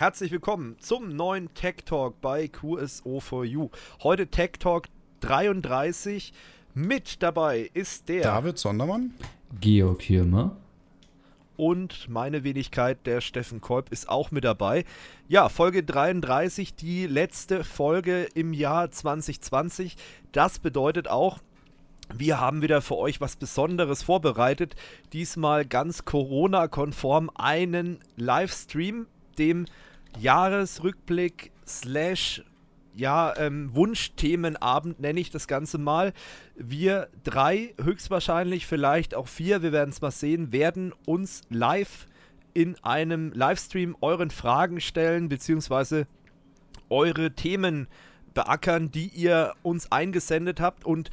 Herzlich willkommen zum neuen Tech Talk bei QSO4U. Heute Tech Talk 33. Mit dabei ist der David Sondermann, Georg Hirmer und meine Wenigkeit, der Steffen Kolb, ist auch mit dabei. Ja, Folge 33, die letzte Folge im Jahr 2020. Das bedeutet auch, wir haben wieder für euch was Besonderes vorbereitet. Diesmal ganz Corona-konform einen Livestream, dem Jahresrückblick slash ja, ähm, Wunschthemenabend nenne ich das Ganze mal. Wir drei, höchstwahrscheinlich vielleicht auch vier, wir werden es mal sehen, werden uns live in einem Livestream euren Fragen stellen, beziehungsweise eure Themen beackern, die ihr uns eingesendet habt. Und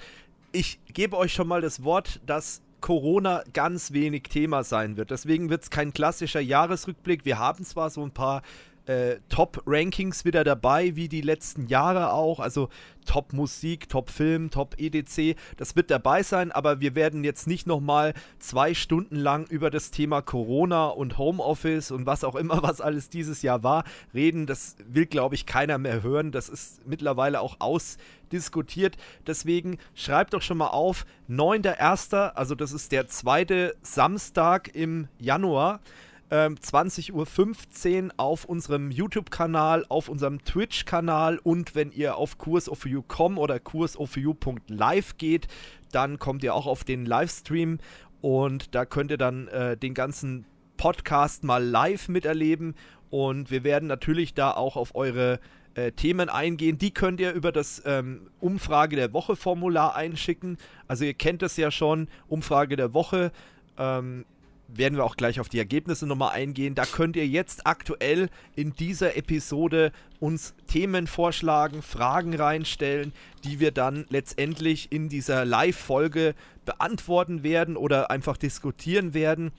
ich gebe euch schon mal das Wort, dass Corona ganz wenig Thema sein wird. Deswegen wird es kein klassischer Jahresrückblick. Wir haben zwar so ein paar äh, Top-Rankings wieder dabei, wie die letzten Jahre auch. Also Top-Musik, Top-Film, Top-EDC. Das wird dabei sein, aber wir werden jetzt nicht nochmal zwei Stunden lang über das Thema Corona und Homeoffice und was auch immer, was alles dieses Jahr war, reden. Das will, glaube ich, keiner mehr hören. Das ist mittlerweile auch ausdiskutiert. Deswegen schreibt doch schon mal auf, 9.1., also das ist der zweite Samstag im Januar ähm, 20.15 Uhr auf unserem YouTube-Kanal, auf unserem Twitch-Kanal und wenn ihr auf kursoforyou.com oder kursoforyou.live geht, dann kommt ihr auch auf den Livestream und da könnt ihr dann äh, den ganzen Podcast mal live miterleben und wir werden natürlich da auch auf eure äh, Themen eingehen. Die könnt ihr über das ähm, Umfrage der Woche Formular einschicken. Also ihr kennt es ja schon, Umfrage der Woche. Ähm, werden wir auch gleich auf die Ergebnisse nochmal eingehen. Da könnt ihr jetzt aktuell in dieser Episode uns Themen vorschlagen, Fragen reinstellen, die wir dann letztendlich in dieser Live-Folge beantworten werden oder einfach diskutieren werden.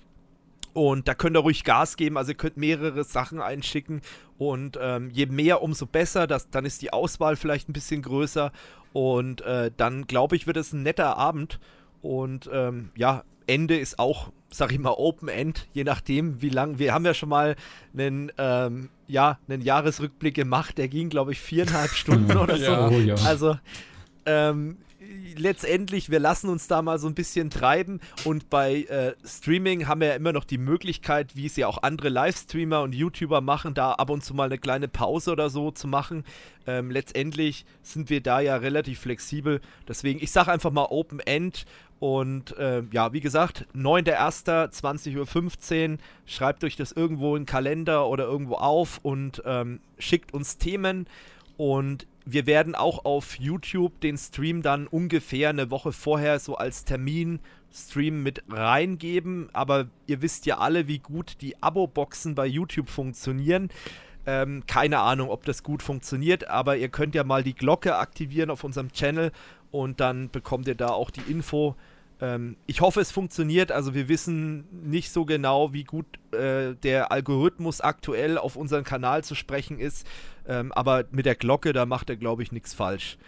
Und da könnt ihr ruhig Gas geben, also ihr könnt mehrere Sachen einschicken und ähm, je mehr, umso besser. Das, dann ist die Auswahl vielleicht ein bisschen größer und äh, dann glaube ich, wird es ein netter Abend. Und ähm, ja, Ende ist auch, sag ich mal, Open End, je nachdem, wie lang. Wir haben ja schon mal einen, ähm, ja, einen Jahresrückblick gemacht, der ging, glaube ich, viereinhalb Stunden oder so. Ja. Oh, ja. Also, ähm, letztendlich, wir lassen uns da mal so ein bisschen treiben und bei äh, Streaming haben wir ja immer noch die Möglichkeit, wie es ja auch andere Livestreamer und YouTuber machen, da ab und zu mal eine kleine Pause oder so zu machen. Ähm, letztendlich sind wir da ja relativ flexibel. Deswegen, ich sage einfach mal Open End und äh, ja, wie gesagt, 9.1.20.15 Uhr. Schreibt euch das irgendwo in den Kalender oder irgendwo auf und ähm, schickt uns Themen. Und wir werden auch auf YouTube den Stream dann ungefähr eine Woche vorher so als Termin-Stream mit reingeben. Aber ihr wisst ja alle, wie gut die Abo-Boxen bei YouTube funktionieren. Ähm, keine Ahnung, ob das gut funktioniert, aber ihr könnt ja mal die Glocke aktivieren auf unserem Channel und dann bekommt ihr da auch die Info. Ähm, ich hoffe, es funktioniert. Also wir wissen nicht so genau, wie gut äh, der Algorithmus aktuell auf unseren Kanal zu sprechen ist. Ähm, aber mit der Glocke, da macht er, glaube ich, nichts falsch.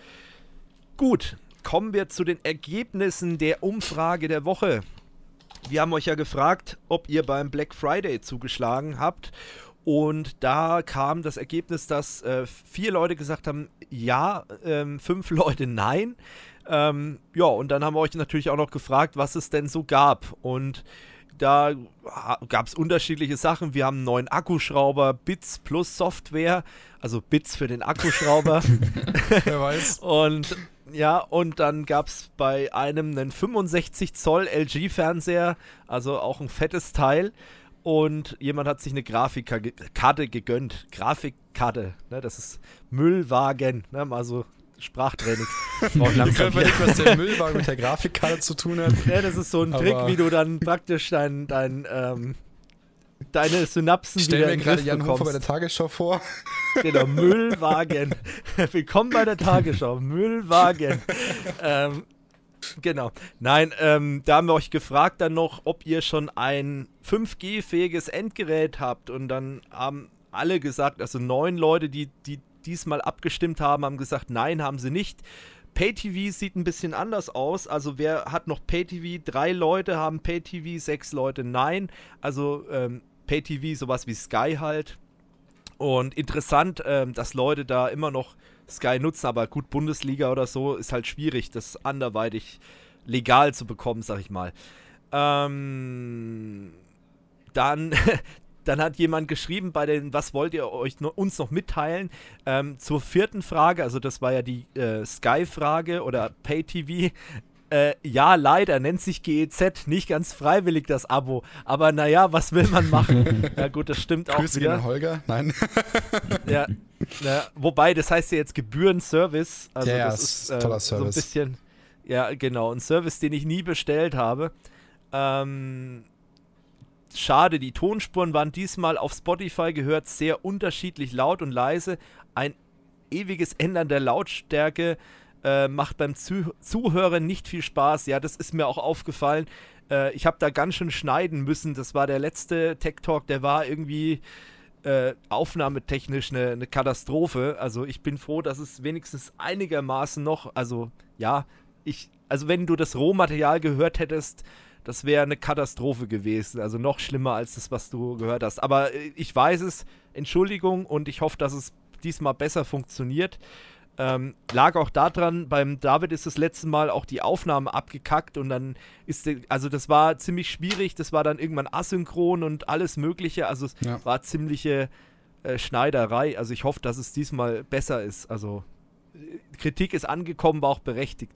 Gut, kommen wir zu den Ergebnissen der Umfrage der Woche. Wir haben euch ja gefragt, ob ihr beim Black Friday zugeschlagen habt. Und da kam das Ergebnis, dass äh, vier Leute gesagt haben, ja, ähm, fünf Leute nein. Ähm, ja, und dann haben wir euch natürlich auch noch gefragt, was es denn so gab. Und da gab es unterschiedliche Sachen. Wir haben einen neuen Akkuschrauber, Bits plus Software, also Bits für den Akkuschrauber. Wer weiß. und ja, und dann gab es bei einem einen 65 Zoll LG-Fernseher, also auch ein fettes Teil und jemand hat sich eine Grafikkarte gegönnt. Grafikkarte, ne, das ist Müllwagen, ne, mal so Sprachtraining. Braucht langsam wir nicht, was der Müllwagen mit der Grafikkarte zu tun hat. Ja, das ist so ein Trick, wie du dann praktisch dein, dein ähm, deine Synapsen ich stell wieder mir gerade Jan Hofer bei der Tagesschau vor. Genau, Müllwagen. Willkommen bei der Tagesschau. Müllwagen. ähm, Genau. Nein, ähm, da haben wir euch gefragt dann noch, ob ihr schon ein 5G-fähiges Endgerät habt. Und dann haben alle gesagt, also neun Leute, die, die diesmal abgestimmt haben, haben gesagt, nein, haben sie nicht. PayTV sieht ein bisschen anders aus. Also wer hat noch PayTV? Drei Leute haben PayTV, sechs Leute nein. Also ähm, PayTV sowas wie Sky halt. Und interessant, ähm, dass Leute da immer noch Sky nutzen, aber gut, Bundesliga oder so ist halt schwierig, das anderweitig legal zu bekommen, sag ich mal. Ähm, dann, dann hat jemand geschrieben bei den, was wollt ihr euch uns noch mitteilen? Ähm, zur vierten Frage, also das war ja die äh, Sky-Frage oder Pay-TV. Äh, ja, leider nennt sich GEZ nicht ganz freiwillig das Abo. Aber naja, was will man machen? ja, gut, das stimmt auch Grüße wieder. Holger? Nein. ja, na, wobei, das heißt ja jetzt Gebührenservice. Also, ja, das ist äh, toller so ein Service. bisschen. Ja, genau. Ein Service, den ich nie bestellt habe. Ähm, schade, die Tonspuren waren diesmal auf Spotify gehört sehr unterschiedlich laut und leise. Ein ewiges Ändern der Lautstärke äh, macht beim Zuh Zuhören nicht viel Spaß. Ja, das ist mir auch aufgefallen. Äh, ich habe da ganz schön schneiden müssen. Das war der letzte Tech Talk, der war irgendwie äh, aufnahmetechnisch eine, eine Katastrophe. Also ich bin froh, dass es wenigstens einigermaßen noch, also ja, ich, also wenn du das Rohmaterial gehört hättest, das wäre eine Katastrophe gewesen. Also noch schlimmer als das, was du gehört hast. Aber äh, ich weiß es, Entschuldigung, und ich hoffe, dass es diesmal besser funktioniert. Ähm, lag auch daran, beim David ist das letzte Mal auch die Aufnahme abgekackt und dann ist, also das war ziemlich schwierig, das war dann irgendwann asynchron und alles Mögliche, also es Ja. war ziemliche äh, Schneiderei. Also ich hoffe, dass es diesmal besser ist. Also äh, Kritik ist angekommen, war auch berechtigt.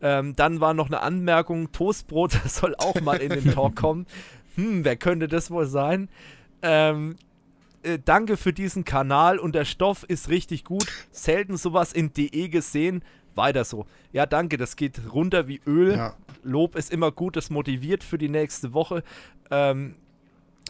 Ähm, dann war noch eine Anmerkung, Toastbrot soll auch mal in den Talk kommen. Hm, wer könnte das wohl sein? Ähm, äh, danke für diesen Kanal und der Stoff ist richtig gut. Selten sowas in DE gesehen. Weiter so. Ja, danke, das geht runter wie Öl. Ja. Lob ist immer gut, das motiviert für die nächste Woche. Ähm,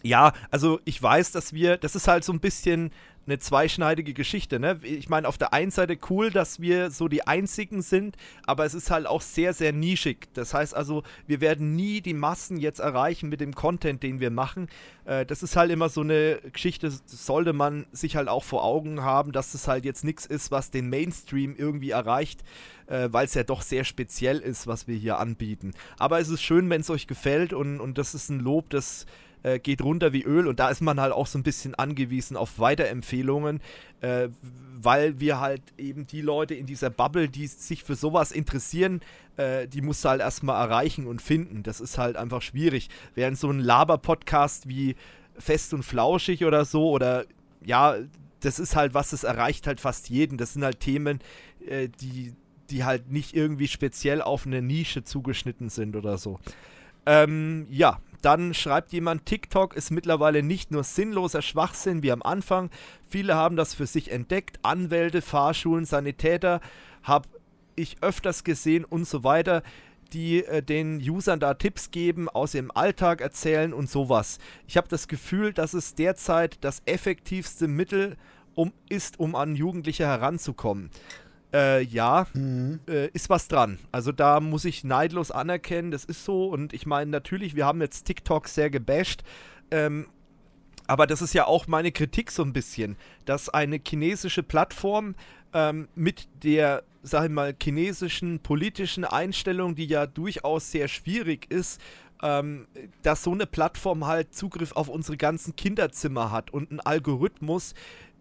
ja, also ich weiß, dass wir, das ist halt so ein bisschen eine zweischneidige Geschichte, ne? Ich meine, auf der einen Seite cool, dass wir so die einzigen sind, aber es ist halt auch sehr, sehr nischig. Das heißt also, wir werden nie die Massen jetzt erreichen mit dem Content, den wir machen. Äh, das ist halt immer so eine Geschichte, sollte man sich halt auch vor Augen haben, dass das halt jetzt nichts ist, was den Mainstream irgendwie erreicht, äh, weil es ja doch sehr speziell ist, was wir hier anbieten. Aber es ist schön, wenn es euch gefällt und, und das ist ein Lob, das äh, geht runter wie Öl und da ist man halt auch so ein bisschen angewiesen auf Weiterempfehlungen, äh, weil wir halt eben die Leute in dieser Bubble, die sich für sowas interessieren, äh, die musst du halt erstmal erreichen und finden. Das ist halt einfach schwierig. Während so ein Laber-Podcast wie Fest und Flauschig oder so oder ja, das ist halt was, das erreicht halt fast jeden. Das sind halt Themen, äh, die, die halt nicht irgendwie speziell auf eine Nische zugeschnitten sind oder so. Ähm, ja, dann schreibt jemand, TikTok ist mittlerweile nicht nur sinnloser Schwachsinn wie am Anfang. Viele haben das für sich entdeckt. Anwälte, Fahrschulen, Sanitäter habe ich öfters gesehen und so weiter, die äh, den Usern da Tipps geben, aus ihrem Alltag erzählen und sowas. Ich habe das Gefühl, dass es derzeit das effektivste Mittel um, ist, um an Jugendliche heranzukommen. Äh, ja, Mhm. äh, ist was dran. Also da muss ich neidlos anerkennen, das ist so. Und ich meine, natürlich, wir haben jetzt TikTok sehr gebasht. Ähm, aber das ist ja auch meine Kritik so ein bisschen, dass eine chinesische Plattform ähm, mit der, sag ich mal, chinesischen politischen Einstellung, die ja durchaus sehr schwierig ist, ähm, dass so eine Plattform halt Zugriff auf unsere ganzen Kinderzimmer hat und einen Algorithmus,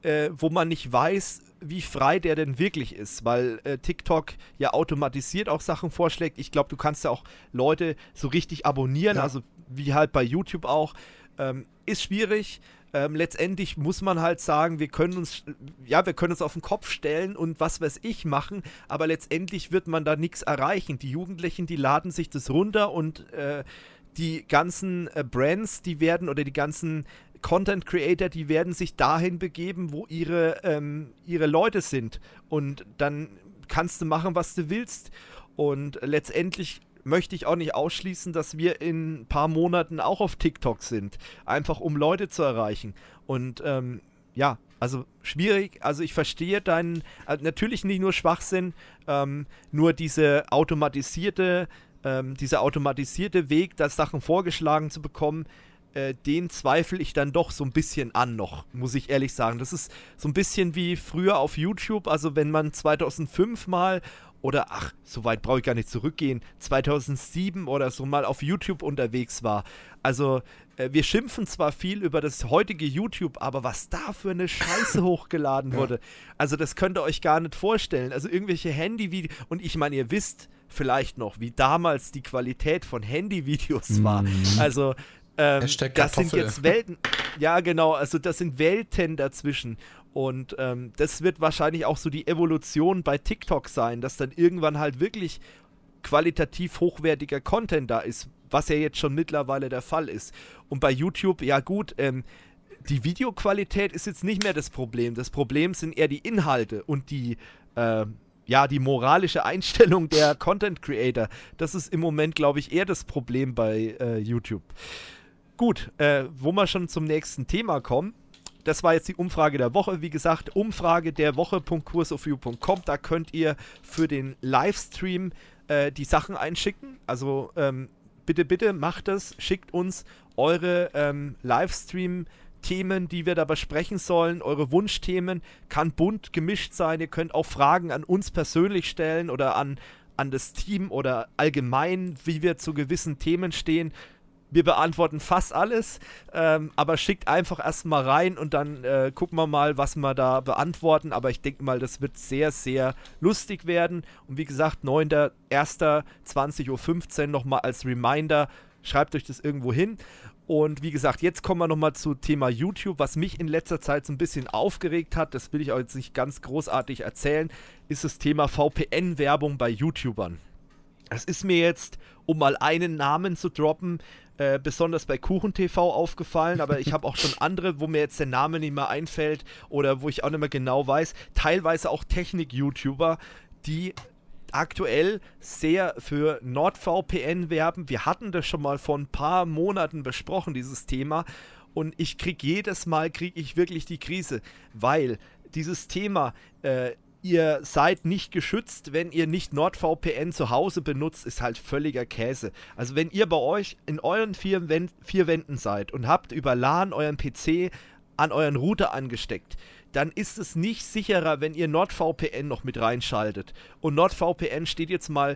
äh, wo man nicht weiß, wie frei der denn wirklich ist, weil äh, TikTok ja automatisiert auch Sachen vorschlägt. Ich glaube, du kannst ja auch Leute so richtig abonnieren, Ja. also wie halt bei YouTube auch. Ähm, ist schwierig. Ähm, letztendlich muss man halt sagen, wir können uns, ja, wir können uns auf den Kopf stellen und was weiß ich machen, aber letztendlich wird man da nichts erreichen. Die Jugendlichen, die laden sich das runter und äh, die ganzen äh, Brands, die werden oder die ganzen Content Creator, die werden sich dahin begeben, wo ihre, ähm, ihre Leute sind. Und dann kannst du machen, was du willst. Und letztendlich möchte ich auch nicht ausschließen, dass wir in ein paar Monaten auch auf TikTok sind. Einfach um Leute zu erreichen. Und ähm, ja, also schwierig. Also ich verstehe deinen, äh, natürlich nicht nur Schwachsinn, ähm, nur diese automatisierte, ähm, dieser automatisierte Weg, da Sachen vorgeschlagen zu bekommen, äh, den zweifle ich dann doch so ein bisschen an noch, muss ich ehrlich sagen. Das ist so ein bisschen wie früher auf YouTube, also wenn man 2005 mal oder ach, so weit brauche ich gar nicht zurückgehen, 2007 oder so mal auf YouTube unterwegs war. Also äh, wir schimpfen zwar viel über das heutige YouTube, aber was da für eine Scheiße hochgeladen wurde, also das könnt ihr euch gar nicht vorstellen. Also irgendwelche Handyvideos und ich meine, ihr wisst vielleicht noch, wie damals die Qualität von Handyvideos war. Mhm. Also ähm, das sind jetzt Welten. Ja, genau, also das sind Welten dazwischen. Und ähm, das wird wahrscheinlich auch so die Evolution bei TikTok sein, dass dann irgendwann halt wirklich qualitativ hochwertiger Content da ist, was ja jetzt schon mittlerweile der Fall ist. Und bei YouTube, ja gut, ähm, die Videoqualität ist jetzt nicht mehr das Problem. Das Problem sind eher die Inhalte und die, äh, ja, die moralische Einstellung der Content Creator. Das ist im Moment, glaube ich, eher das Problem bei äh, YouTube. Gut, äh, wo wir schon zum nächsten Thema kommen das war jetzt die Umfrage der Woche. Wie gesagt, Umfrage der Woche.kursofview.com. Da könnt ihr für den Livestream äh, die Sachen einschicken. Also ähm, bitte, bitte macht das. Schickt uns eure ähm, Livestream- Themen, die wir da besprechen sollen, eure Wunschthemen, kann bunt gemischt sein. Ihr könnt auch Fragen an uns persönlich stellen oder an, an das Team oder allgemein, wie wir zu gewissen Themen stehen. Wir beantworten fast alles, ähm, aber schickt einfach erstmal rein und dann äh, gucken wir mal, was wir da beantworten. Aber ich denke mal, das wird sehr, sehr lustig werden. Und wie gesagt, 9.1.20.15 Uhr nochmal als Reminder. Schreibt euch das irgendwo hin. Und wie gesagt, jetzt kommen wir nochmal zu Thema YouTube. Was mich in letzter Zeit so ein bisschen aufgeregt hat, das will ich euch jetzt nicht ganz großartig erzählen, ist das Thema VPN-Werbung bei YouTubern. Es ist mir jetzt, um mal einen Namen zu droppen, äh, besonders bei KuchenTV aufgefallen, aber ich habe auch schon andere, wo mir jetzt der Name nicht mehr einfällt oder wo ich auch nicht mehr genau weiß. Teilweise auch Technik-YouTuber, die aktuell sehr für NordVPN werben. Wir hatten das schon mal vor ein paar Monaten besprochen, dieses Thema. Und ich kriege jedes Mal, kriege ich wirklich die Krise, weil dieses Thema äh, ihr seid nicht geschützt, wenn ihr nicht NordVPN zu Hause benutzt, ist halt völliger Käse. Also wenn ihr bei euch in euren vier, Wänden, vier Wänden seid und habt über LAN euren PC an euren Router angesteckt, dann ist es nicht sicherer, wenn ihr NordVPN noch mit reinschaltet. Und NordVPN steht jetzt mal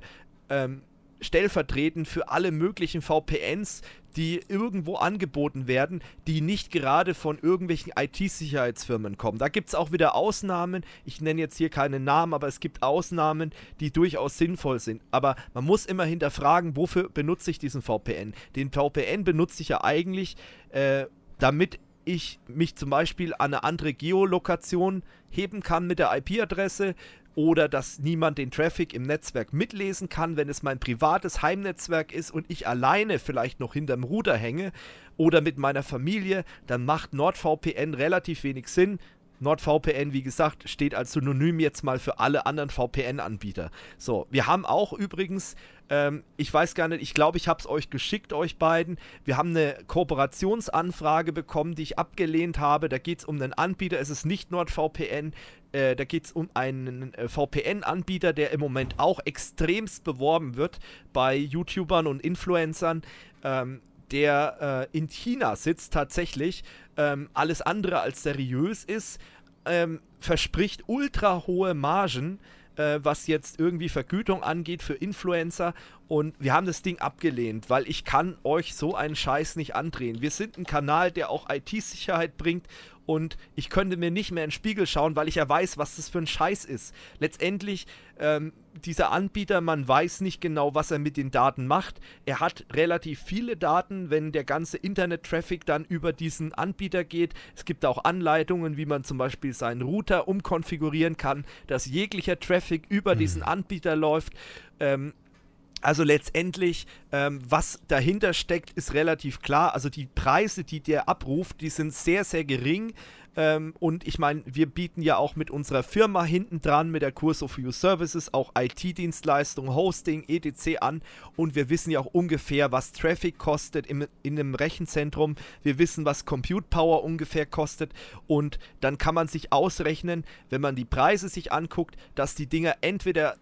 ähm, stellvertretend für alle möglichen VPNs, die irgendwo angeboten werden, die nicht gerade von irgendwelchen IT-Sicherheitsfirmen kommen. Da gibt es auch wieder Ausnahmen. Ich nenne jetzt hier keine Namen, aber es gibt Ausnahmen, die durchaus sinnvoll sind. Aber man muss immer hinterfragen, wofür benutze ich diesen VPN? Den VPN benutze ich ja eigentlich, äh, damit ich mich zum Beispiel an eine andere Geolokation heben kann mit der IP-Adresse oder dass niemand den Traffic im Netzwerk mitlesen kann, wenn es mein privates Heimnetzwerk ist und ich alleine vielleicht noch hinterm Ruder hänge oder mit meiner Familie, dann macht NordVPN relativ wenig Sinn. NordVPN, wie gesagt, steht als Synonym jetzt mal für alle anderen VPN-Anbieter. So, wir haben auch übrigens, ähm, ich weiß gar nicht, ich glaube, ich habe es euch geschickt, euch beiden. Wir haben eine Kooperationsanfrage bekommen, die ich abgelehnt habe. Da geht es um einen Anbieter, es ist nicht NordVPN. Äh, da geht es um einen äh, VPN-Anbieter, der im Moment auch extremst beworben wird bei YouTubern und Influencern. Ähm, der äh, in China sitzt tatsächlich, ähm, alles andere als seriös ist, ähm, verspricht ultra hohe Margen, äh, was jetzt irgendwie Vergütung angeht für Influencer. Und wir haben das Ding abgelehnt, weil ich kann euch so einen Scheiß nicht andrehen. Wir sind ein Kanal, der auch IT-Sicherheit bringt und ich könnte mir nicht mehr in den Spiegel schauen, weil ich ja weiß, was das für ein Scheiß ist. Letztendlich, ähm, dieser Anbieter, man weiß nicht genau, was er mit den Daten macht. Er hat relativ viele Daten, wenn der ganze Internet-Traffic dann über diesen Anbieter geht. Es gibt auch Anleitungen, wie man zum Beispiel seinen Router umkonfigurieren kann, dass jeglicher Traffic über mhm. diesen Anbieter läuft. Ähm, also letztendlich, ähm, was dahinter steckt, ist relativ klar. Also die Preise, die der abruft, die sind sehr, sehr gering. Ähm, und ich meine, wir bieten ja auch mit unserer Firma hinten dran, mit der Kurs of You Services, auch IT-Dienstleistungen, Hosting, etc. an. Und wir wissen ja auch ungefähr, was Traffic kostet im, in einem Rechenzentrum. Wir wissen, was Compute Power ungefähr kostet. Und dann kann man sich ausrechnen, wenn man die Preise sich anguckt, dass die Dinger entweder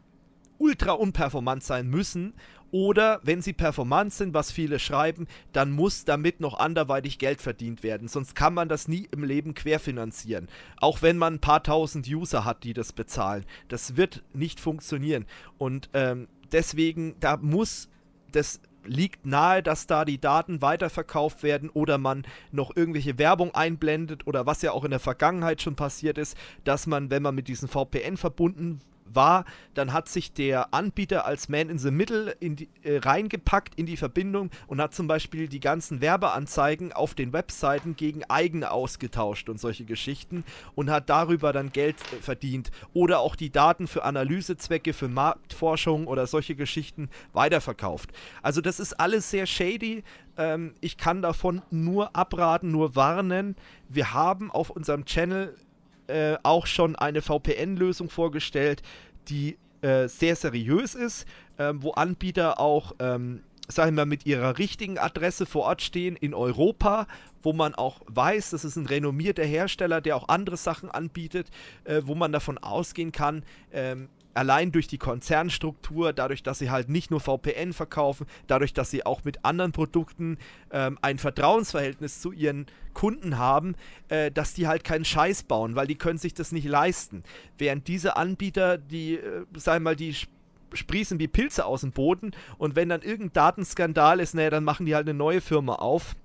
ultra unperformant sein müssen oder wenn sie performant sind, was viele schreiben, dann muss damit noch anderweitig Geld verdient werden. Sonst kann man das nie im Leben querfinanzieren. Auch wenn man ein paar tausend User hat, die das bezahlen. Das wird nicht funktionieren. Und ähm, deswegen, da muss das liegt nahe, dass da die Daten weiterverkauft werden oder man noch irgendwelche Werbung einblendet oder was ja auch in der Vergangenheit schon passiert ist, dass man, wenn man mit diesen VPN verbunden war, dann hat sich der Anbieter als Man in the Middle in die, äh, reingepackt in die Verbindung und hat zum Beispiel die ganzen Werbeanzeigen auf den Webseiten gegen eigene ausgetauscht und solche Geschichten und hat darüber dann Geld äh, verdient oder auch die Daten für Analysezwecke, für Marktforschung oder solche Geschichten weiterverkauft. Also das ist alles sehr shady. Ähm, ich kann davon nur abraten, nur warnen. Wir haben auf unserem Channel äh, auch schon eine VPN-Lösung vorgestellt, die äh, sehr seriös ist, äh, wo Anbieter auch, ähm, sagen wir, mit ihrer richtigen Adresse vor Ort stehen in Europa, wo man auch weiß, das ist ein renommierter Hersteller, der auch andere Sachen anbietet, äh, wo man davon ausgehen kann, ähm, allein durch die Konzernstruktur, dadurch, dass sie halt nicht nur VPN verkaufen, dadurch, dass sie auch mit anderen Produkten ähm, ein Vertrauensverhältnis zu ihren Kunden haben, äh, dass die halt keinen Scheiß bauen, weil die können sich das nicht leisten. Während diese Anbieter, die, äh, sagen mal, die sprießen wie Pilze aus dem Boden und wenn dann irgendein Datenskandal ist, naja, dann machen die halt eine neue Firma auf.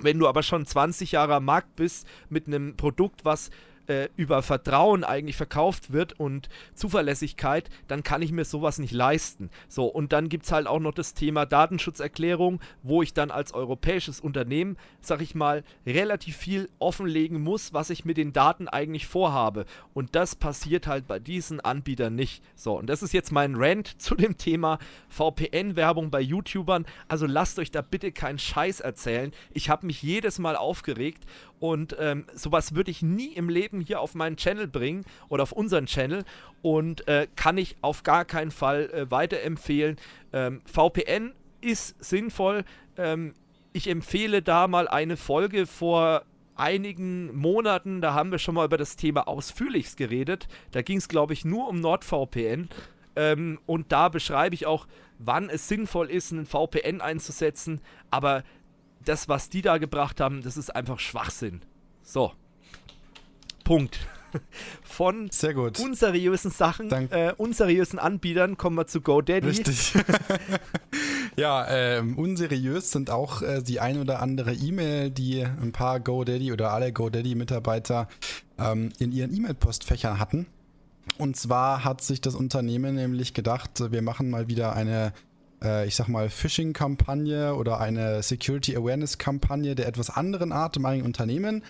Wenn du aber schon 20 Jahre am Markt bist mit einem Produkt, was äh, über Vertrauen eigentlich verkauft wird und Zuverlässigkeit, dann kann ich mir sowas nicht leisten. So, und dann gibt es halt auch noch das Thema Datenschutzerklärung, wo ich dann als europäisches Unternehmen, sag ich mal, relativ viel offenlegen muss, was ich mit den Daten eigentlich vorhabe. Und das passiert halt bei diesen Anbietern nicht. So, und das ist jetzt mein Rant zu dem Thema VPN-Werbung bei YouTubern. Also lasst euch da bitte keinen Scheiß erzählen. Ich habe mich jedes Mal aufgeregt und ähm, sowas würde ich nie im Leben hier auf meinen Channel bringen oder auf unseren Channel und äh, kann ich auf gar keinen Fall äh, weiterempfehlen. Ähm, VPN ist sinnvoll. Ähm, ich empfehle da mal eine Folge vor einigen Monaten, da haben wir schon mal über das Thema ausführlichst geredet. Da ging es, glaube ich, nur um NordVPN. Ähm, und da beschreibe ich auch, wann es sinnvoll ist, einen VPN einzusetzen. Aber das, was die da gebracht haben, das ist einfach Schwachsinn. So. Punkt. Von Sehr gut. unseriösen Sachen, äh, unseriösen Anbietern kommen wir zu GoDaddy. Richtig. ja, ähm, unseriös sind auch äh, die ein oder andere E-Mail, die ein paar GoDaddy oder alle GoDaddy-Mitarbeiter ähm, in ihren E-Mail-Postfächern hatten. Und zwar hat sich das Unternehmen nämlich gedacht, wir machen mal wieder eine ich sag mal, Phishing-Kampagne oder eine Security Awareness-Kampagne der etwas anderen Art im eigenen Unternehmen.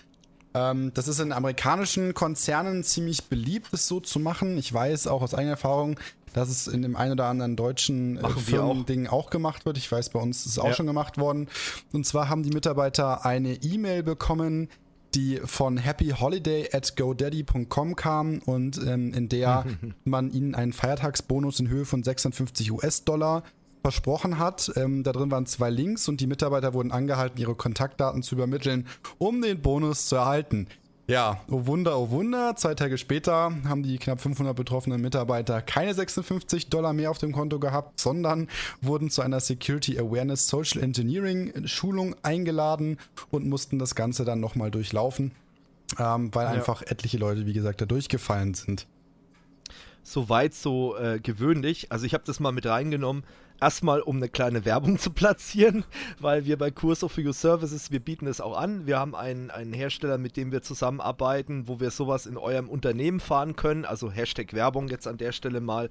Ähm, das ist in amerikanischen Konzernen ziemlich beliebt, das so zu machen. Ich weiß auch aus eigener Erfahrung, dass es in dem einen oder anderen deutschen äh, Firmending auch. auch. gemacht wird. Ich weiß, bei uns ist es auch ja. schon gemacht worden. Und zwar haben die Mitarbeiter eine E-Mail bekommen, die von happyholiday at godaddy.com kam und ähm, in der man ihnen einen Feiertagsbonus in Höhe von 56 US-Dollar versprochen hat. Ähm, da drin waren zwei Links und die Mitarbeiter wurden angehalten, ihre Kontaktdaten zu übermitteln, um den Bonus zu erhalten. Ja, oh Wunder, oh Wunder. Zwei Tage später haben die knapp 500 betroffenen Mitarbeiter keine 56 Dollar mehr auf dem Konto gehabt, sondern wurden zu einer Security Awareness Social Engineering Schulung eingeladen und mussten das Ganze dann nochmal durchlaufen, ähm, weil ja. einfach etliche Leute, wie gesagt, da durchgefallen sind. Soweit so äh, gewöhnlich. Also ich habe das mal mit reingenommen erstmal um eine kleine Werbung zu platzieren, weil wir bei Curso for You Services, wir bieten es auch an. Wir haben einen, einen Hersteller, mit dem wir zusammenarbeiten, wo wir sowas in eurem Unternehmen fahren können. Also Hashtag Werbung jetzt an der Stelle mal.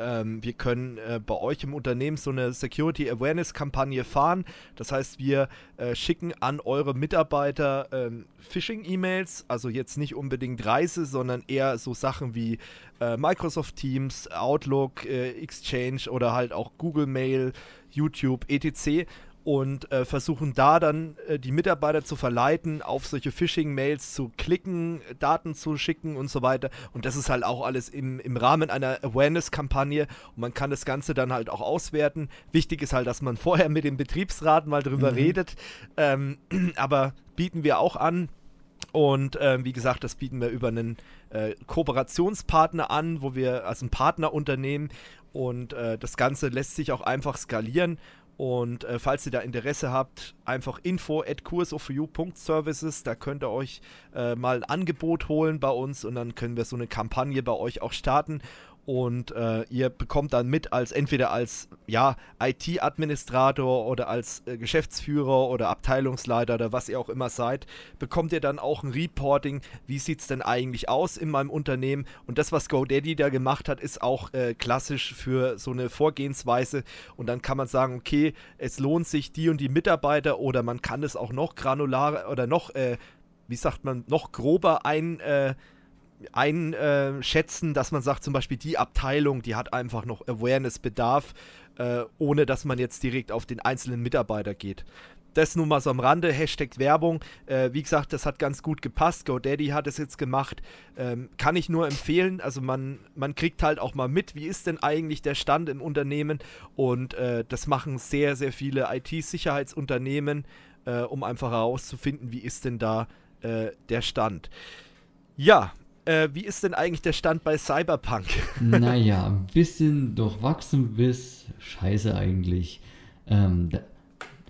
Ähm, wir können äh, bei euch im Unternehmen so eine Security Awareness Kampagne fahren. Das heißt, wir äh, schicken an eure Mitarbeiter ähm, Phishing-E-Mails, also jetzt nicht unbedingt Reise, sondern eher so Sachen wie äh, Microsoft Teams, Outlook, äh, Exchange oder halt auch Google Mail, YouTube, etc und äh, versuchen da dann äh, die Mitarbeiter zu verleiten, auf solche Phishing-Mails zu klicken, Daten zu schicken und so weiter. Und das ist halt auch alles im, im Rahmen einer Awareness-Kampagne und man kann das Ganze dann halt auch auswerten. Wichtig ist halt, dass man vorher mit dem Betriebsrat mal drüber mhm. redet. Ähm, aber bieten wir auch an. Und äh, wie gesagt, das bieten wir über einen äh, Kooperationspartner an, wo wir als ein Partnerunternehmen Und äh, das Ganze lässt sich auch einfach skalieren. Und äh, falls ihr da Interesse habt, einfach info at courseofyou.services, da könnt ihr euch äh, mal ein Angebot holen bei uns und dann können wir so eine Kampagne bei euch auch starten und äh, ihr bekommt dann mit als entweder als ja, IT-Administrator oder als äh, Geschäftsführer oder Abteilungsleiter oder was ihr auch immer seid, bekommt ihr dann auch ein Reporting, wie sieht es denn eigentlich aus in meinem Unternehmen? Und das, was GoDaddy da gemacht hat, ist auch äh, klassisch für so eine Vorgehensweise. Und dann kann man sagen, okay, es lohnt sich die und die Mitarbeiter oder man kann es auch noch granularer oder noch, äh, wie sagt man, noch grober ein äh, einschätzen, dass man sagt, zum Beispiel die Abteilung, die hat einfach noch Awareness-Bedarf, äh, ohne dass man jetzt direkt auf den einzelnen Mitarbeiter geht. Das nun mal so am Rande, Hashtag Werbung. Äh, wie gesagt, das hat ganz gut gepasst. GoDaddy hat es jetzt gemacht. Ähm, kann ich nur empfehlen. Also man, man kriegt halt auch mal mit, wie ist denn eigentlich der Stand im Unternehmen. Und äh, das machen sehr, sehr viele IT-Sicherheitsunternehmen, äh, um einfach herauszufinden, wie ist denn da äh, der Stand. Ja, äh, wie ist denn eigentlich der Stand bei Cyberpunk? naja, ein bisschen durchwachsen bis scheiße eigentlich. Ähm, da,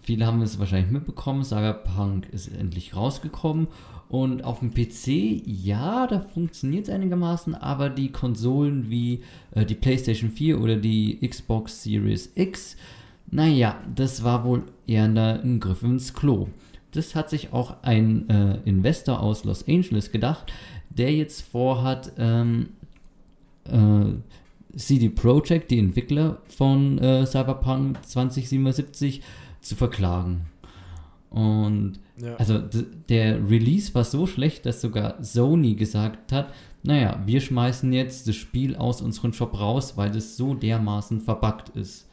viele haben es wahrscheinlich mitbekommen, Cyberpunk ist endlich rausgekommen und auf dem PC, ja, da funktioniert es einigermaßen, aber die Konsolen wie äh, die PlayStation 4 oder die Xbox Series X, naja, das war wohl eher ein Griff ins Klo. Das hat sich auch ein äh, Investor aus Los Angeles gedacht, der jetzt vorhat, ähm, äh, CD Projekt, die Entwickler von äh, Cyberpunk 2077, zu verklagen. Und ja. also der Release war so schlecht, dass sogar Sony gesagt hat, naja, wir schmeißen jetzt das Spiel aus unserem Shop raus, weil es so dermaßen verbuggt ist.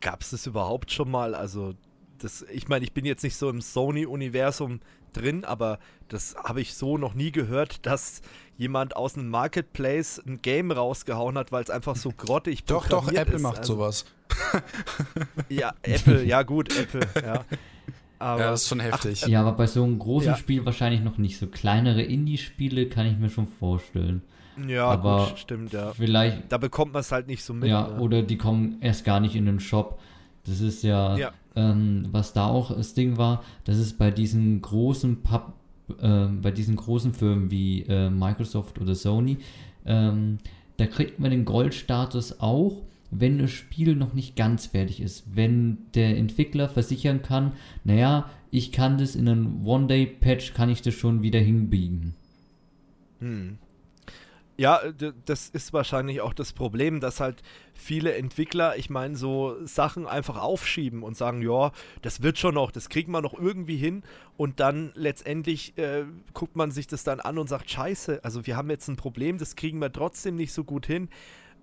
Gab es das überhaupt schon mal? Also, das, ich meine, ich bin jetzt nicht so im Sony-Universum drin, aber das habe ich so noch nie gehört, dass jemand aus einem Marketplace ein Game rausgehauen hat, weil es einfach so grottig Doch, doch, Apple ist. macht also, sowas. ja, Apple, ja gut, Apple, ja. Aber, ja, das ist schon heftig. Ach, ja, aber bei so einem großen ja. Spiel wahrscheinlich noch nicht. So kleinere Indie-Spiele kann ich mir schon vorstellen. Ja, aber gut, stimmt, ja. Vielleicht. Da bekommt man es halt nicht so mit. Ja, ne? oder die kommen erst gar nicht in den Shop. Das ist ja, ja. Ähm, was da auch das Ding war, dass es bei diesen großen Pub, äh, bei diesen großen Firmen wie äh, Microsoft oder Sony, ähm, da kriegt man den Goldstatus auch, wenn das Spiel noch nicht ganz fertig ist. Wenn der Entwickler versichern kann, naja, ich kann das in einem One-Day-Patch, kann ich das schon wieder hinbiegen. Hm. Ja, das ist wahrscheinlich auch das Problem, dass halt viele Entwickler, ich meine, so Sachen einfach aufschieben und sagen, ja, das wird schon noch, das kriegen wir noch irgendwie hin und dann letztendlich äh, guckt man sich das dann an und sagt, scheiße, also wir haben jetzt ein Problem, das kriegen wir trotzdem nicht so gut hin.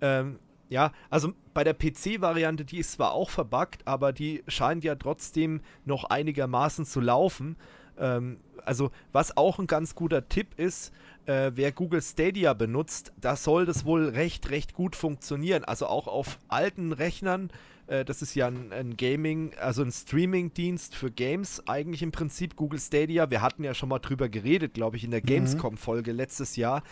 Ähm, ja, also bei der PC-Variante, die ist zwar auch verbuggt, aber die scheint ja trotzdem noch einigermaßen zu laufen. Ähm, also was auch ein ganz guter Tipp ist, äh, wer Google Stadia benutzt, da soll das wohl recht, recht gut funktionieren. Also auch auf alten Rechnern. Äh, das ist ja ein, ein Gaming, also ein Streaming-Dienst für Games, eigentlich im Prinzip Google Stadia. Wir hatten ja schon mal drüber geredet, glaube ich, in der mhm. Gamescom-Folge letztes Jahr.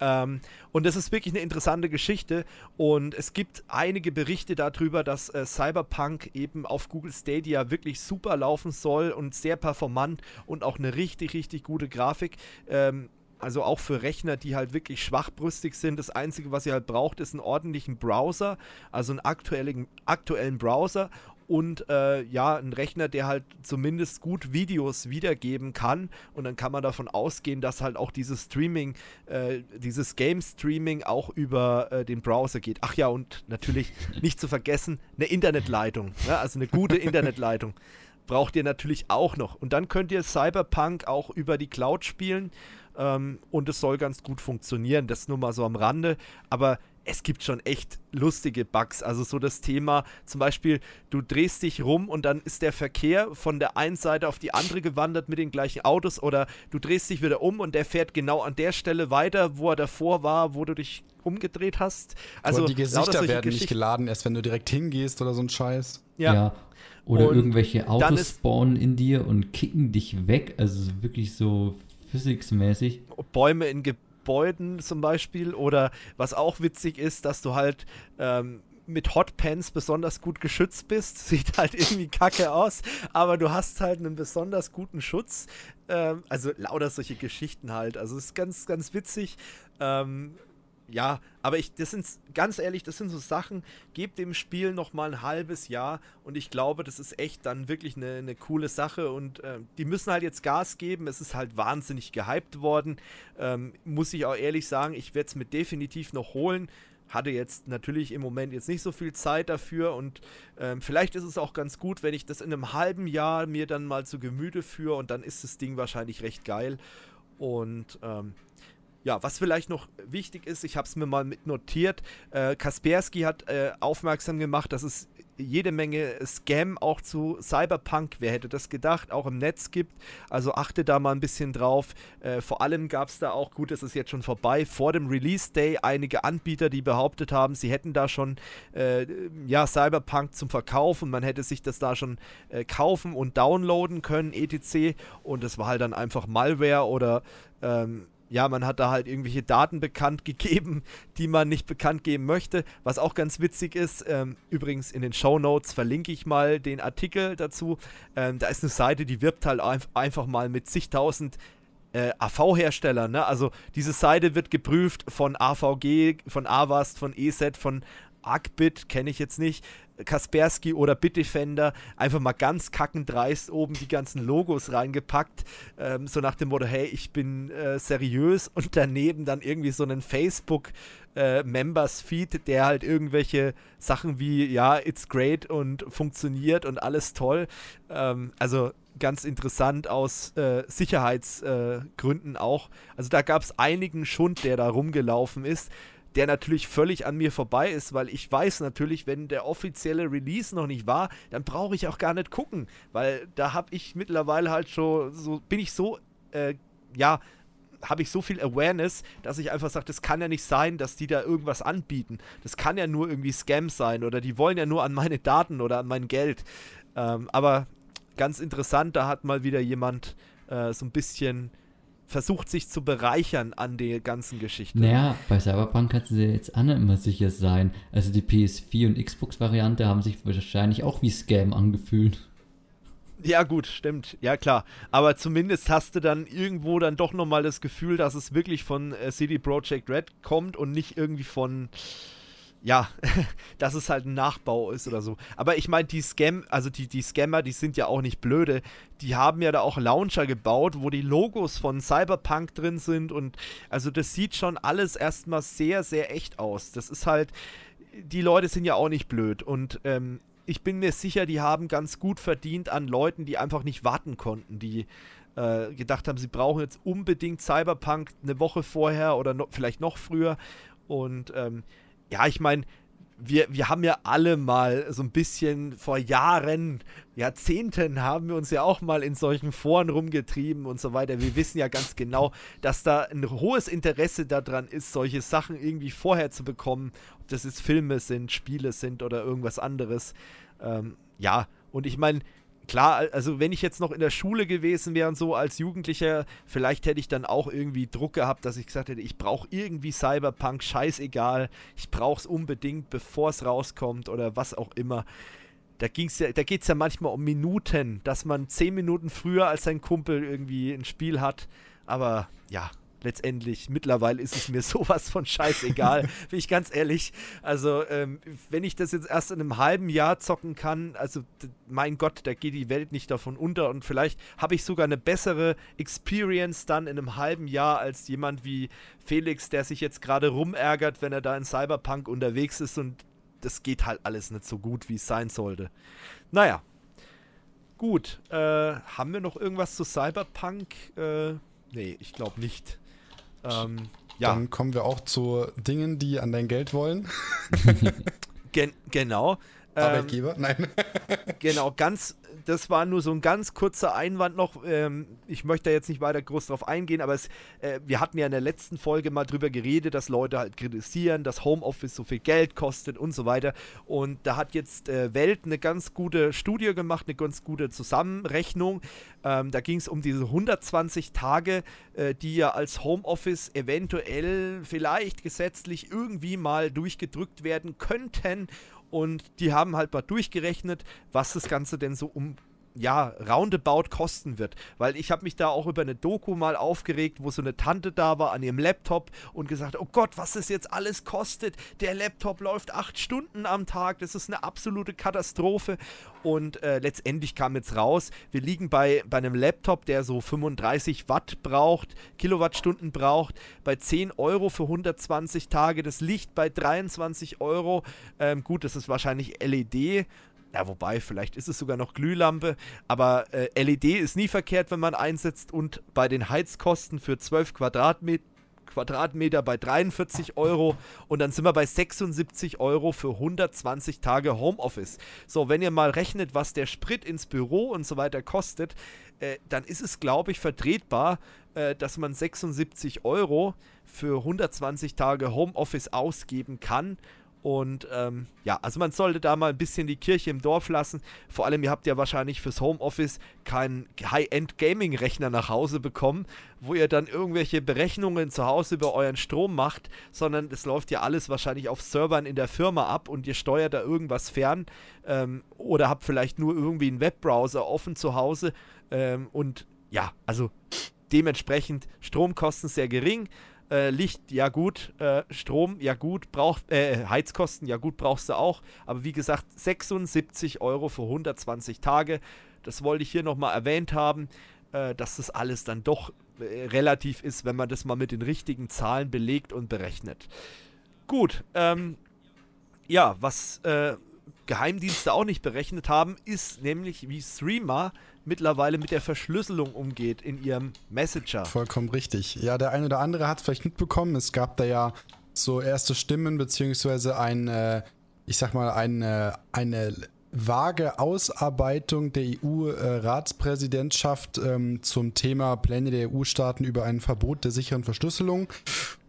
Ähm, und das ist wirklich eine interessante Geschichte. Und es gibt einige Berichte darüber, dass äh, Cyberpunk eben auf Google Stadia wirklich super laufen soll und sehr performant und auch eine richtig, richtig gute Grafik. Ähm, also auch für Rechner, die halt wirklich schwachbrüstig sind. Das Einzige, was ihr halt braucht, ist einen ordentlichen Browser, also einen aktuellen, aktuellen Browser und äh, ja, ein Rechner, der halt zumindest gut Videos wiedergeben kann. Und dann kann man davon ausgehen, dass halt auch dieses Streaming, äh, dieses Game-Streaming auch über äh, den Browser geht. Ach ja, und natürlich nicht zu vergessen, eine Internetleitung, ne? also eine gute Internetleitung braucht ihr natürlich auch noch. Und dann könnt ihr Cyberpunk auch über die Cloud spielen. Ähm, und es soll ganz gut funktionieren. Das nur mal so am Rande. Aber es gibt schon echt lustige Bugs. Also so das Thema, zum Beispiel, du drehst dich rum und dann ist der Verkehr von der einen Seite auf die andere gewandert mit den gleichen Autos oder du drehst dich wieder um und der fährt genau an der Stelle weiter, wo er davor war, wo du dich umgedreht hast. Also Aber die Gesichter werden nicht geladen, erst wenn du direkt hingehst oder so ein Scheiß. Ja. ja. Oder und irgendwelche Autos spawnen in dir und kicken dich weg. Also wirklich so physicsmäßig. Bäume in Ge Gebäuden zum Beispiel. Oder was auch witzig ist, dass du halt ähm, mit Hotpants besonders gut geschützt bist. Sieht halt irgendwie kacke aus, aber du hast halt einen besonders guten Schutz. Ähm, also lauter solche Geschichten halt. Also es ist ganz, ganz witzig. Ähm, ja, aber ich, das sind, ganz ehrlich, das sind so Sachen, gebt dem Spiel noch mal ein halbes Jahr und ich glaube, das ist echt dann wirklich eine, eine coole Sache und äh, die müssen halt jetzt Gas geben. Es ist halt wahnsinnig gehypt worden. Ähm, muss ich auch ehrlich sagen, ich werde es mir definitiv noch holen. Hatte jetzt natürlich im Moment jetzt nicht so viel Zeit dafür und ähm, vielleicht ist es auch ganz gut, wenn ich das in einem halben Jahr mir dann mal zu Gemüte führe und dann ist das Ding wahrscheinlich recht geil. Und ähm, ja, was vielleicht noch wichtig ist, ich habe es mir mal mit notiert, äh, Kaspersky hat äh, aufmerksam gemacht, dass es jede Menge Scam auch zu Cyberpunk, wer hätte das gedacht, auch im Netz gibt. Also achte da mal ein bisschen drauf. Äh, vor allem gab es da auch, gut, es ist jetzt schon vorbei, vor dem Release Day einige Anbieter, die behauptet haben, sie hätten da schon äh, ja, Cyberpunk zum Verkauf und man hätte sich das da schon äh, kaufen und downloaden können, etc. Und das war halt dann einfach Malware oder ähm, ja, man hat da halt irgendwelche Daten bekannt gegeben, die man nicht bekannt geben möchte. Was auch ganz witzig ist, ähm, übrigens in den Show Notes verlinke ich mal den Artikel dazu. Ähm, da ist eine Seite, die wirbt halt ein einfach mal mit zigtausend äh, AV-Herstellern. Ne? Also diese Seite wird geprüft von AVG, von Avast, von ESET, von Arcbit, kenne ich jetzt nicht, Kaspersky oder Bitdefender einfach mal ganz kackendreist oben die ganzen Logos reingepackt, ähm, so nach dem Motto, hey, ich bin äh, seriös und daneben dann irgendwie so einen Facebook äh, Members Feed, der halt irgendwelche Sachen wie, ja, it's great und funktioniert und alles toll. Ähm, also ganz interessant aus äh, Sicherheitsgründen auch. Also da gab es einigen Schund, der da rumgelaufen ist der natürlich völlig an mir vorbei ist, weil ich weiß natürlich, wenn der offizielle Release noch nicht war, dann brauche ich auch gar nicht gucken, weil da habe ich mittlerweile halt schon so, bin ich so, äh, ja, habe ich so viel Awareness, dass ich einfach sage, das kann ja nicht sein, dass die da irgendwas anbieten. Das kann ja nur irgendwie Scam sein oder die wollen ja nur an meine Daten oder an mein Geld. Ähm, aber ganz interessant, da hat mal wieder jemand äh, so ein bisschen versucht sich zu bereichern an der ganzen Geschichte. Naja, bei Cyberpunk kannst du dir jetzt auch nicht immer sicher sein. Also die PS4 und Xbox-Variante haben sich wahrscheinlich auch wie Scam angefühlt. Ja, gut, stimmt. Ja, klar. Aber zumindest hast du dann irgendwo dann doch nochmal das Gefühl, dass es wirklich von äh, CD Projekt Red kommt und nicht irgendwie von ja, dass es halt ein Nachbau ist oder so. Aber ich meine, die Scam, also die, die Scammer, die sind ja auch nicht blöde. Die haben ja da auch Launcher gebaut, wo die Logos von Cyberpunk drin sind und also das sieht schon alles erstmal sehr, sehr echt aus. Das ist halt, die Leute sind ja auch nicht blöd und ähm, ich bin mir sicher, die haben ganz gut verdient an Leuten, die einfach nicht warten konnten, die äh, gedacht haben, sie brauchen jetzt unbedingt Cyberpunk eine Woche vorher oder no, vielleicht noch früher und ähm, ja, ich meine, wir, wir haben ja alle mal so ein bisschen vor Jahren, Jahrzehnten haben wir uns ja auch mal in solchen Foren rumgetrieben und so weiter. Wir wissen ja ganz genau, dass da ein hohes Interesse daran ist, solche Sachen irgendwie vorher zu bekommen. Ob das jetzt Filme sind, Spiele sind oder irgendwas anderes. Ähm, ja, und ich meine, klar, also wenn ich jetzt noch in der Schule gewesen wäre und so als Jugendlicher, vielleicht hätte ich dann auch irgendwie Druck gehabt, dass ich gesagt hätte, ich brauche irgendwie Cyberpunk, scheißegal, ich brauche es unbedingt, bevor es rauskommt oder was auch immer. Da, ja, da geht es ja manchmal um Minuten, dass man zehn Minuten früher als sein Kumpel irgendwie ein Spiel hat. Aber ja, letztendlich. Mittlerweile ist es mir sowas von scheißegal, bin ich ganz ehrlich. Also, ähm, wenn ich das jetzt erst in einem halben Jahr zocken kann, also mein Gott, da geht die Welt nicht davon unter und vielleicht habe ich sogar eine bessere Experience dann in einem halben Jahr als jemand wie Felix, der sich jetzt gerade rumärgert, wenn er da in Cyberpunk unterwegs ist und das geht halt alles nicht so gut, wie es sein sollte. Naja. Gut, äh, haben wir noch irgendwas zu Cyberpunk? Äh, nee, ich glaube nicht. Ähm, ja. Dann kommen wir auch zu Dingen, die an dein Geld wollen. Gen genau. Ähm, Arbeitgeber? Nein. genau, ganz das war nur so ein ganz kurzer Einwand noch. Ähm, ich möchte da jetzt nicht weiter groß drauf eingehen, aber es, äh, wir hatten ja in der letzten Folge mal drüber geredet, dass Leute halt kritisieren, dass Homeoffice so viel Geld kostet und so weiter. Und da hat jetzt äh, Welt eine ganz gute Studie gemacht, eine ganz gute Zusammenrechnung. Ähm, da ging es um diese 120 Tage, äh, die ja als Homeoffice eventuell vielleicht gesetzlich irgendwie mal durchgedrückt werden könnten. Und die haben halt mal durchgerechnet, was das Ganze denn so um ja, roundabout kosten wird. Weil ich habe mich da auch über eine Doku mal aufgeregt, wo so eine Tante da war an ihrem Laptop und gesagt, oh Gott, was das jetzt alles kostet. Der Laptop läuft acht Stunden am Tag, das ist eine absolute Katastrophe. Und äh, letztendlich kam jetzt raus, wir liegen bei, bei einem Laptop, der so 35 Watt braucht, Kilowattstunden braucht, bei 10 Euro für 120 Tage. Das Licht bei 23 Euro. Ähm, gut, das ist wahrscheinlich LED ja, wobei, vielleicht ist es sogar noch Glühlampe, aber äh, LED ist nie verkehrt, wenn man einsetzt und bei den Heizkosten für 12 Quadratmeter Quadratmeter bei 43 Euro und dann sind wir bei 76 Euro für 120 Tage Homeoffice. So, wenn ihr mal rechnet, was der Sprit ins Büro und so weiter kostet, äh, dann ist es, glaube ich, vertretbar, äh, dass man 76 Euro für 120 Tage Homeoffice ausgeben kann und ähm, ja, also man sollte da mal ein bisschen die Kirche im Dorf lassen. Vor allem, ihr habt ja wahrscheinlich fürs Homeoffice keinen High-End-Gaming-Rechner nach Hause bekommen, wo ihr dann irgendwelche Berechnungen zu Hause über euren Strom macht, sondern es läuft ja alles wahrscheinlich auf Servern in der Firma ab und ihr steuert da irgendwas fern ähm, oder habt vielleicht nur irgendwie einen Webbrowser offen zu Hause. Ähm, und ja, also dementsprechend Stromkosten sehr gering. Äh, Licht, ja gut. Äh, Strom, ja gut. Braucht, äh, Heizkosten, ja gut, brauchst du auch. Aber wie gesagt, 76 Euro für 120 Tage. Das wollte ich hier nochmal erwähnt haben, äh, dass das alles dann doch äh, relativ ist, wenn man das mal mit den richtigen Zahlen belegt und berechnet. Gut, ähm, ja, was äh, Geheimdienste auch nicht berechnet haben, ist nämlich, wie Streamer mittlerweile mit der Verschlüsselung umgeht in ihrem Messenger. Vollkommen richtig. Ja, der eine oder andere hat es vielleicht mitbekommen. Es gab da ja so erste Stimmen, beziehungsweise ein, äh, ich sag mal, eine, eine vage Ausarbeitung der EU-Ratspräsidentschaft ähm, zum Thema Pläne der EU-Staaten über ein Verbot der sicheren Verschlüsselung.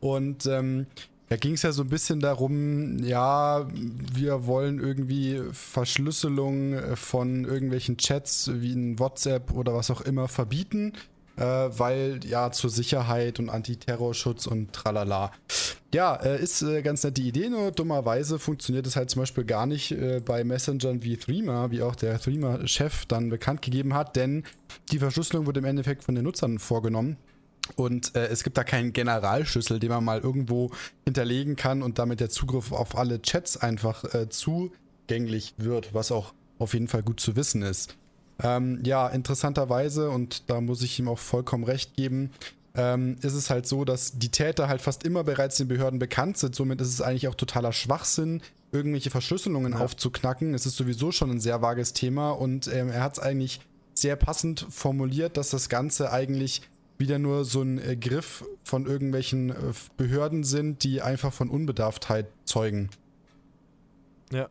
Und ähm, da ging es ja so ein bisschen darum, ja, wir wollen irgendwie Verschlüsselung äh, von irgendwelchen Chats wie in WhatsApp oder was auch immer verbieten, äh, weil ja zur Sicherheit und Antiterrorschutz und tralala. Ja, äh, ist äh, ganz nette Idee, nur dummerweise funktioniert es halt zum Beispiel gar nicht äh, bei Messengern wie Threema, wie auch der Threema-Chef dann bekannt gegeben hat, denn die Verschlüsselung wurde im Endeffekt von den Nutzern vorgenommen. Und äh, es gibt da keinen Generalschlüssel, den man mal irgendwo hinterlegen kann und damit der Zugriff auf alle Chats einfach äh, zugänglich wird, was auch auf jeden Fall gut zu wissen ist. Ähm, ja, interessanterweise, und da muss ich ihm auch vollkommen recht geben, ähm, ist es halt so, dass die Täter halt fast immer bereits den Behörden bekannt sind. Somit ist es eigentlich auch totaler Schwachsinn, irgendwelche Verschlüsselungen ja. aufzuknacken. Es ist sowieso schon ein sehr vages Thema und ähm, er hat es eigentlich sehr passend formuliert, dass das Ganze eigentlich wieder nur so ein äh, Griff von irgendwelchen äh, Behörden sind, die einfach von Unbedarftheit zeugen. Ja.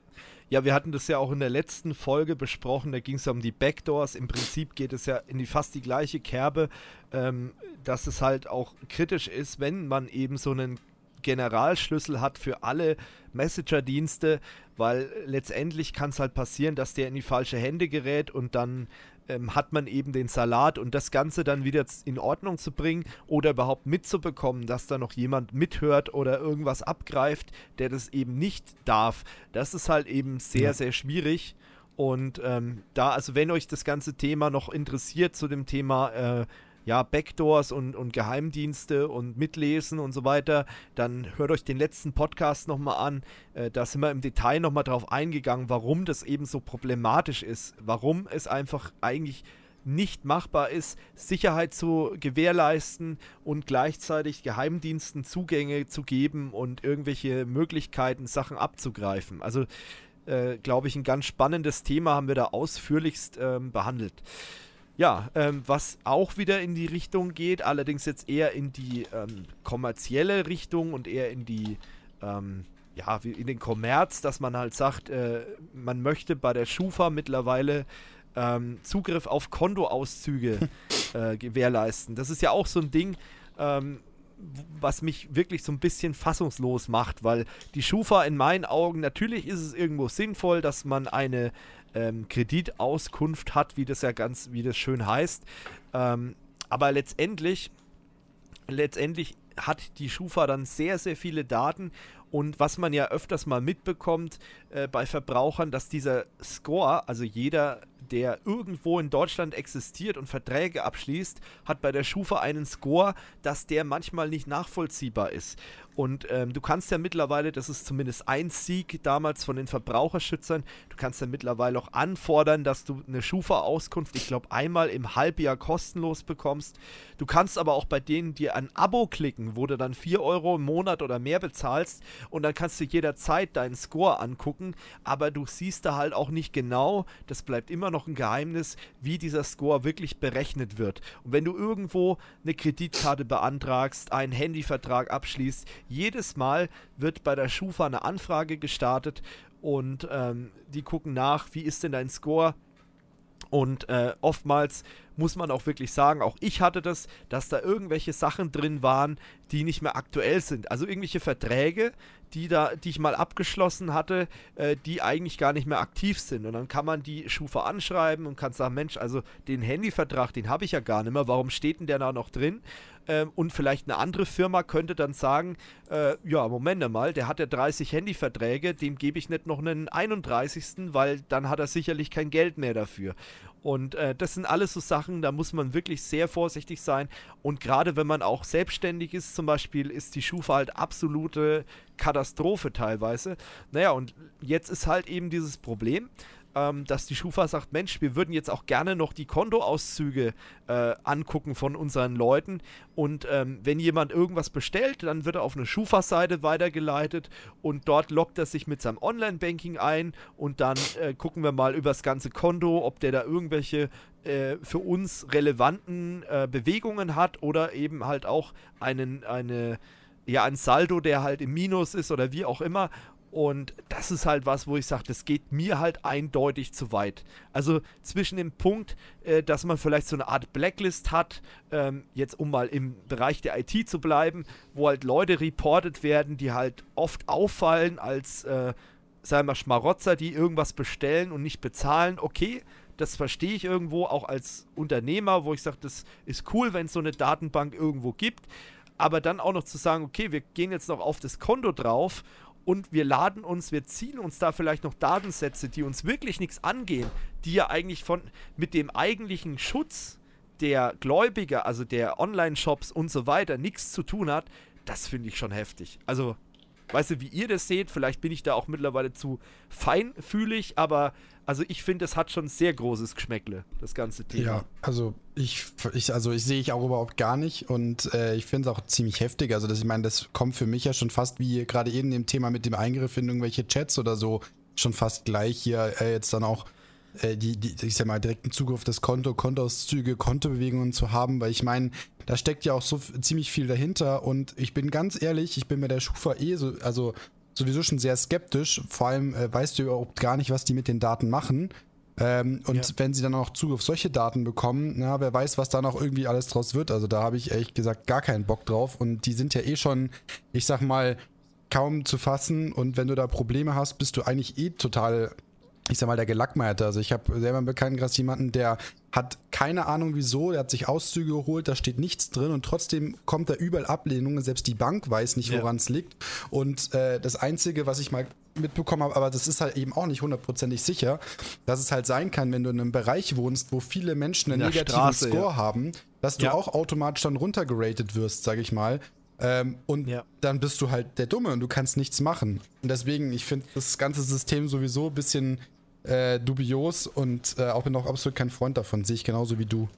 Ja, wir hatten das ja auch in der letzten Folge besprochen, da ging es ja um die Backdoors. Im Prinzip geht es ja in die fast die gleiche Kerbe, ähm, dass es halt auch kritisch ist, wenn man eben so einen Generalschlüssel hat für alle Messenger-Dienste, weil letztendlich kann es halt passieren, dass der in die falsche Hände gerät und dann ähm, hat man eben den Salat und das Ganze dann wieder in Ordnung zu bringen oder überhaupt mitzubekommen, dass da noch jemand mithört oder irgendwas abgreift, der das eben nicht darf. Das ist halt eben sehr, ja. sehr schwierig. Und ähm, da, also wenn euch das ganze Thema noch interessiert zu dem Thema äh, ja, Backdoors und, und Geheimdienste und Mitlesen und so weiter, dann hört euch den letzten Podcast nochmal an. Äh, da sind wir im Detail nochmal drauf eingegangen, warum das eben so problematisch ist, warum es einfach eigentlich nicht machbar ist, Sicherheit zu gewährleisten und gleichzeitig Geheimdiensten Zugänge zu geben und irgendwelche Möglichkeiten, Sachen abzugreifen. Also, äh, glaube ich, ein ganz spannendes Thema haben wir da ausführlichst ähm, behandelt. Ja, ähm, was auch wieder in die Richtung geht, allerdings jetzt eher in die ähm, kommerzielle Richtung und eher in die, ähm, ja, in den Kommerz, dass man halt sagt, äh, man möchte bei der Schufa mittlerweile ähm, Zugriff auf Kontoauszüge äh, gewährleisten. Das ist ja auch so ein Ding, ähm, was mich wirklich so ein bisschen fassungslos macht, weil die Schufa in meinen Augen, natürlich ist es irgendwo sinnvoll, dass man eine ähm, Kreditauskunft hat, wie das ja ganz, wie das schön heißt. Ähm, aber letztendlich, letztendlich hat die Schufa dann sehr, sehr viele Daten und was man ja öfters mal mitbekommt äh, bei Verbrauchern, dass dieser Score, also jeder, der irgendwo in Deutschland existiert und Verträge abschließt, hat bei der Schufa einen Score, dass der manchmal nicht nachvollziehbar ist. Und ähm, du kannst ja mittlerweile, das ist zumindest ein Sieg damals von den Verbraucherschützern, du kannst ja mittlerweile auch anfordern, dass du eine Schufa-Auskunft, ich glaube, einmal im Halbjahr kostenlos bekommst. Du kannst aber auch bei denen dir ein Abo klicken, wo du dann 4 Euro im Monat oder mehr bezahlst und dann kannst du jederzeit deinen Score angucken, aber du siehst da halt auch nicht genau, das bleibt immer noch ein Geheimnis, wie dieser Score wirklich berechnet wird. Und wenn du irgendwo eine Kreditkarte beantragst, einen Handyvertrag abschließt, jedes Mal wird bei der Schufa eine Anfrage gestartet und ähm, die gucken nach, wie ist denn dein Score? Und äh, oftmals muss man auch wirklich sagen, auch ich hatte das, dass da irgendwelche Sachen drin waren, die nicht mehr aktuell sind. Also irgendwelche Verträge, die da, die ich mal abgeschlossen hatte, äh, die eigentlich gar nicht mehr aktiv sind. Und dann kann man die Schufa anschreiben und kann sagen, Mensch, also den Handyvertrag, den habe ich ja gar nicht mehr. Warum steht denn der da noch drin? Ähm, und vielleicht eine andere Firma könnte dann sagen, äh, ja, Moment mal, der hat ja 30 Handyverträge, dem gebe ich nicht noch einen 31., weil dann hat er sicherlich kein Geld mehr dafür. Und äh, das sind alles so Sachen, da muss man wirklich sehr vorsichtig sein. Und gerade wenn man auch selbstständig ist, zum Beispiel, ist die Schufa halt absolute Katastrophe teilweise. Naja, und jetzt ist halt eben dieses Problem ähm, dass die Schufa sagt, Mensch, wir würden jetzt auch gerne noch die Kontoauszüge äh, angucken von unseren Leuten. Und ähm, wenn jemand irgendwas bestellt, dann wird er auf eine Schufa-Seite weitergeleitet und dort loggt er sich mit seinem Online-Banking ein und dann äh, gucken wir mal über das ganze Konto, ob der da irgendwelche äh, für uns relevanten äh, Bewegungen hat oder eben halt auch einen, eine ja, ein Saldo, der halt im Minus ist oder wie auch immer. Und das ist halt was, wo ich sage, das geht mir halt eindeutig zu weit. Also zwischen dem Punkt, äh, dass man vielleicht so eine Art Blacklist hat, ähm, jetzt um mal im Bereich der IT zu bleiben, wo halt Leute reportet werden, die halt oft auffallen als, äh, sagen wir, Schmarotzer, die irgendwas bestellen und nicht bezahlen. Okay, das verstehe ich irgendwo auch als Unternehmer, wo ich sage, das ist cool, wenn es so eine Datenbank irgendwo gibt. Aber dann auch noch zu sagen, okay, wir gehen jetzt noch auf das Konto drauf und wir laden uns, wir ziehen uns da vielleicht noch Datensätze, die uns wirklich nichts angehen, die ja eigentlich von mit dem eigentlichen Schutz der Gläubiger, also der Online-Shops und so weiter, nichts zu tun hat, das finde ich schon heftig. Also Weißt du, wie ihr das seht, vielleicht bin ich da auch mittlerweile zu feinfühlig, aber also ich finde, es hat schon sehr großes Geschmäckle, das ganze Thema. Ja, also ich, ich also ich sehe ich auch überhaupt gar nicht und äh, ich finde es auch ziemlich heftig. Also das, ich meine, das kommt für mich ja schon fast wie gerade eben im Thema mit dem Eingriff in irgendwelche Chats oder so schon fast gleich hier äh, jetzt dann auch die, die, ich sag mal, direkten Zugriff auf das Konto, Kontoauszüge, Kontobewegungen zu haben, weil ich meine, da steckt ja auch so ziemlich viel dahinter und ich bin ganz ehrlich, ich bin mit der Schufa eh so, also sowieso schon sehr skeptisch, vor allem äh, weißt du überhaupt gar nicht, was die mit den Daten machen. Ähm, und ja. wenn sie dann auch Zugriff auf solche Daten bekommen, na, wer weiß, was da noch irgendwie alles draus wird. Also da habe ich ehrlich gesagt gar keinen Bock drauf. Und die sind ja eh schon, ich sag mal, kaum zu fassen. Und wenn du da Probleme hast, bist du eigentlich eh total ich sag mal, der Gelackmeierte. Also ich habe selber einen Bekanntenkreis jemanden, der hat keine Ahnung wieso, der hat sich Auszüge geholt, da steht nichts drin und trotzdem kommt da überall Ablehnungen, selbst die Bank weiß nicht, woran es ja. liegt. Und äh, das Einzige, was ich mal mitbekommen habe, aber das ist halt eben auch nicht hundertprozentig sicher, dass es halt sein kann, wenn du in einem Bereich wohnst, wo viele Menschen einen negativen Straße, Score ja. haben, dass du ja. auch automatisch dann runtergeratet wirst, sage ich mal. Ähm, und ja. dann bist du halt der Dumme und du kannst nichts machen. Und deswegen, ich finde das ganze System sowieso ein bisschen äh, dubios und äh, auch bin auch absolut kein Freund davon. Sehe ich genauso wie du.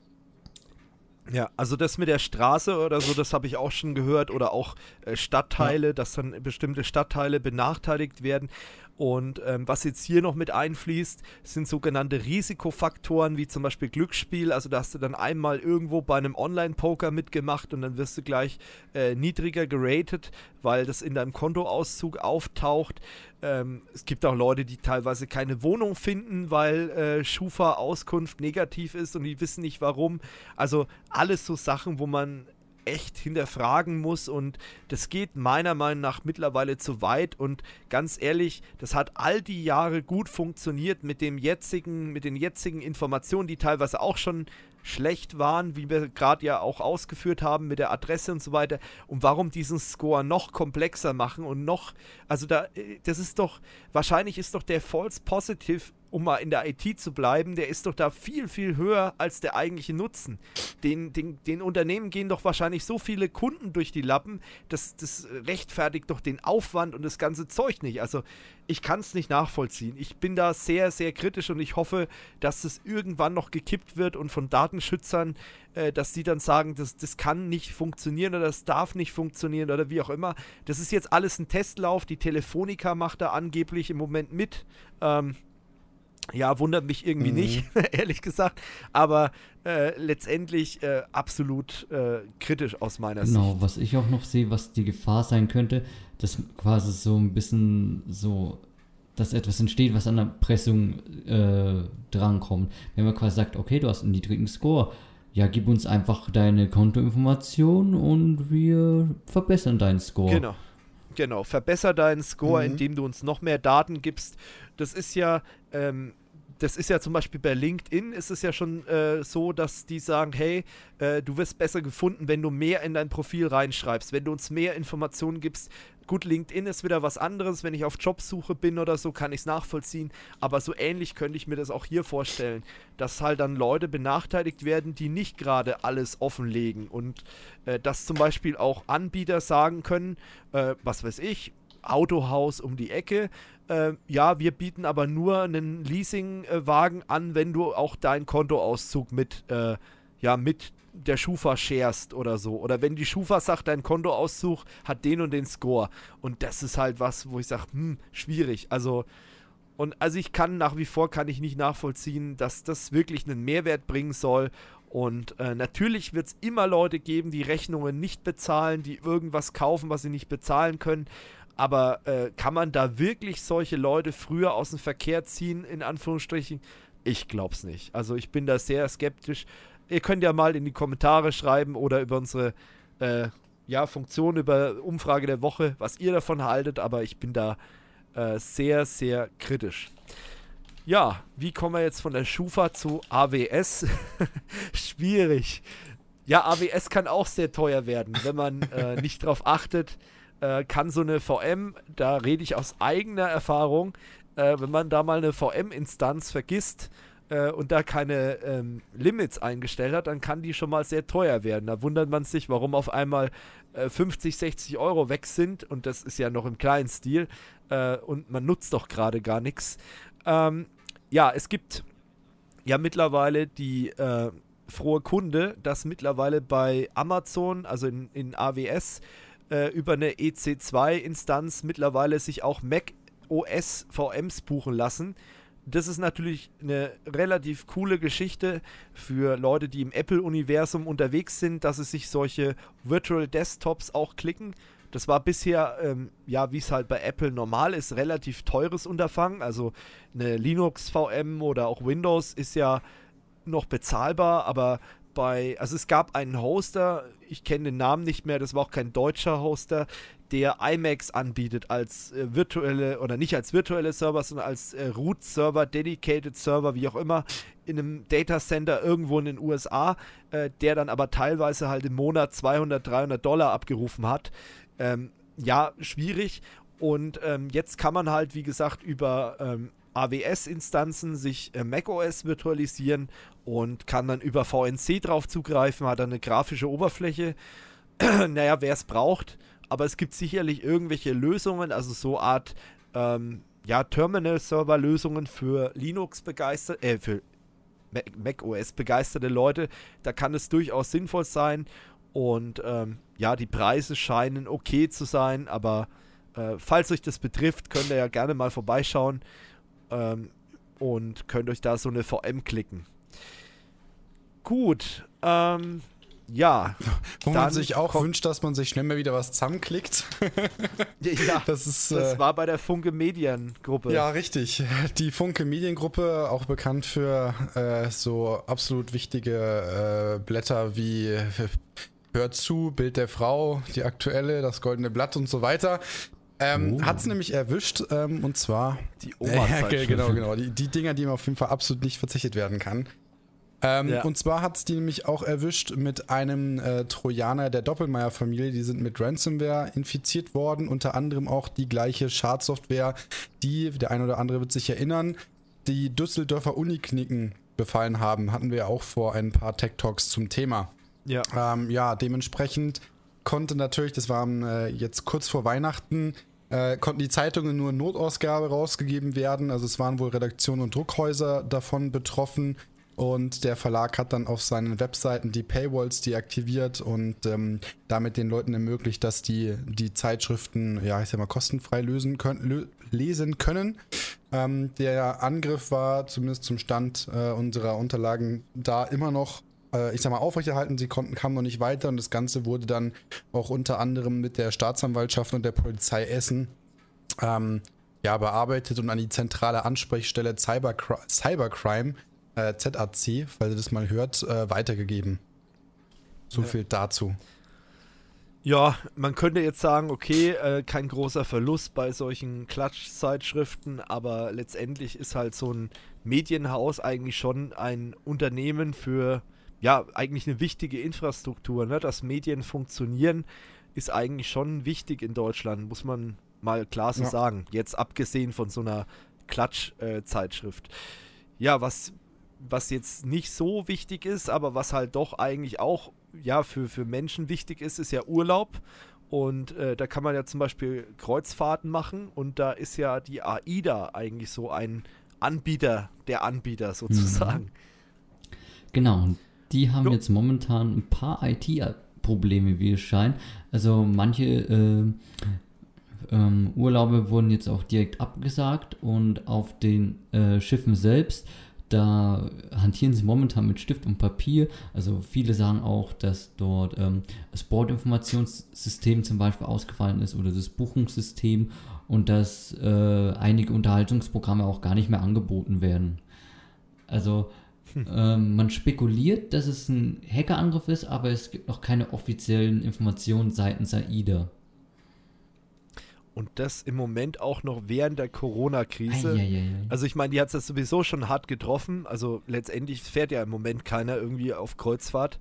Ja, also das mit der Straße oder so, das habe ich auch schon gehört oder auch äh, Stadtteile, ja. dass dann bestimmte Stadtteile benachteiligt werden. Und ähm, was jetzt hier noch mit einfließt, sind sogenannte Risikofaktoren, wie zum Beispiel Glücksspiel. Also da hast du dann einmal irgendwo bei einem Online-Poker mitgemacht und dann wirst du gleich äh, niedriger geratet, weil das in deinem Kontoauszug auftaucht. Ähm, es gibt auch Leute, die teilweise keine Wohnung finden, weil äh, Schufa-Auskunft negativ ist und die wissen nicht warum. Also alles so Sachen, wo man echt hinterfragen muss und das geht meiner Meinung nach mittlerweile zu weit und ganz ehrlich, das hat all die Jahre gut funktioniert mit dem jetzigen, mit den jetzigen Informationen, die teilweise auch schon schlecht waren, wie wir gerade ja auch ausgeführt haben mit der Adresse und so weiter. Und warum diesen Score noch komplexer machen und noch, also da, äh, das ist doch, wahrscheinlich ist doch der False Positive um mal in der IT zu bleiben, der ist doch da viel, viel höher als der eigentliche Nutzen. Den, den, den Unternehmen gehen doch wahrscheinlich so viele Kunden durch die Lappen, das, das rechtfertigt doch den Aufwand und das ganze Zeug nicht. Also ich kann es nicht nachvollziehen. Ich bin da sehr, sehr kritisch und ich hoffe, dass es irgendwann noch gekippt wird und von Datenschützern, äh, dass die dann sagen, das, das kann nicht funktionieren oder das darf nicht funktionieren oder wie auch immer. Das ist jetzt alles ein Testlauf. Die Telefonica macht da angeblich im Moment mit. Ähm, ja, wundert mich irgendwie mhm. nicht, ehrlich gesagt. Aber äh, letztendlich äh, absolut äh, kritisch aus meiner genau, Sicht. Genau, was ich auch noch sehe, was die Gefahr sein könnte, dass quasi so ein bisschen so, dass etwas entsteht, was an der Pressung äh, drankommt. Wenn man quasi sagt, okay, du hast einen niedrigen Score, ja, gib uns einfach deine Kontoinformation und wir verbessern deinen Score. Genau. Genau, verbessere deinen Score, mhm. indem du uns noch mehr Daten gibst. Das ist ja, ähm, das ist ja zum Beispiel bei LinkedIn ist es ja schon äh, so, dass die sagen, hey, äh, du wirst besser gefunden, wenn du mehr in dein Profil reinschreibst, wenn du uns mehr Informationen gibst. Gut, LinkedIn ist wieder was anderes, wenn ich auf Jobsuche bin oder so, kann ich es nachvollziehen, aber so ähnlich könnte ich mir das auch hier vorstellen, dass halt dann Leute benachteiligt werden, die nicht gerade alles offenlegen. Und äh, dass zum Beispiel auch Anbieter sagen können, äh, was weiß ich, Autohaus um die Ecke, äh, ja, wir bieten aber nur einen Leasingwagen an, wenn du auch deinen Kontoauszug mit, äh, ja, mit der Schufa sharest oder so. Oder wenn die Schufa sagt, dein Kontoauszug hat den und den Score. Und das ist halt was, wo ich sage, hm, schwierig. Also, und also ich kann nach wie vor kann ich nicht nachvollziehen, dass das wirklich einen Mehrwert bringen soll. Und äh, natürlich wird es immer Leute geben, die Rechnungen nicht bezahlen, die irgendwas kaufen, was sie nicht bezahlen können. Aber äh, kann man da wirklich solche Leute früher aus dem Verkehr ziehen, in Anführungsstrichen? Ich glaube es nicht. Also ich bin da sehr skeptisch. Ihr könnt ja mal in die Kommentare schreiben oder über unsere äh, ja, Funktion, über Umfrage der Woche, was ihr davon haltet, aber ich bin da äh, sehr, sehr kritisch. Ja, wie kommen wir jetzt von der Schufa zu AWS? Schwierig. Ja, AWS kann auch sehr teuer werden, wenn man äh, nicht darauf achtet, äh, kann so eine VM, da rede ich aus eigener Erfahrung, äh, wenn man da mal eine VM-Instanz vergisst äh, und da keine ähm, Limits eingestellt hat, dann kann die schon mal sehr teuer werden. Da wundert man sich, warum auf einmal 50, äh, 60 Euro weg sind und das ist ja noch im kleinen Stil äh, und man nutzt doch gerade gar nichts. Ähm, ja, es gibt ja mittlerweile die äh, frohe Kunde, dass mittlerweile bei Amazon, also in, in AWS, äh, über eine EC2-Instanz mittlerweile sich auch Mac OS VMs buchen lassen. Das ist natürlich eine relativ coole Geschichte für Leute, die im Apple-Universum unterwegs sind, dass sie sich solche Virtual Desktops auch klicken. Das war bisher, ähm, ja, wie es halt bei Apple normal ist, relativ teures Unterfangen. Also eine Linux VM oder auch Windows ist ja noch bezahlbar, aber bei, also es gab einen Hoster, ich kenne den Namen nicht mehr, das war auch kein deutscher Hoster, der IMAX anbietet als äh, virtuelle oder nicht als virtuelle Server, sondern als äh, Root-Server, Dedicated Server, wie auch immer, in einem Datacenter irgendwo in den USA, äh, der dann aber teilweise halt im Monat 200, 300 Dollar abgerufen hat. Ähm, ja, schwierig. Und ähm, jetzt kann man halt, wie gesagt, über ähm, AWS-Instanzen sich äh, macOS virtualisieren und kann dann über VNC drauf zugreifen, hat eine grafische Oberfläche. naja, wer es braucht, aber es gibt sicherlich irgendwelche Lösungen, also so Art ähm, ja, Terminal-Server-Lösungen für Linux begeistert, äh, für macOS begeisterte Leute. Da kann es durchaus sinnvoll sein und ähm, ja, die Preise scheinen okay zu sein, aber äh, falls euch das betrifft, könnt ihr ja gerne mal vorbeischauen ähm, und könnt euch da so eine VM klicken. Gut, ähm, ja. Wo man sich auch wünscht, dass man sich schnell mal wieder was zusammenklickt. ja, das, ist, das äh, war bei der Funke Mediengruppe. Ja, richtig. Die Funke Mediengruppe, auch bekannt für äh, so absolut wichtige äh, Blätter wie Hört zu, Bild der Frau, die aktuelle, das Goldene Blatt und so weiter. Ähm, oh. Hat es nämlich erwischt, ähm, und zwar die Oma. Äh, genau, genau. Die, die Dinger, die man auf jeden Fall absolut nicht verzichtet werden kann. Ähm, ja. Und zwar hat es die nämlich auch erwischt mit einem äh, Trojaner der Doppelmeier-Familie. Die sind mit Ransomware infiziert worden, unter anderem auch die gleiche Schadsoftware, die, der eine oder andere wird sich erinnern, die Düsseldorfer Unikliniken befallen haben. Hatten wir ja auch vor ein paar Tech Talks zum Thema. Ja. Ähm, ja, dementsprechend konnte natürlich, das war äh, jetzt kurz vor Weihnachten, äh, konnten die Zeitungen nur Notausgabe rausgegeben werden. Also es waren wohl Redaktionen und Druckhäuser davon betroffen. Und der Verlag hat dann auf seinen Webseiten die Paywalls deaktiviert und ähm, damit den Leuten ermöglicht, dass die die Zeitschriften, ja, ich sag mal, kostenfrei lösen können, lö lesen können. Ähm, der Angriff war zumindest zum Stand äh, unserer Unterlagen da immer noch äh, ich sag mal, aufrechterhalten. Sie konnten, kamen noch nicht weiter und das Ganze wurde dann auch unter anderem mit der Staatsanwaltschaft und der Polizei Essen ähm, ja, bearbeitet und an die zentrale Ansprechstelle Cybercri Cybercrime äh, ZAC, falls ihr das mal hört, äh, weitergegeben. So ja. viel dazu. Ja, man könnte jetzt sagen, okay, äh, kein großer Verlust bei solchen Klatschzeitschriften, aber letztendlich ist halt so ein Medienhaus eigentlich schon ein Unternehmen für, ja, eigentlich eine wichtige Infrastruktur. Ne? Dass Medien funktionieren, ist eigentlich schon wichtig in Deutschland, muss man mal klar so ja. sagen. Jetzt abgesehen von so einer Klatschzeitschrift. ja, was was jetzt nicht so wichtig ist, aber was halt doch eigentlich auch ja, für, für Menschen wichtig ist, ist ja Urlaub. Und äh, da kann man ja zum Beispiel Kreuzfahrten machen und da ist ja die AIDA eigentlich so ein Anbieter der Anbieter sozusagen. Mhm. Genau, und die haben jo. jetzt momentan ein paar IT-Probleme, wie es scheint. Also manche äh, ähm, Urlaube wurden jetzt auch direkt abgesagt und auf den äh, Schiffen selbst da hantieren sie momentan mit Stift und Papier. Also viele sagen auch, dass dort ähm, das Bordinformationssystem zum Beispiel ausgefallen ist oder das Buchungssystem und dass äh, einige Unterhaltungsprogramme auch gar nicht mehr angeboten werden. Also hm. ähm, man spekuliert, dass es ein Hackerangriff ist, aber es gibt noch keine offiziellen Informationen seitens AIDA. Und das im Moment auch noch während der Corona-Krise. Also ich meine, die hat es sowieso schon hart getroffen. Also letztendlich fährt ja im Moment keiner irgendwie auf Kreuzfahrt.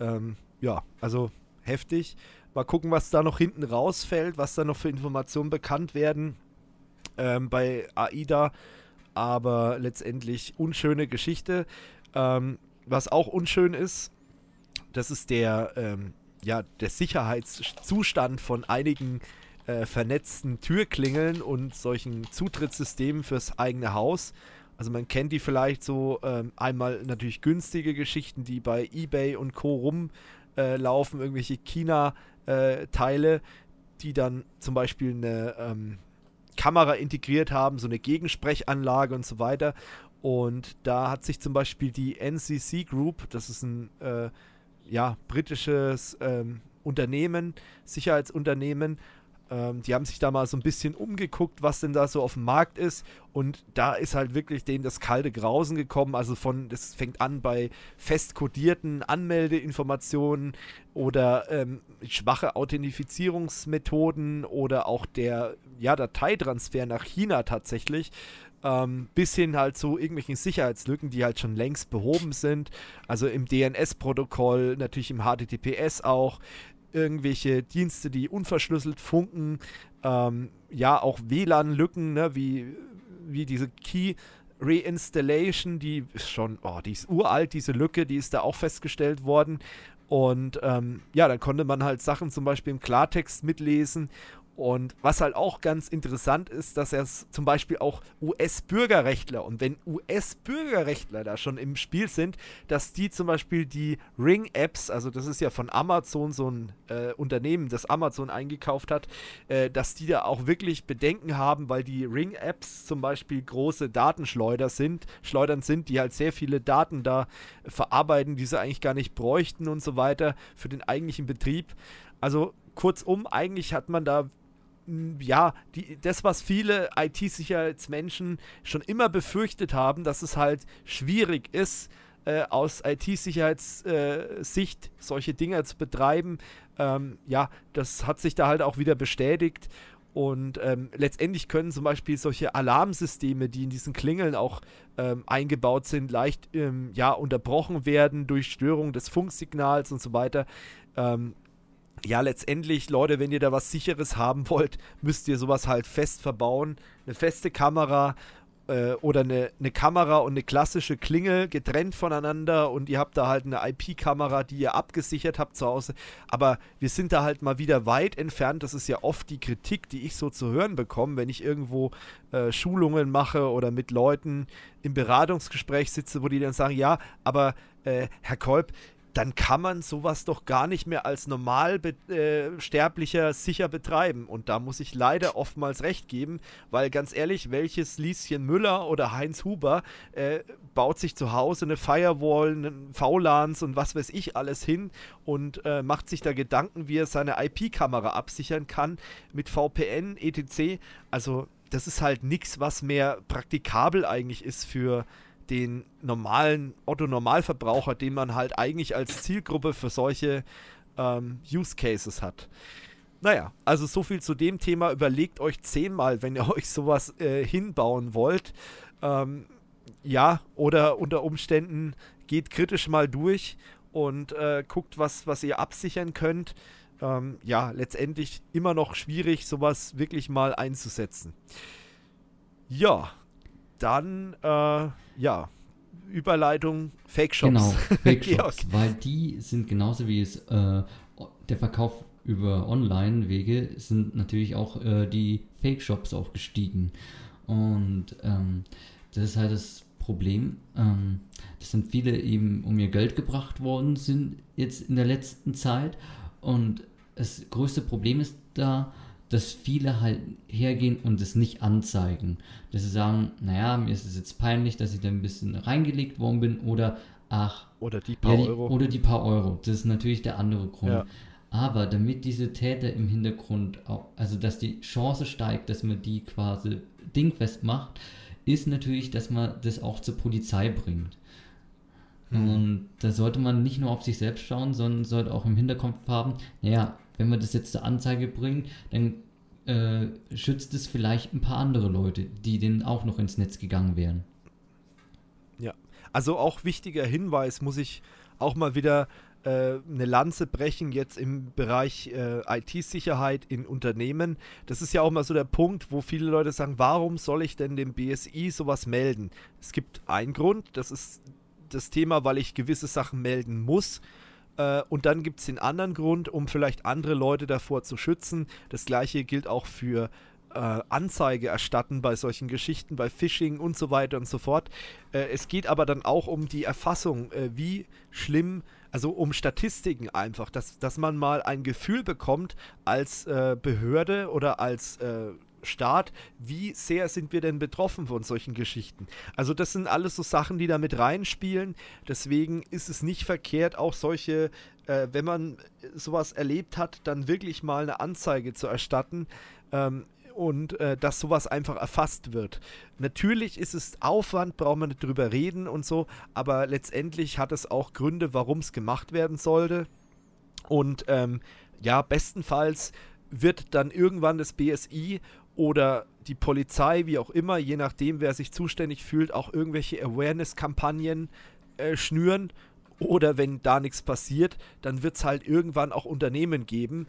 Ähm, ja, also heftig. Mal gucken, was da noch hinten rausfällt, was da noch für Informationen bekannt werden ähm, bei AIDA. Aber letztendlich unschöne Geschichte. Ähm, was auch unschön ist, das ist der, ähm, ja, der Sicherheitszustand von einigen äh, vernetzten Türklingeln und solchen Zutrittssystemen fürs eigene Haus. Also man kennt die vielleicht so ähm, einmal natürlich günstige Geschichten, die bei eBay und Co. rumlaufen, äh, irgendwelche China-Teile, äh, die dann zum Beispiel eine ähm, Kamera integriert haben, so eine Gegensprechanlage und so weiter. Und da hat sich zum Beispiel die NCC Group, das ist ein äh, ja, britisches ähm, Unternehmen, Sicherheitsunternehmen, ähm, die haben sich da mal so ein bisschen umgeguckt, was denn da so auf dem Markt ist. Und da ist halt wirklich denen das kalte Grausen gekommen. Also von, das fängt an bei fest kodierten Anmeldeinformationen oder ähm, schwache Authentifizierungsmethoden oder auch der ja, Dateitransfer nach China tatsächlich. Ähm, bis hin halt zu irgendwelchen Sicherheitslücken, die halt schon längst behoben sind. Also im DNS-Protokoll, natürlich im HTTPS auch irgendwelche Dienste, die unverschlüsselt funken, ähm, ja, auch WLAN-Lücken, ne, wie, wie diese Key Reinstallation, die ist schon, oh, die ist uralt, diese Lücke, die ist da auch festgestellt worden. Und ähm, ja, dann konnte man halt Sachen zum Beispiel im Klartext mitlesen Und was halt auch ganz interessant ist, dass er zum Beispiel auch US-Bürgerrechtler und wenn US-Bürgerrechtler da schon im Spiel sind, dass die zum Beispiel die Ring-Apps, also das ist ja von Amazon so ein äh, Unternehmen, das Amazon eingekauft hat, äh, dass die da auch wirklich Bedenken haben, weil die Ring-Apps zum Beispiel große Datenschleuder sind, Schleudern sind, die halt sehr viele Daten da verarbeiten, die sie eigentlich gar nicht bräuchten und so weiter für den eigentlichen Betrieb. Also kurzum, eigentlich hat man da ja, die, das, was viele IT-Sicherheitsmenschen schon immer befürchtet haben, dass es halt schwierig ist, äh, aus IT-Sicherheitssicht äh, solche Dinge zu betreiben, ähm, ja, das hat sich da halt auch wieder bestätigt. Und ähm, letztendlich können zum Beispiel solche Alarmsysteme, die in diesen Klingeln auch ähm, eingebaut sind, leicht ähm, ja, unterbrochen werden durch Störung des Funksignals und so weiter. Ja, letztendlich, Leute, wenn ihr da was Sicheres haben wollt, müsst ihr sowas halt fest verbauen. Eine feste Kamera äh, oder eine, eine Kamera und eine klassische Klingel getrennt voneinander und ihr habt da halt eine IP-Kamera, die ihr abgesichert habt zu Hause. Aber wir sind da halt mal wieder weit entfernt. Das ist ja oft die Kritik, die ich so zu hören bekomme, wenn ich irgendwo äh, Schulungen mache oder mit Leuten im Beratungsgespräch sitze, wo die dann sagen, ja, aber äh, Herr Kolb, dann kann man sowas doch gar nicht mehr als Normalsterblicher äh, sicher betreiben. Und da muss ich leider oftmals recht geben, weil ganz ehrlich, welches Lieschen Müller oder Heinz Huber äh, baut sich zu Hause eine Firewall, einen VLANs und was weiß ich alles hin und äh, macht sich da Gedanken, wie er seine IP-Kamera absichern kann mit VPN, etc. Also das ist halt nichts, was mehr praktikabel eigentlich ist für den normalen Otto-Normalverbraucher, den man halt eigentlich als Zielgruppe für solche ähm, Use Cases hat. Naja, also so viel zu dem Thema. Überlegt euch zehnmal, wenn ihr euch sowas äh, hinbauen wollt. Ähm, ja, oder unter Umständen geht kritisch mal durch und äh, guckt, was, was ihr absichern könnt. Ähm, ja, letztendlich immer noch schwierig, sowas wirklich mal einzusetzen. Ja, dann, äh, ja, Überleitung Fake Shops. Genau, Fake Shops, weil die sind genauso wie es äh, der Verkauf über Online-Wege sind natürlich auch äh, die Fake Shops auch gestiegen. Und ähm, das ist halt das Problem. Ähm, das sind viele eben um ihr Geld gebracht worden sind jetzt in der letzten Zeit. Und das größte Problem ist da, dass viele halt hergehen und es nicht anzeigen. Dass sie sagen, naja, mir ist es jetzt peinlich, dass ich da ein bisschen reingelegt worden bin oder ach. Oder die paar ja, die, Euro. Oder die paar Euro. Das ist natürlich der andere Grund. Ja. Aber damit diese Täter im Hintergrund auch, also dass die Chance steigt, dass man die quasi dingfest macht, ist natürlich, dass man das auch zur Polizei bringt. Hm. Und da sollte man nicht nur auf sich selbst schauen, sondern sollte auch im Hinterkopf haben, naja, wenn wir das jetzt zur Anzeige bringen, dann äh, schützt es vielleicht ein paar andere Leute, die denen auch noch ins Netz gegangen wären. Ja, also auch wichtiger Hinweis muss ich auch mal wieder äh, eine Lanze brechen jetzt im Bereich äh, IT-Sicherheit in Unternehmen. Das ist ja auch mal so der Punkt, wo viele Leute sagen, warum soll ich denn dem BSI sowas melden? Es gibt einen Grund, das ist das Thema, weil ich gewisse Sachen melden muss. Äh, und dann gibt es den anderen Grund, um vielleicht andere Leute davor zu schützen. Das gleiche gilt auch für äh, Anzeige erstatten bei solchen Geschichten, bei Phishing und so weiter und so fort. Äh, es geht aber dann auch um die Erfassung, äh, wie schlimm, also um Statistiken einfach, dass, dass man mal ein Gefühl bekommt als äh, Behörde oder als äh, Staat, wie sehr sind wir denn betroffen von solchen Geschichten? Also das sind alles so Sachen, die da mit reinspielen. Deswegen ist es nicht verkehrt, auch solche, äh, wenn man sowas erlebt hat, dann wirklich mal eine Anzeige zu erstatten. Ähm, und äh, dass sowas einfach erfasst wird. Natürlich ist es Aufwand, braucht man nicht drüber reden und so, aber letztendlich hat es auch Gründe, warum es gemacht werden sollte. Und ähm, ja, bestenfalls wird dann irgendwann das BSI oder die Polizei, wie auch immer, je nachdem, wer sich zuständig fühlt, auch irgendwelche Awareness-Kampagnen äh, schnüren. Oder wenn da nichts passiert, dann wird es halt irgendwann auch Unternehmen geben,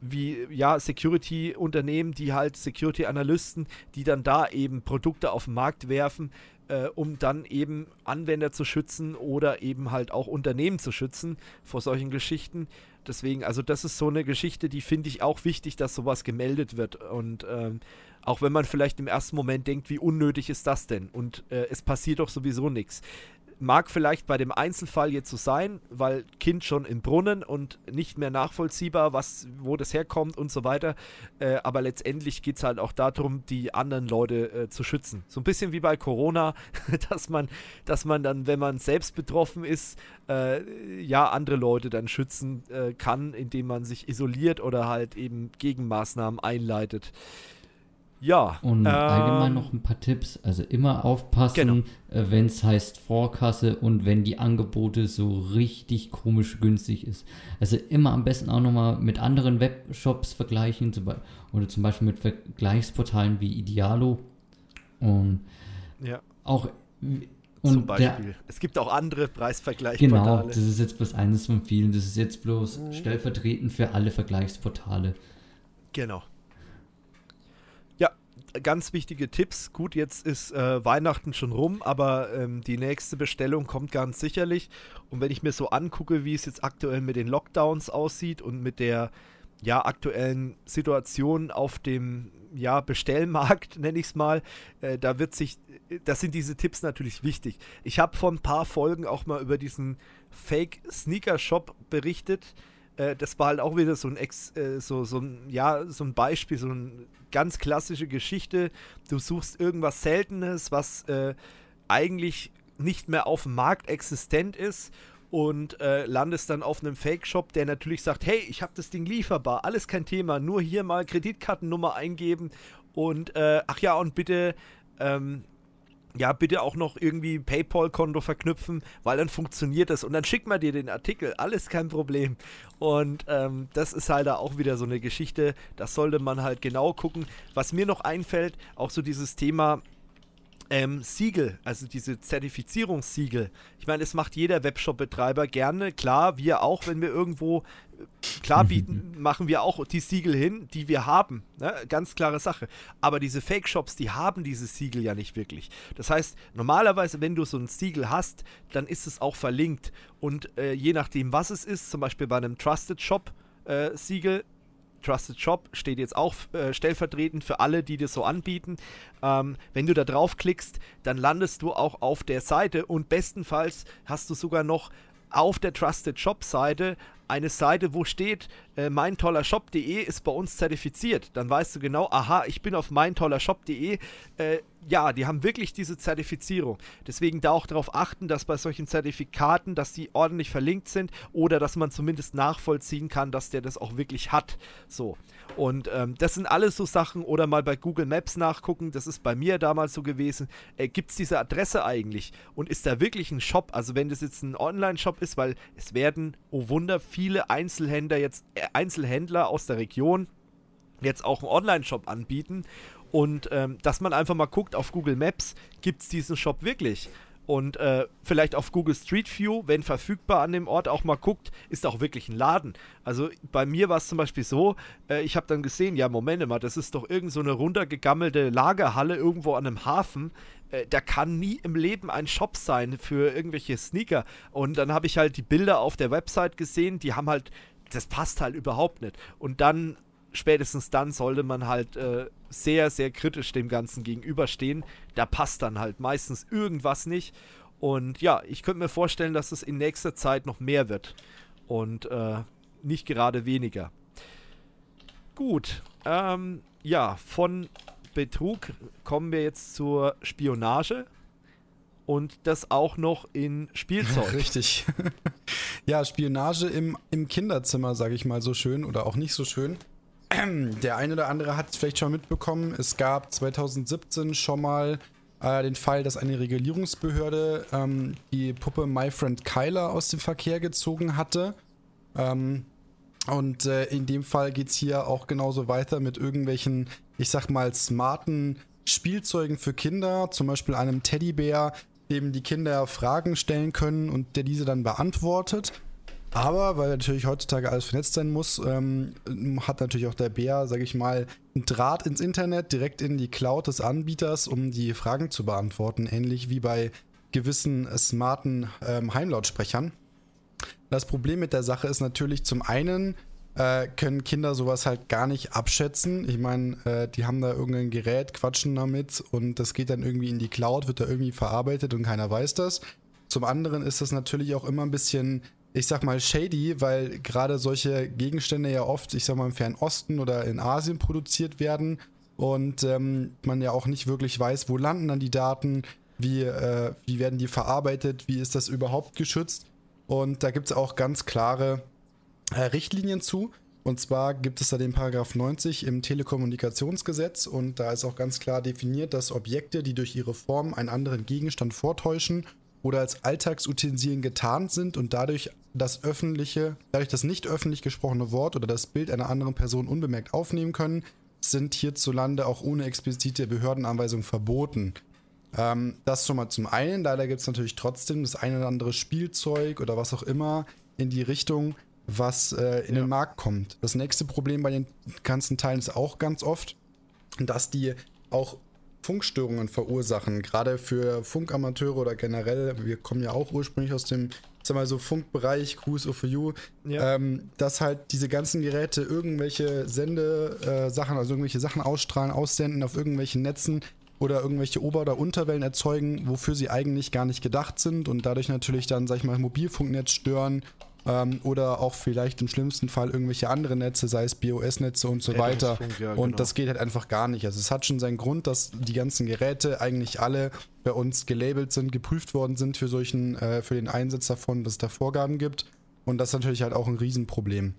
wie ja Security-Unternehmen, die halt Security-Analysten, die dann da eben Produkte auf den Markt werfen, äh, um dann eben Anwender zu schützen oder eben halt auch Unternehmen zu schützen vor solchen Geschichten. Deswegen, also das ist so eine Geschichte, die finde ich auch wichtig, dass sowas gemeldet wird. Und ähm, auch wenn man vielleicht im ersten Moment denkt, wie unnötig ist das denn? Und äh, es passiert doch sowieso nichts mag vielleicht bei dem Einzelfall jetzt so sein, weil Kind schon im Brunnen und nicht mehr nachvollziehbar, was, wo das herkommt und so weiter. Äh, aber letztendlich geht es halt auch darum, die anderen Leute äh, zu schützen. So ein bisschen wie bei Corona, dass man, dass man dann, wenn man selbst betroffen ist, äh, ja, andere Leute dann schützen äh, kann, indem man sich isoliert oder halt eben Gegenmaßnahmen einleitet. Ja. Und ähm, allgemein noch ein paar Tipps. Also immer aufpassen, genau. äh, wenn es heißt Vorkasse und wenn die Angebote so richtig komisch günstig ist. Also immer am besten auch nochmal mit anderen Webshops vergleichen zum oder zum Beispiel mit Vergleichsportalen wie Idealo. Und ja. auch und zum Beispiel. Der, es gibt auch andere Preisvergleichsportale. Genau, das ist jetzt bloß eines von vielen. Das ist jetzt bloß mhm. stellvertretend für alle Vergleichsportale. Genau ganz wichtige Tipps. Gut, jetzt ist äh, Weihnachten schon rum, aber ähm, die nächste Bestellung kommt ganz sicherlich. Und wenn ich mir so angucke, wie es jetzt aktuell mit den Lockdowns aussieht und mit der ja, aktuellen Situation auf dem ja, Bestellmarkt, nenne ich es mal, äh, da wird sich, das sind diese Tipps natürlich wichtig. Ich habe vor ein paar Folgen auch mal über diesen Fake-Sneaker-Shop berichtet. Äh, das war halt auch wieder so ein, Ex, äh, so, so ein, ja, so ein Beispiel, so ein ganz klassische Geschichte. Du suchst irgendwas Seltenes, was äh, eigentlich nicht mehr auf dem Markt existent ist und äh, landest dann auf einem Fake-Shop, der natürlich sagt, hey, ich habe das Ding lieferbar, alles kein Thema, nur hier mal Kreditkartennummer eingeben und äh, ach ja, und bitte ähm, ja, bitte auch noch irgendwie PayPal-Konto verknüpfen, weil dann funktioniert das. Und dann schickt man dir den Artikel, alles kein Problem. Und ähm, das ist halt da auch wieder so eine Geschichte, das sollte man halt genau gucken. Was mir noch einfällt, auch so dieses Thema ähm, Siegel, also diese Zertifizierungssiegel. Ich meine, es macht jeder Webshop-Betreiber gerne. Klar, wir auch, wenn wir irgendwo Klar bieten, machen wir auch die Siegel hin, die wir haben. Ne? Ganz klare Sache. Aber diese Fake-Shops, die haben diese Siegel ja nicht wirklich. Das heißt, normalerweise, wenn du so ein Siegel hast, dann ist es auch verlinkt. Und äh, je nachdem, was es ist, zum Beispiel bei einem Trusted Shop äh, Siegel, Trusted Shop steht jetzt auch äh, stellvertretend für alle, die das so anbieten. Ähm, wenn du da draufklickst, dann landest du auch auf der Seite und bestenfalls hast du sogar noch auf der Trusted Shop Seite eine Seite, wo steht, äh, meintollershop.de ist bei uns zertifiziert. Dann weißt du genau, aha, ich bin auf meintollershop.de. Äh, ja, die haben wirklich diese Zertifizierung. Deswegen da auch darauf achten, dass bei solchen Zertifikaten, dass die ordentlich verlinkt sind oder dass man zumindest nachvollziehen kann, dass der das auch wirklich hat. So. Und ähm, das sind alles so Sachen, oder mal bei Google Maps nachgucken, das ist bei mir damals so gewesen. Äh, Gibt es diese Adresse eigentlich? Und ist da wirklich ein Shop? Also wenn das jetzt ein Online-Shop ist, weil es werden, oh Wunder, viele Einzelhändler jetzt, äh, Einzelhändler aus der Region jetzt auch einen Online-Shop anbieten. Und ähm, dass man einfach mal guckt auf Google Maps, gibt es diesen Shop wirklich? Und äh, vielleicht auf Google Street View, wenn verfügbar an dem Ort, auch mal guckt, ist auch wirklich ein Laden. Also bei mir war es zum Beispiel so, äh, ich habe dann gesehen, ja, Moment mal, das ist doch irgend so eine runtergegammelte Lagerhalle irgendwo an einem Hafen. Äh, da kann nie im Leben ein Shop sein für irgendwelche Sneaker. Und dann habe ich halt die Bilder auf der Website gesehen, die haben halt, das passt halt überhaupt nicht. Und dann spätestens dann sollte man halt äh, sehr, sehr kritisch dem Ganzen gegenüberstehen. Da passt dann halt meistens irgendwas nicht. Und ja, ich könnte mir vorstellen, dass es in nächster Zeit noch mehr wird. Und äh, nicht gerade weniger. Gut. Ähm, ja, von Betrug kommen wir jetzt zur Spionage. Und das auch noch in Spielzeug. Richtig. ja, Spionage im, im Kinderzimmer, sage ich mal so schön oder auch nicht so schön. Der eine oder andere hat es vielleicht schon mitbekommen. Es gab 2017 schon mal äh, den Fall, dass eine Regulierungsbehörde ähm, die Puppe My Friend Kyler aus dem Verkehr gezogen hatte. Ähm, und äh, in dem Fall geht es hier auch genauso weiter mit irgendwelchen, ich sag mal, smarten Spielzeugen für Kinder, zum Beispiel einem Teddybär, dem die Kinder Fragen stellen können und der diese dann beantwortet. Aber weil natürlich heutzutage alles vernetzt sein muss, ähm, hat natürlich auch der Bär, sage ich mal, einen Draht ins Internet, direkt in die Cloud des Anbieters, um die Fragen zu beantworten. Ähnlich wie bei gewissen smarten ähm, Heimlautsprechern. Das Problem mit der Sache ist natürlich zum einen, äh, können Kinder sowas halt gar nicht abschätzen. Ich meine, äh, die haben da irgendein Gerät, quatschen damit und das geht dann irgendwie in die Cloud, wird da irgendwie verarbeitet und keiner weiß das. Zum anderen ist das natürlich auch immer ein bisschen, ich sag mal, shady, weil gerade solche Gegenstände ja oft, ich sag mal, im Fernosten oder in Asien produziert werden und ähm, man ja auch nicht wirklich weiß, wo landen dann die Daten, wie, äh, wie werden die verarbeitet, wie ist das überhaupt geschützt. Und da gibt es auch ganz klare äh, Richtlinien zu. Und zwar gibt es da den Paragraph 90 im Telekommunikationsgesetz und da ist auch ganz klar definiert, dass Objekte, die durch ihre Form einen anderen Gegenstand vortäuschen oder als Alltagsutensilien getarnt sind und dadurch das öffentliche, dadurch das nicht öffentlich gesprochene Wort oder das Bild einer anderen Person unbemerkt aufnehmen können, sind hierzulande auch ohne explizite Behördenanweisung verboten. Ähm, das schon mal zum einen. Leider gibt es natürlich trotzdem das eine oder andere Spielzeug oder was auch immer in die Richtung, was äh, in ja. den Markt kommt. Das nächste Problem bei den ganzen Teilen ist auch ganz oft, dass die auch Funkstörungen verursachen, gerade für Funkamateure oder generell, wir kommen ja auch ursprünglich aus dem, sag mal so, Funkbereich, Cruise You, ja. ähm, dass halt diese ganzen Geräte irgendwelche Sendesachen, äh, also irgendwelche Sachen ausstrahlen, aussenden auf irgendwelchen Netzen oder irgendwelche Ober- oder Unterwellen erzeugen, wofür sie eigentlich gar nicht gedacht sind und dadurch natürlich dann, sag ich mal, Mobilfunknetz stören ähm, oder auch vielleicht im schlimmsten Fall irgendwelche andere Netze, sei es BOS-Netze und so weiter. Ja, und genau. das geht halt einfach gar nicht. Also es hat schon seinen Grund, dass die ganzen Geräte eigentlich alle bei uns gelabelt sind, geprüft worden sind für solchen, äh, für den Einsatz davon, dass es da Vorgaben gibt. Und das ist natürlich halt auch ein Riesenproblem.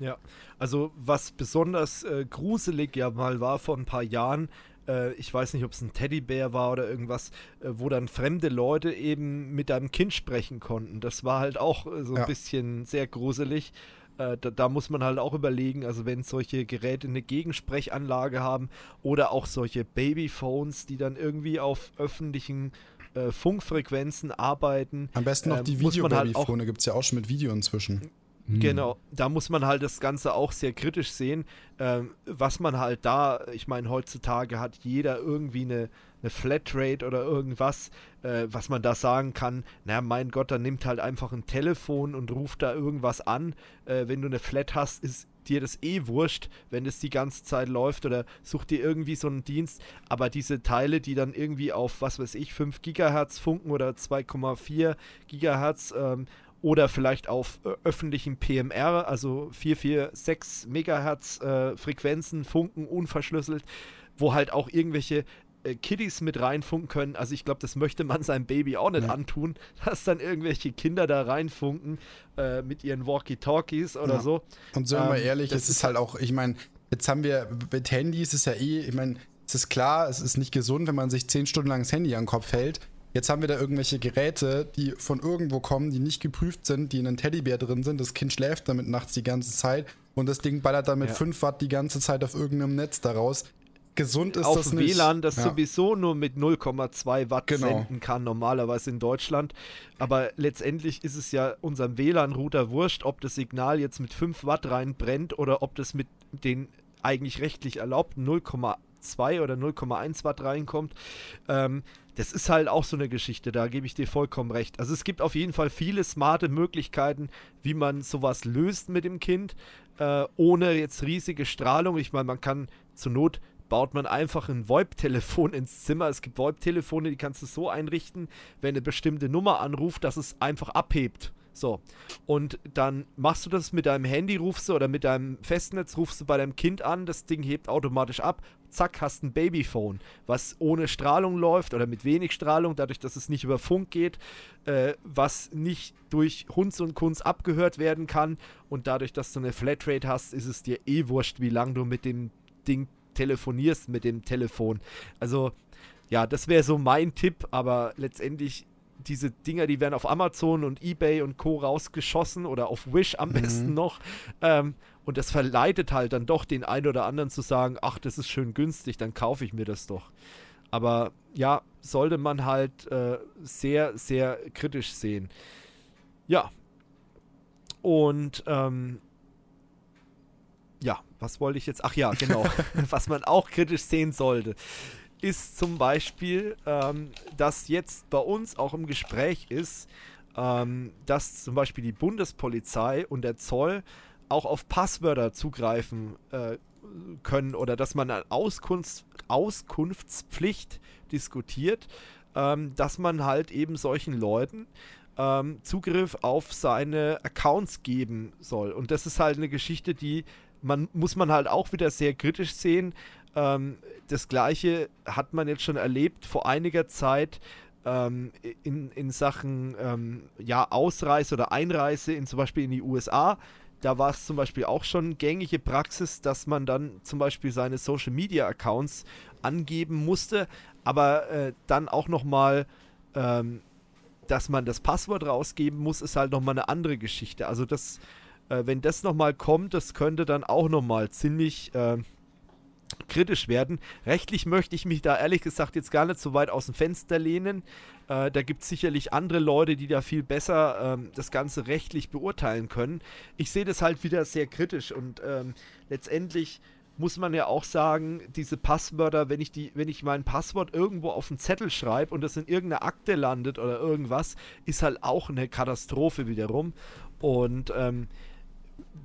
Ja, also was besonders äh, gruselig ja mal war vor ein paar Jahren, äh, ich weiß nicht, ob es ein Teddybär war oder irgendwas, äh, wo dann fremde Leute eben mit deinem Kind sprechen konnten. Das war halt auch äh, so ein ja. bisschen sehr gruselig. Äh, da, da, muss man halt auch überlegen, also wenn solche Geräte eine Gegensprechanlage haben oder auch solche Babyphones, die dann irgendwie auf öffentlichen äh, Funkfrequenzen arbeiten. Am besten noch die Video-Babyphone, halt gibt es ja auch schon mit Video inzwischen. Hm. Genau, da muss man halt das Ganze auch sehr kritisch sehen. Ähm, was man halt da, ich meine, heutzutage hat jeder irgendwie eine, eine Flatrate oder irgendwas, äh, was man da sagen kann, na mein Gott, dann nimmt halt einfach ein Telefon und ruft da irgendwas an. Äh, wenn du eine Flat hast, ist dir das eh wurscht, wenn es die ganze Zeit läuft oder such dir irgendwie so einen Dienst. Aber diese Teile, die dann irgendwie auf, was weiß ich, 5 Gigahertz funken oder 2,4 Gigahertz ähm, oder vielleicht auf äh, öffentlichen PMR, also 446 Megahertz äh, Frequenzen funken, unverschlüsselt, wo halt auch irgendwelche äh, Kiddies mit reinfunken können. Also ich glaube, das möchte man seinem Baby auch nicht ja. antun, dass dann irgendwelche Kinder da reinfunken äh, mit ihren Walkie-Talkies oder ja. so. Und sagen wir ähm, ehrlich, es ist halt auch, ich meine, jetzt haben wir mit Handys ist ja eh, ich meine, es ist klar, es ist nicht gesund, wenn man sich zehn Stunden lang das Handy an den Kopf hält. Jetzt haben wir da irgendwelche Geräte, die von irgendwo kommen, die nicht geprüft sind, die in einem Teddybär drin sind. Das Kind schläft damit nachts die ganze Zeit und das Ding ballert dann mit ja. 5 Watt die ganze Zeit auf irgendeinem Netz daraus. Gesund ist auf das nicht. WLAN, das ja. sowieso nur mit 0,2 Watt genau. senden kann, normalerweise in Deutschland. Aber letztendlich ist es ja unserem WLAN-Router wurscht, ob das Signal jetzt mit 5 Watt reinbrennt oder ob das mit den eigentlich rechtlich erlaubten 0,2 oder 0,1 Watt reinkommt. Ähm, das ist halt auch so eine Geschichte, da gebe ich dir vollkommen recht. Also es gibt auf jeden Fall viele smarte Möglichkeiten, wie man sowas löst mit dem Kind, äh, ohne jetzt riesige Strahlung. Ich meine, man kann zur Not baut man einfach ein VoIP-Telefon ins Zimmer. Es gibt VoIP-Telefone, die kannst du so einrichten, wenn eine bestimmte Nummer anruft, dass es einfach abhebt. So. Und dann machst du das mit deinem Handy, rufst du oder mit deinem Festnetz, rufst du bei deinem Kind an, das Ding hebt automatisch ab. Zack, hast ein Babyphone, was ohne Strahlung läuft oder mit wenig Strahlung, dadurch, dass es nicht über Funk geht, äh, was nicht durch Hunds und Kunz abgehört werden kann. Und dadurch, dass du eine Flatrate hast, ist es dir eh wurscht, wie lange du mit dem Ding telefonierst, mit dem Telefon. Also, ja, das wäre so mein Tipp, aber letztendlich diese Dinger, die werden auf Amazon und eBay und Co. rausgeschossen oder auf Wish am mhm. besten noch. Ähm, und das verleitet halt dann doch den einen oder anderen zu sagen, ach, das ist schön günstig, dann kaufe ich mir das doch. Aber ja, sollte man halt äh, sehr, sehr kritisch sehen. Ja, und ähm, ja, was wollte ich jetzt? Ach ja, genau. was man auch kritisch sehen sollte, ist zum Beispiel, ähm, dass jetzt bei uns auch im Gespräch ist, ähm, dass zum Beispiel die Bundespolizei und der Zoll auch auf Passwörter zugreifen äh, können oder dass man eine Auskunfts Auskunftspflicht diskutiert, ähm, dass man halt eben solchen Leuten ähm, Zugriff auf seine Accounts geben soll. Und das ist halt eine Geschichte, die man muss man halt auch wieder sehr kritisch sehen. Ähm, das gleiche hat man jetzt schon erlebt vor einiger Zeit ähm, in, in Sachen ähm, ja, Ausreise oder Einreise in zum Beispiel in die USA. Da war es zum Beispiel auch schon gängige Praxis, dass man dann zum Beispiel seine Social Media Accounts angeben musste, aber äh, dann auch nochmal, ähm, dass man das Passwort rausgeben muss, ist halt nochmal eine andere Geschichte. Also das, äh, wenn das nochmal kommt, das könnte dann auch nochmal ziemlich äh, kritisch werden. Rechtlich möchte ich mich da ehrlich gesagt jetzt gar nicht so weit aus dem Fenster lehnen. Äh, da gibt es sicherlich andere Leute, die da viel besser ähm, das Ganze rechtlich beurteilen können. Ich sehe das halt wieder sehr kritisch und ähm, letztendlich muss man ja auch sagen, diese Passwörter, wenn ich die, wenn ich mein Passwort irgendwo auf einen Zettel schreibe und das in irgendeiner Akte landet oder irgendwas, ist halt auch eine Katastrophe wiederum. Und ähm,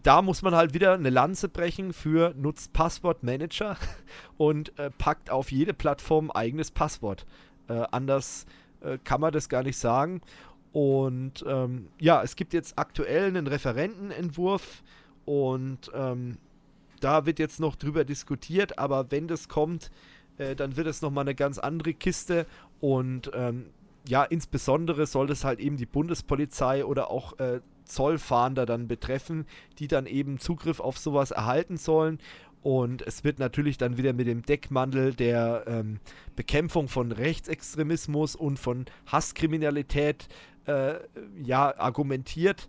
da muss man halt wieder eine Lanze brechen für nutzt Passwortmanager und äh, packt auf jede Plattform eigenes Passwort. Äh, anders äh, kann man das gar nicht sagen. Und ähm, ja, es gibt jetzt aktuell einen Referentenentwurf und ähm, da wird jetzt noch drüber diskutiert, aber wenn das kommt, äh, dann wird es nochmal eine ganz andere Kiste und ähm, ja, insbesondere soll das halt eben die Bundespolizei oder auch äh, Zollfahnder dann betreffen, die dann eben Zugriff auf sowas erhalten sollen. Und es wird natürlich dann wieder mit dem Deckmantel der ähm, Bekämpfung von Rechtsextremismus und von Hasskriminalität äh, ja, argumentiert.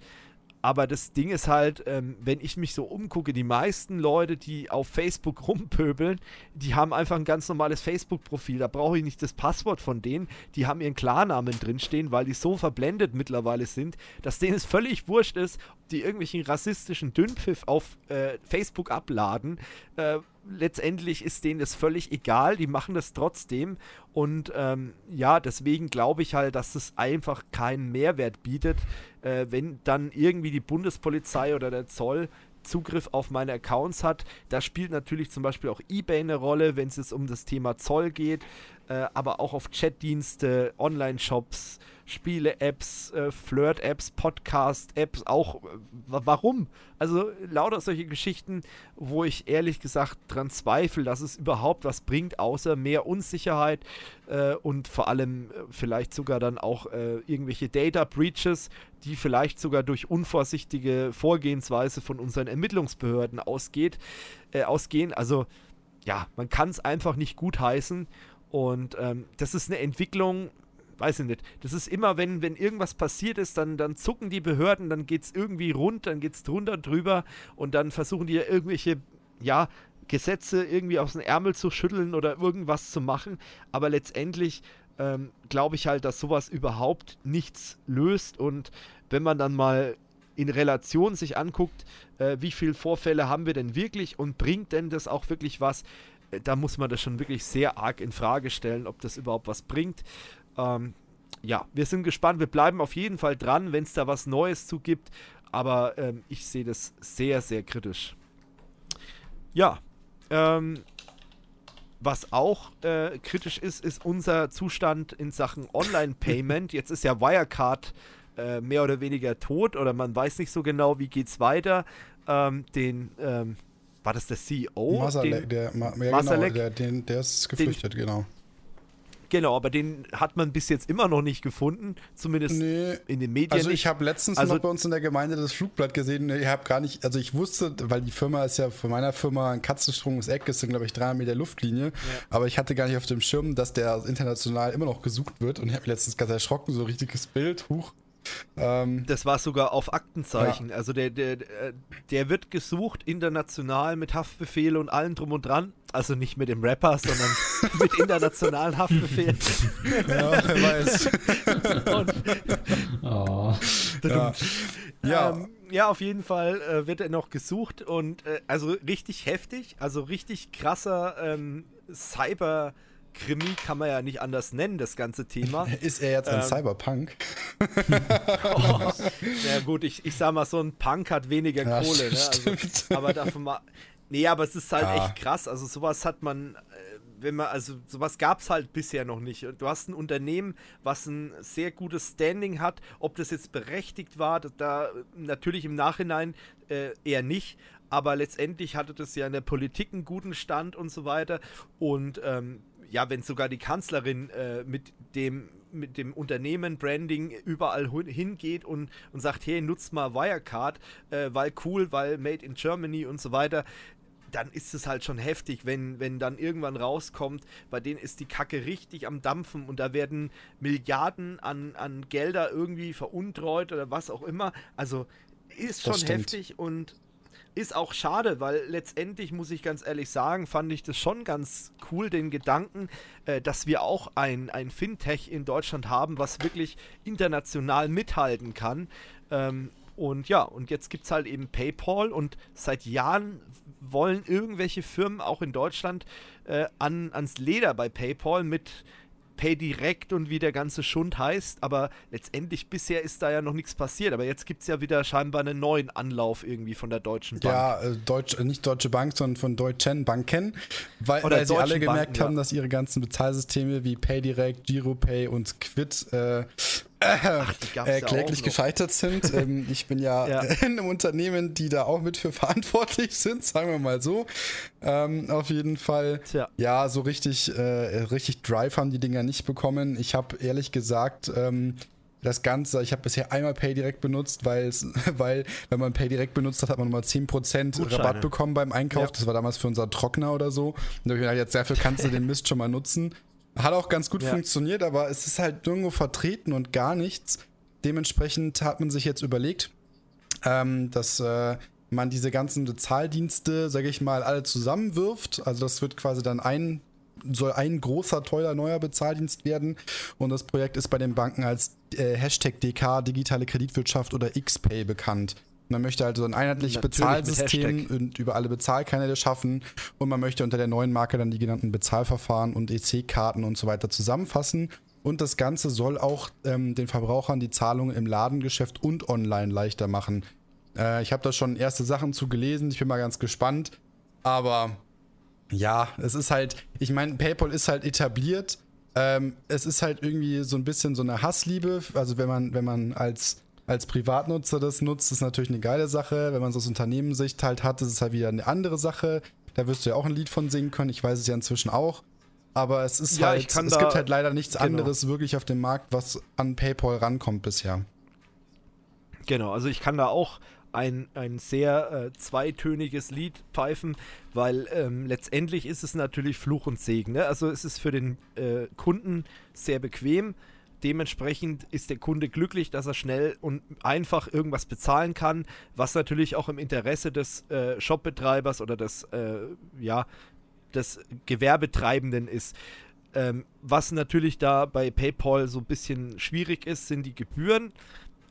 Aber das Ding ist halt, ähm, wenn ich mich so umgucke, die meisten Leute, die auf Facebook rumpöbeln, die haben einfach ein ganz normales Facebook-Profil. Da brauche ich nicht das Passwort von denen. Die haben ihren Klarnamen drinstehen, weil die so verblendet mittlerweile sind, dass denen es völlig wurscht ist, ob die irgendwelchen rassistischen Dünnpfiff auf äh, Facebook abladen. Äh, letztendlich ist denen das völlig egal, die machen das trotzdem und ähm, ja, deswegen glaube ich halt, dass es einfach keinen Mehrwert bietet, äh, wenn dann irgendwie die Bundespolizei oder der Zoll Zugriff auf meine Accounts hat. Da spielt natürlich zum Beispiel auch eBay eine Rolle, wenn es um das Thema Zoll geht, äh, aber auch auf Chatdienste, Online-Shops, Spiele-Apps, äh, Flirt-Apps, Podcast-Apps, auch. Äh, warum? Also lauter solche Geschichten, wo ich ehrlich gesagt dran zweifle, dass es überhaupt was bringt, außer mehr Unsicherheit äh, und vor allem äh, vielleicht sogar dann auch äh, irgendwelche Data Breaches, die vielleicht sogar durch unvorsichtige Vorgehensweise von unseren Ermittlungsbehörden ausgeht, äh, ausgehen. Also ja, man kann es einfach nicht gut heißen. Und ähm, das ist eine Entwicklung, weiß ich nicht. Das ist immer, wenn, wenn irgendwas passiert ist, dann, dann zucken die Behörden, dann geht es irgendwie rund, dann geht es drunter drüber und dann versuchen die irgendwelche, ja, Gesetze irgendwie aus dem Ärmel zu schütteln oder irgendwas zu machen. Aber letztendlich ähm, glaube ich halt, dass sowas überhaupt nichts löst. Und wenn man dann mal in Relation sich anguckt, äh, wie viele Vorfälle haben wir denn wirklich und bringt denn das auch wirklich was, äh, da muss man das schon wirklich sehr arg in Frage stellen, ob das überhaupt was bringt. Ähm, ja, wir sind gespannt. Wir bleiben auf jeden Fall dran, wenn es da was Neues zu gibt. Aber ähm, ich sehe das sehr, sehr kritisch. Ja, ähm, was auch äh, kritisch ist, ist unser Zustand in Sachen Online-Payment. Jetzt ist ja Wirecard äh, mehr oder weniger tot oder man weiß nicht so genau, wie geht es weiter. Ähm, den, ähm, war das der CEO? Masalek, der, Ma ja, genau, der, den, der ist geflüchtet, den, genau. Genau, aber den hat man bis jetzt immer noch nicht gefunden, zumindest nee. in den Medien. Also ich habe letztens also, noch bei uns in der Gemeinde das Flugblatt gesehen. Ich habe gar nicht, also ich wusste, weil die Firma ist ja von meiner Firma ein Katzensprung ums Eck, ist dann glaube ich 300 Meter Luftlinie. Ja. Aber ich hatte gar nicht auf dem Schirm, dass der international immer noch gesucht wird. Und ich habe mich letztens ganz erschrocken, so ein richtiges Bild, huch. Ähm, das war sogar auf Aktenzeichen. Ja. Also der, der, der wird gesucht international mit Haftbefehl und allem drum und dran. Also nicht mit dem Rapper, sondern mit internationalen Haftbefehlen. ja, wer weiß. und, oh. ja. Ja. Ähm, ja, auf jeden Fall äh, wird er noch gesucht und äh, also richtig heftig, also richtig krasser ähm, Cyber- Krimi kann man ja nicht anders nennen, das ganze Thema. Ist er jetzt ein ähm, Cyberpunk? oh, ja gut, ich, ich sag mal, so ein Punk hat weniger ja, Kohle, ne? Also, aber davon mal. Nee, aber es ist halt ah. echt krass. Also sowas hat man, äh, wenn man, also sowas gab es halt bisher noch nicht. Du hast ein Unternehmen, was ein sehr gutes Standing hat. Ob das jetzt berechtigt war, da natürlich im Nachhinein äh, eher nicht. Aber letztendlich hatte das ja in der Politik einen guten Stand und so weiter. Und ähm, ja, wenn sogar die Kanzlerin äh, mit dem mit dem Unternehmen Branding überall hingeht und, und sagt, hey, nutzt mal Wirecard, äh, weil cool, weil made in Germany und so weiter, dann ist es halt schon heftig, wenn, wenn dann irgendwann rauskommt, bei denen ist die Kacke richtig am Dampfen und da werden Milliarden an, an Gelder irgendwie veruntreut oder was auch immer. Also ist schon heftig und ist auch schade, weil letztendlich, muss ich ganz ehrlich sagen, fand ich das schon ganz cool, den Gedanken, äh, dass wir auch ein, ein Fintech in Deutschland haben, was wirklich international mithalten kann. Ähm, und ja, und jetzt gibt es halt eben PayPal und seit Jahren wollen irgendwelche Firmen auch in Deutschland äh, an, ans Leder bei PayPal mit PayDirect und wie der ganze Schund heißt, aber letztendlich bisher ist da ja noch nichts passiert. Aber jetzt gibt es ja wieder scheinbar einen neuen Anlauf irgendwie von der Deutschen Bank. Ja, äh, Deutsch, äh, nicht Deutsche Bank, sondern von Deutschen Banken, weil, weil sie alle gemerkt Banken, haben, ja. dass ihre ganzen Bezahlsysteme wie PayDirect, GiroPay und Quid äh, Ach, äh, kläglich gescheitert sind. ähm, ich bin ja, ja, in einem Unternehmen, die da auch mit für verantwortlich sind, sagen wir mal so. Ähm, auf jeden Fall, Tja. ja, so richtig, äh, richtig Drive haben die Dinger nicht bekommen. Ich habe ehrlich gesagt, ähm, das Ganze, ich habe bisher einmal PayDirect benutzt, weil weil, wenn man PayDirect benutzt hat, hat man nochmal 10% Gutscheine. Rabatt bekommen beim Einkauf. Ja. Das war damals für unser Trockner oder so. Und da habe ich gedacht, jetzt dafür kannst du den Mist schon mal nutzen. Hat auch ganz gut ja. funktioniert, aber es ist halt nirgendwo vertreten und gar nichts. Dementsprechend hat man sich jetzt überlegt, ähm, dass äh, man diese ganzen Bezahldienste, sage ich mal, alle zusammenwirft. Also das wird quasi dann ein soll ein großer, teurer, neuer Bezahldienst werden. Und das Projekt ist bei den Banken als äh, Hashtag DK, digitale Kreditwirtschaft oder XPay bekannt. Man möchte also ein einheitliches Bezahlsystem und über alle Bezahlkanäle schaffen und man möchte unter der neuen Marke dann die genannten Bezahlverfahren und EC-Karten und so weiter zusammenfassen. Und das Ganze soll auch ähm, den Verbrauchern die Zahlungen im Ladengeschäft und online leichter machen. Äh, ich habe da schon erste Sachen zu gelesen, ich bin mal ganz gespannt. Aber ja, es ist halt, ich meine, PayPal ist halt etabliert. Ähm, es ist halt irgendwie so ein bisschen so eine Hassliebe. Also wenn man, wenn man als als Privatnutzer das nutzt, ist natürlich eine geile Sache. Wenn man so aus Unternehmenssicht halt hat, ist es halt wieder eine andere Sache. Da wirst du ja auch ein Lied von singen können. Ich weiß es ja inzwischen auch. Aber es ist ja, halt, es gibt halt leider nichts genau. anderes wirklich auf dem Markt, was an PayPal rankommt bisher. Genau, also ich kann da auch ein, ein sehr äh, zweitöniges Lied pfeifen, weil ähm, letztendlich ist es natürlich Fluch und Segen. Ne? Also es ist für den äh, Kunden sehr bequem Dementsprechend ist der Kunde glücklich, dass er schnell und einfach irgendwas bezahlen kann, was natürlich auch im Interesse des äh, Shopbetreibers oder des, äh, ja, des Gewerbetreibenden ist. Ähm, was natürlich da bei PayPal so ein bisschen schwierig ist, sind die Gebühren.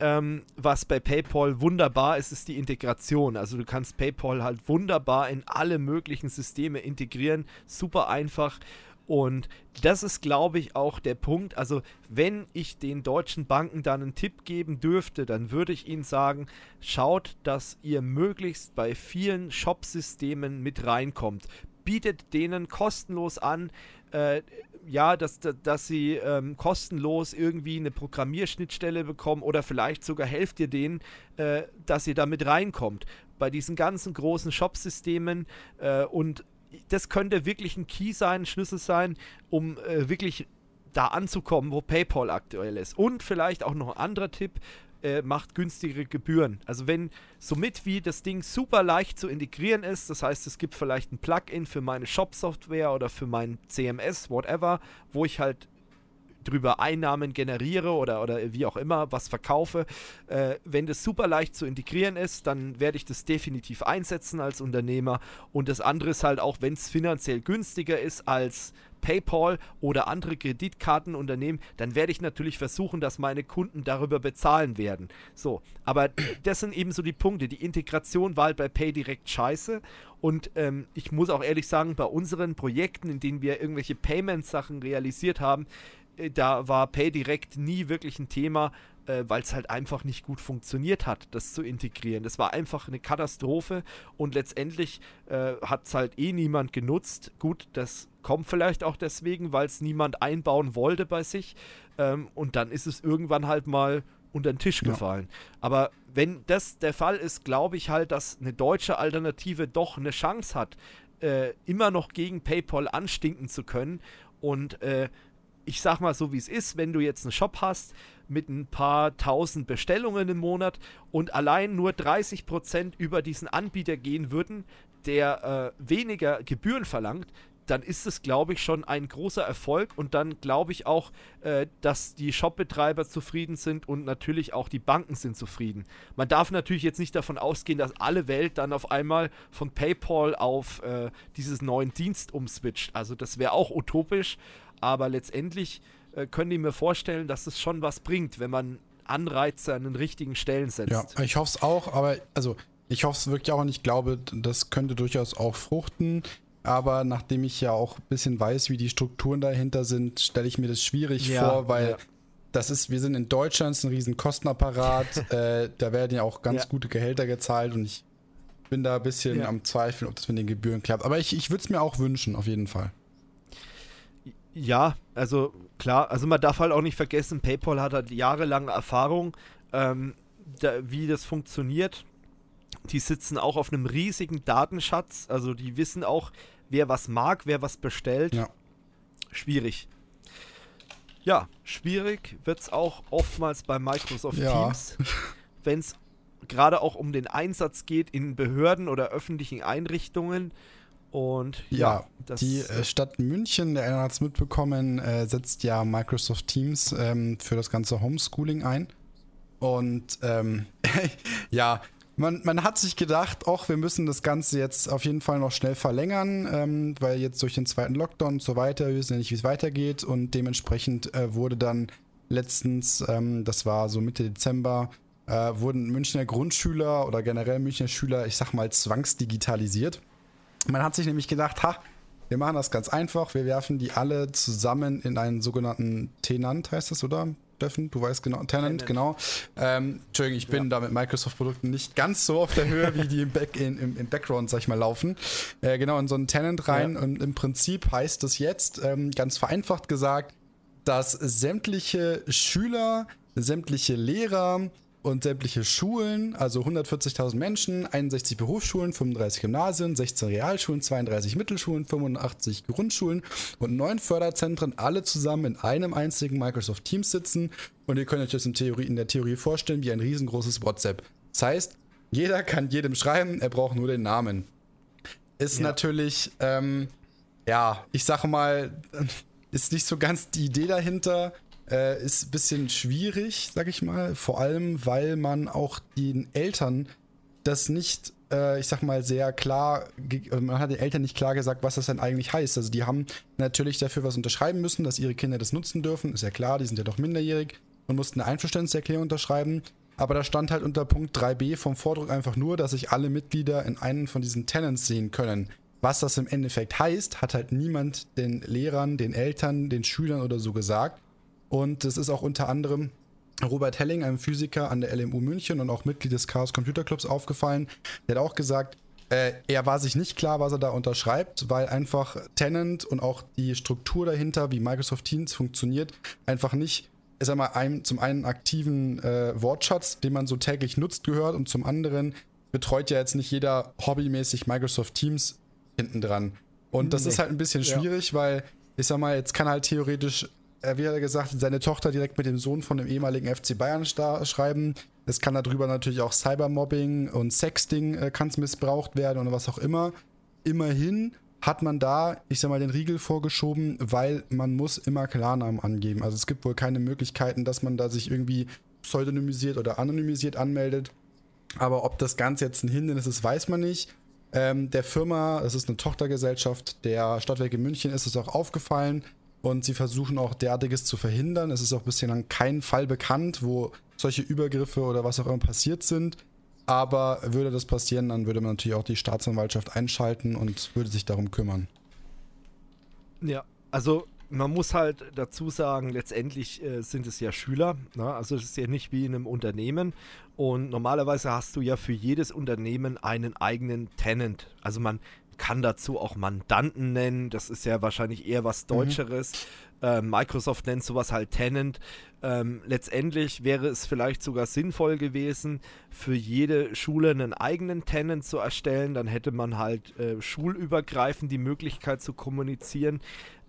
Ähm, was bei PayPal wunderbar ist, ist die Integration. Also du kannst PayPal halt wunderbar in alle möglichen Systeme integrieren. Super einfach. Und das ist, glaube ich, auch der Punkt. Also, wenn ich den deutschen Banken dann einen Tipp geben dürfte, dann würde ich ihnen sagen, schaut, dass ihr möglichst bei vielen Shop-Systemen mit reinkommt. Bietet denen kostenlos an, äh, ja, dass, dass sie ähm, kostenlos irgendwie eine Programmierschnittstelle bekommen oder vielleicht sogar helft ihr denen, äh, dass ihr da mit reinkommt. Bei diesen ganzen großen Shop-Systemen äh, und das könnte wirklich ein Key sein, ein Schlüssel sein, um äh, wirklich da anzukommen, wo PayPal aktuell ist. Und vielleicht auch noch ein anderer Tipp, äh, macht günstigere Gebühren. Also wenn somit wie das Ding super leicht zu integrieren ist, das heißt, es gibt vielleicht ein Plugin für meine Shop-Software oder für mein CMS, whatever, wo ich halt drüber Einnahmen generiere oder, oder wie auch immer was verkaufe. Äh, wenn das super leicht zu integrieren ist, dann werde ich das definitiv einsetzen als Unternehmer. Und das andere ist halt auch, wenn es finanziell günstiger ist als PayPal oder andere Kreditkartenunternehmen, dann werde ich natürlich versuchen, dass meine Kunden darüber bezahlen werden. So, aber das sind eben so die Punkte. Die Integration war halt bei PayDirect scheiße und ähm, ich muss auch ehrlich sagen, bei unseren Projekten, in denen wir irgendwelche Payment-Sachen realisiert haben, da war PayDirect nie wirklich ein Thema, äh, weil es halt einfach nicht gut funktioniert hat, das zu integrieren. Das war einfach eine Katastrophe und letztendlich äh, hat es halt eh niemand genutzt. Gut, das kommt vielleicht auch deswegen, weil es niemand einbauen wollte bei sich ähm, und dann ist es irgendwann halt mal unter den Tisch gefallen. Ja. Aber wenn das der Fall ist, glaube ich halt, dass eine deutsche Alternative doch eine Chance hat, äh, immer noch gegen PayPal anstinken zu können. Und äh, ich sag mal so, wie es ist, wenn du jetzt einen Shop hast mit ein paar tausend Bestellungen im Monat und allein nur 30% über diesen Anbieter gehen würden, der äh, weniger Gebühren verlangt, dann ist es, glaube ich, schon ein großer Erfolg und dann glaube ich auch, äh, dass die Shopbetreiber zufrieden sind und natürlich auch die Banken sind zufrieden. Man darf natürlich jetzt nicht davon ausgehen, dass alle Welt dann auf einmal von PayPal auf äh, dieses neuen Dienst umswitcht. Also das wäre auch utopisch, aber letztendlich äh, können die mir vorstellen, dass es schon was bringt, wenn man Anreize an den richtigen Stellen setzt. Ja, ich hoffe es auch, aber also ich hoffe es wirklich auch und ich glaube, das könnte durchaus auch fruchten aber nachdem ich ja auch ein bisschen weiß, wie die Strukturen dahinter sind, stelle ich mir das schwierig ja, vor, weil ja. das ist, wir sind in Deutschland, es ist ein riesen Kostenapparat, äh, da werden ja auch ganz ja. gute Gehälter gezahlt und ich bin da ein bisschen am Zweifeln, ob das mit den Gebühren klappt. Aber ich, ich würde es mir auch wünschen, auf jeden Fall. Ja, also klar, also man darf halt auch nicht vergessen, PayPal hat halt jahrelange Erfahrung, ähm, da, wie das funktioniert. Die sitzen auch auf einem riesigen Datenschatz, also die wissen auch, wer was mag, wer was bestellt. Ja. Schwierig. Ja, schwierig wird es auch oftmals bei Microsoft ja. Teams, wenn es gerade auch um den Einsatz geht in Behörden oder öffentlichen Einrichtungen. Und ja, ja die äh, Stadt München, der einer hat es mitbekommen, äh, setzt ja Microsoft Teams ähm, für das ganze Homeschooling ein. Und ähm, ja, man, man hat sich gedacht, ach, wir müssen das Ganze jetzt auf jeden Fall noch schnell verlängern, ähm, weil jetzt durch den zweiten Lockdown und so weiter, wir wissen ja nicht, wie es weitergeht und dementsprechend äh, wurde dann letztens, ähm, das war so Mitte Dezember, äh, wurden Münchner Grundschüler oder generell Münchner Schüler, ich sag mal, zwangsdigitalisiert. Man hat sich nämlich gedacht, ha, wir machen das ganz einfach, wir werfen die alle zusammen in einen sogenannten Tenant, heißt das, oder? Steffen, du weißt genau, Tenant, genau. Ähm, Entschuldigung, ich bin ja. da mit Microsoft-Produkten nicht ganz so auf der Höhe, wie die im, Back in, im, im Background, sag ich mal, laufen. Äh, genau, in so einen Tenant rein ja. und im Prinzip heißt es jetzt, ähm, ganz vereinfacht gesagt, dass sämtliche Schüler, sämtliche Lehrer, und sämtliche Schulen, also 140.000 Menschen, 61 Berufsschulen, 35 Gymnasien, 16 Realschulen, 32 Mittelschulen, 85 Grundschulen und 9 Förderzentren alle zusammen in einem einzigen Microsoft Teams sitzen. Und ihr könnt euch das in, Theorie, in der Theorie vorstellen wie ein riesengroßes WhatsApp. Das heißt, jeder kann jedem schreiben, er braucht nur den Namen. Ist ja. natürlich, ähm, ja, ich sage mal, ist nicht so ganz die Idee dahinter. Äh, ist ein bisschen schwierig, sag ich mal. Vor allem, weil man auch den Eltern das nicht, äh, ich sag mal, sehr klar, äh, man hat den Eltern nicht klar gesagt, was das denn eigentlich heißt. Also die haben natürlich dafür was unterschreiben müssen, dass ihre Kinder das nutzen dürfen. Ist ja klar, die sind ja doch minderjährig und mussten eine Einverständniserklärung unterschreiben. Aber da stand halt unter Punkt 3b vom Vordruck einfach nur, dass sich alle Mitglieder in einen von diesen Tenants sehen können. Was das im Endeffekt heißt, hat halt niemand den Lehrern, den Eltern, den Schülern oder so gesagt. Und es ist auch unter anderem Robert Helling, einem Physiker an der LMU München und auch Mitglied des Chaos Computer Clubs, aufgefallen. Der hat auch gesagt, äh, er war sich nicht klar, was er da unterschreibt, weil einfach Tenant und auch die Struktur dahinter, wie Microsoft Teams funktioniert, einfach nicht, ich sag mal, einem, zum einen aktiven äh, Wortschatz, den man so täglich nutzt, gehört und zum anderen betreut ja jetzt nicht jeder hobbymäßig Microsoft Teams hinten dran. Und das nee. ist halt ein bisschen schwierig, ja. weil ich sag mal, jetzt kann halt theoretisch wie hat er gesagt, seine Tochter direkt mit dem Sohn von dem ehemaligen FC Bayern schreiben. Es kann darüber natürlich auch Cybermobbing und Sexting äh, kann missbraucht werden oder was auch immer. Immerhin hat man da, ich sag mal, den Riegel vorgeschoben, weil man muss immer Klarnamen angeben. Also es gibt wohl keine Möglichkeiten, dass man da sich irgendwie pseudonymisiert oder anonymisiert anmeldet. Aber ob das Ganze jetzt ein Hindernis ist, weiß man nicht. Ähm, der Firma, es ist eine Tochtergesellschaft der Stadtwerke München, ist es auch aufgefallen und sie versuchen auch derartiges zu verhindern. Es ist auch bislang kein Fall bekannt, wo solche Übergriffe oder was auch immer passiert sind. Aber würde das passieren, dann würde man natürlich auch die Staatsanwaltschaft einschalten und würde sich darum kümmern. Ja, also man muss halt dazu sagen, letztendlich äh, sind es ja Schüler. Ne? Also es ist ja nicht wie in einem Unternehmen. Und normalerweise hast du ja für jedes Unternehmen einen eigenen Tenant. Also man kann dazu auch Mandanten nennen. Das ist ja wahrscheinlich eher was mhm. Deutscheres. Mhm. Äh, Microsoft nennt sowas halt Tenant. Ähm, letztendlich wäre es vielleicht sogar sinnvoll gewesen, für jede Schule einen eigenen Tenant zu erstellen. Dann hätte man halt äh, schulübergreifend die Möglichkeit zu kommunizieren.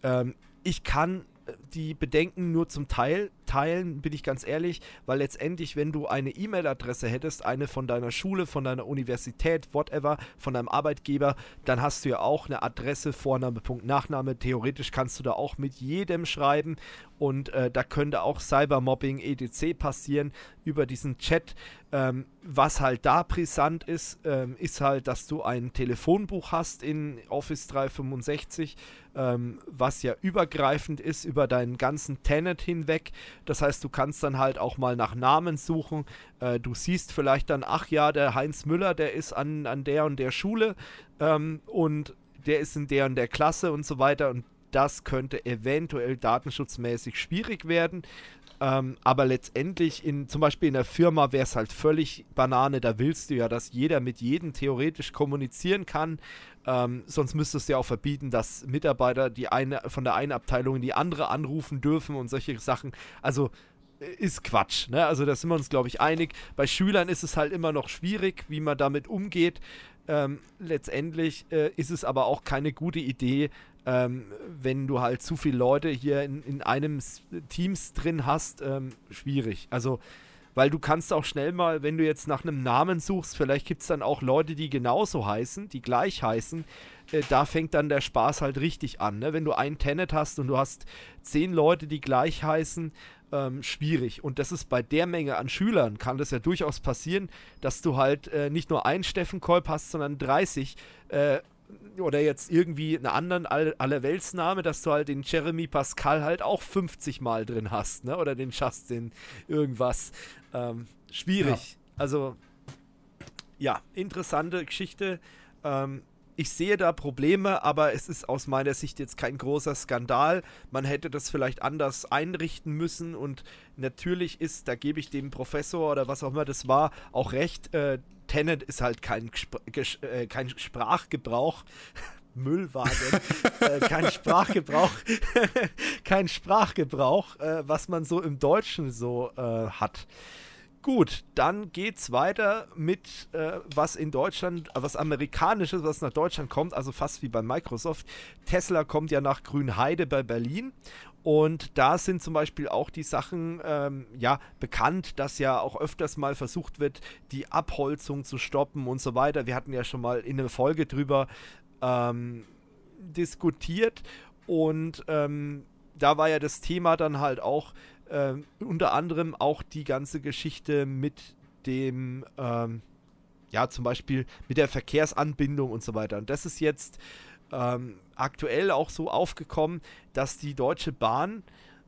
Ähm, ich kann äh, die Bedenken nur zum Teil teilen, bin ich ganz ehrlich, weil letztendlich, wenn du eine E-Mail-Adresse hättest, eine von deiner Schule, von deiner Universität, whatever, von deinem Arbeitgeber, dann hast du ja auch eine Adresse, Vorname, Punkt, Nachname. Theoretisch kannst du da auch mit jedem schreiben und äh, da könnte auch Cybermobbing, etc. passieren über diesen Chat. Ähm, was halt da brisant ist, ähm, ist halt, dass du ein Telefonbuch hast in Office 365, ähm, was ja übergreifend ist über deinen ganzen Tenant hinweg. Das heißt, du kannst dann halt auch mal nach Namen suchen. Äh, du siehst vielleicht dann, ach ja, der Heinz Müller, der ist an, an der und der Schule ähm, und der ist in der und der Klasse und so weiter. Und das könnte eventuell datenschutzmäßig schwierig werden. Ähm, aber letztendlich, in, zum Beispiel in der Firma wäre es halt völlig Banane. Da willst du ja, dass jeder mit jedem theoretisch kommunizieren kann. Ähm, sonst müsstest du ja auch verbieten, dass Mitarbeiter die eine von der einen Abteilung in die andere anrufen dürfen und solche Sachen. Also äh, ist Quatsch. Ne? Also da sind wir uns, glaube ich, einig. Bei Schülern ist es halt immer noch schwierig, wie man damit umgeht. Ähm, letztendlich äh, ist es aber auch keine gute Idee, ähm, wenn du halt zu viele Leute hier in, in einem Teams drin hast, ähm, schwierig. Also, weil du kannst auch schnell mal, wenn du jetzt nach einem Namen suchst, vielleicht gibt es dann auch Leute, die genauso heißen, die gleich heißen. Äh, da fängt dann der Spaß halt richtig an. Ne? Wenn du einen Tenet hast und du hast zehn Leute, die gleich heißen, ähm, schwierig. Und das ist bei der Menge an Schülern, kann das ja durchaus passieren, dass du halt äh, nicht nur einen Steffen Kolb hast, sondern 30. Äh, oder jetzt irgendwie einen anderen All Allerweltsname, dass du halt den Jeremy Pascal halt auch 50 Mal drin hast, ne? Oder den Justin irgendwas. Ähm, schwierig. Ja. Also, ja, interessante Geschichte. Ähm, ich sehe da Probleme, aber es ist aus meiner Sicht jetzt kein großer Skandal. Man hätte das vielleicht anders einrichten müssen und natürlich ist, da gebe ich dem Professor oder was auch immer das war, auch recht. Äh, Tenet ist halt kein, äh, kein Sprachgebrauch. Müllwagen, äh, kein Sprachgebrauch, kein Sprachgebrauch, äh, was man so im Deutschen so äh, hat. Gut, dann geht's weiter mit äh, was in Deutschland, was amerikanisches, was nach Deutschland kommt, also fast wie bei Microsoft. Tesla kommt ja nach Grünheide bei Berlin und da sind zum Beispiel auch die Sachen ähm, ja bekannt, dass ja auch öfters mal versucht wird, die Abholzung zu stoppen und so weiter. Wir hatten ja schon mal in einer Folge drüber ähm, diskutiert und ähm, da war ja das Thema dann halt auch äh, unter anderem auch die ganze Geschichte mit dem, ähm, ja, zum Beispiel mit der Verkehrsanbindung und so weiter. Und das ist jetzt ähm, aktuell auch so aufgekommen, dass die Deutsche Bahn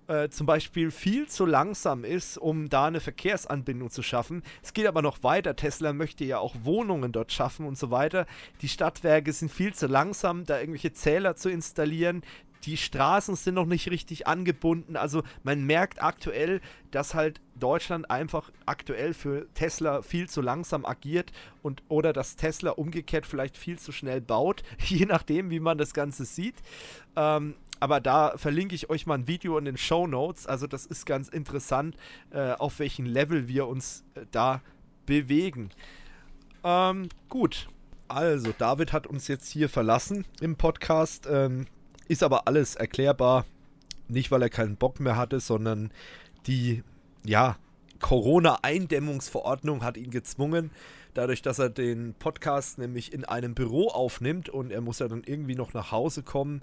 äh, zum Beispiel viel zu langsam ist, um da eine Verkehrsanbindung zu schaffen. Es geht aber noch weiter. Tesla möchte ja auch Wohnungen dort schaffen und so weiter. Die Stadtwerke sind viel zu langsam, da irgendwelche Zähler zu installieren die Straßen sind noch nicht richtig angebunden. Also man merkt aktuell, dass halt Deutschland einfach aktuell für Tesla viel zu langsam agiert und oder dass Tesla umgekehrt vielleicht viel zu schnell baut, je nachdem, wie man das Ganze sieht. Ähm, aber da verlinke ich euch mal ein Video in den Show Notes. Also das ist ganz interessant, äh, auf welchem Level wir uns äh, da bewegen. Ähm, gut. Also, David hat uns jetzt hier verlassen im Podcast. Ähm, ist aber alles erklärbar. Nicht, weil er keinen Bock mehr hatte, sondern die, ja, Corona-Eindämmungsverordnung hat ihn gezwungen, dadurch, dass er den Podcast nämlich in einem Büro aufnimmt und er muss ja dann irgendwie noch nach Hause kommen.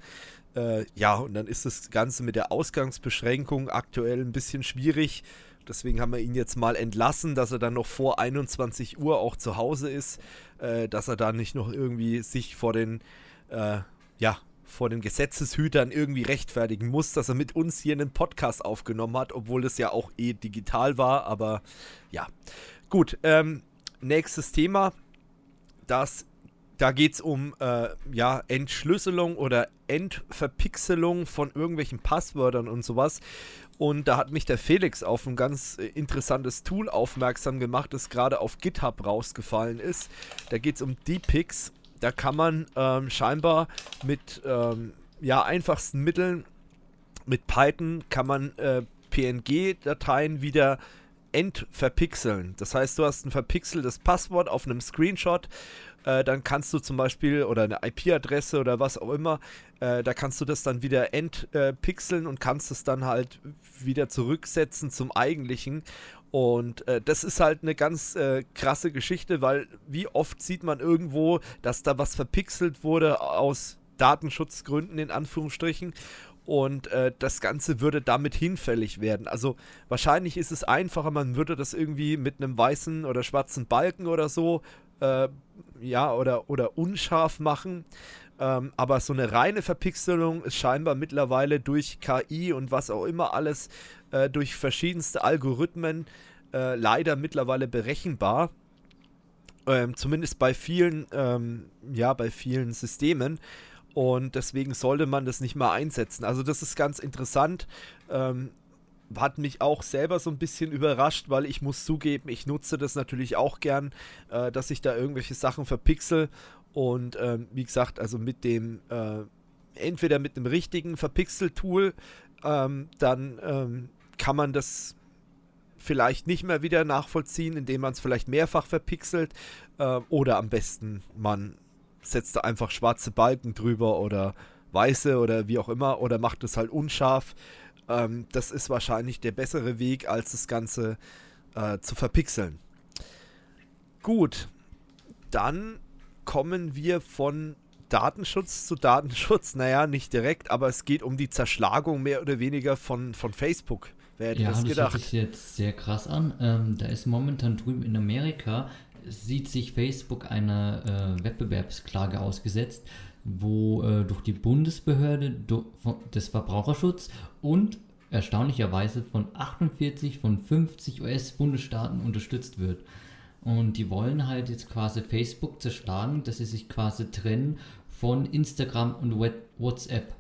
Äh, ja, und dann ist das Ganze mit der Ausgangsbeschränkung aktuell ein bisschen schwierig. Deswegen haben wir ihn jetzt mal entlassen, dass er dann noch vor 21 Uhr auch zu Hause ist, äh, dass er da nicht noch irgendwie sich vor den, äh, ja, vor den Gesetzeshütern irgendwie rechtfertigen muss, dass er mit uns hier einen Podcast aufgenommen hat, obwohl das ja auch eh digital war. Aber ja, gut. Ähm, nächstes Thema. Das, da geht es um äh, ja, Entschlüsselung oder Entverpixelung von irgendwelchen Passwörtern und sowas. Und da hat mich der Felix auf ein ganz äh, interessantes Tool aufmerksam gemacht, das gerade auf GitHub rausgefallen ist. Da geht es um Deepix da kann man ähm, scheinbar mit ähm, ja, einfachsten Mitteln, mit Python, kann man äh, PNG-Dateien wieder entverpixeln. Das heißt, du hast ein verpixeltes Passwort auf einem Screenshot, äh, dann kannst du zum Beispiel, oder eine IP-Adresse oder was auch immer, äh, da kannst du das dann wieder entpixeln und kannst es dann halt wieder zurücksetzen zum eigentlichen. Und äh, das ist halt eine ganz äh, krasse Geschichte, weil wie oft sieht man irgendwo, dass da was verpixelt wurde aus Datenschutzgründen in Anführungsstrichen. Und äh, das Ganze würde damit hinfällig werden. Also wahrscheinlich ist es einfacher, man würde das irgendwie mit einem weißen oder schwarzen Balken oder so, äh, ja, oder, oder unscharf machen. Ähm, aber so eine reine Verpixelung ist scheinbar mittlerweile durch KI und was auch immer alles äh, durch verschiedenste Algorithmen äh, leider mittlerweile berechenbar. Ähm, zumindest bei vielen, ähm, ja, bei vielen Systemen. Und deswegen sollte man das nicht mal einsetzen. Also das ist ganz interessant. Ähm, hat mich auch selber so ein bisschen überrascht, weil ich muss zugeben, ich nutze das natürlich auch gern, äh, dass ich da irgendwelche Sachen verpixel. Und ähm, wie gesagt, also mit dem, äh, entweder mit einem richtigen Verpixel-Tool, ähm, dann ähm, kann man das vielleicht nicht mehr wieder nachvollziehen, indem man es vielleicht mehrfach verpixelt. Äh, oder am besten, man setzt da einfach schwarze Balken drüber oder weiße oder wie auch immer oder macht es halt unscharf. Ähm, das ist wahrscheinlich der bessere Weg, als das Ganze äh, zu verpixeln. Gut, dann kommen wir von Datenschutz zu Datenschutz. Naja, nicht direkt, aber es geht um die Zerschlagung mehr oder weniger von, von Facebook. Wer hätte ja, das gedacht? Das hört sich jetzt sehr krass an. Ähm, da ist momentan drüben in Amerika, sieht sich Facebook einer äh, Wettbewerbsklage ausgesetzt, wo äh, durch die Bundesbehörde des Verbraucherschutzes und erstaunlicherweise von 48 von 50 US-Bundesstaaten unterstützt wird. Und die wollen halt jetzt quasi Facebook zerschlagen, dass sie sich quasi trennen von Instagram und WhatsApp.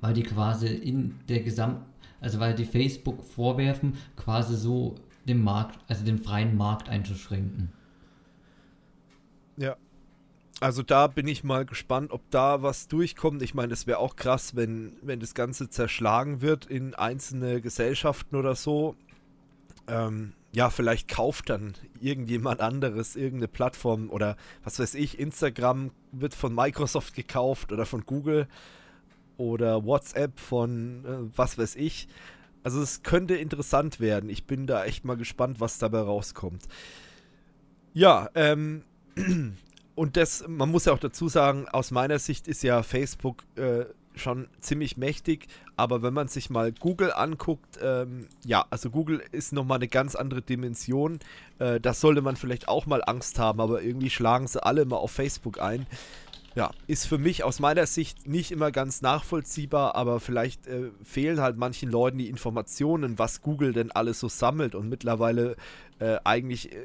Weil die quasi in der gesamten also weil die Facebook vorwerfen, quasi so den Markt, also den freien Markt einzuschränken. Ja. Also da bin ich mal gespannt, ob da was durchkommt. Ich meine, es wäre auch krass, wenn, wenn das Ganze zerschlagen wird in einzelne Gesellschaften oder so. Ähm, ja, vielleicht kauft dann irgendjemand anderes irgendeine Plattform oder was weiß ich, Instagram wird von Microsoft gekauft oder von Google oder WhatsApp von äh, was weiß ich. Also es könnte interessant werden. Ich bin da echt mal gespannt, was dabei rauskommt. Ja, ähm, und das, man muss ja auch dazu sagen, aus meiner Sicht ist ja Facebook äh, schon ziemlich mächtig, aber wenn man sich mal Google anguckt, ähm, ja, also Google ist nochmal eine ganz andere Dimension. Äh, das sollte man vielleicht auch mal Angst haben, aber irgendwie schlagen sie alle mal auf Facebook ein ja, ist für mich aus meiner Sicht nicht immer ganz nachvollziehbar, aber vielleicht äh, fehlen halt manchen Leuten die Informationen, was Google denn alles so sammelt und mittlerweile äh, eigentlich äh,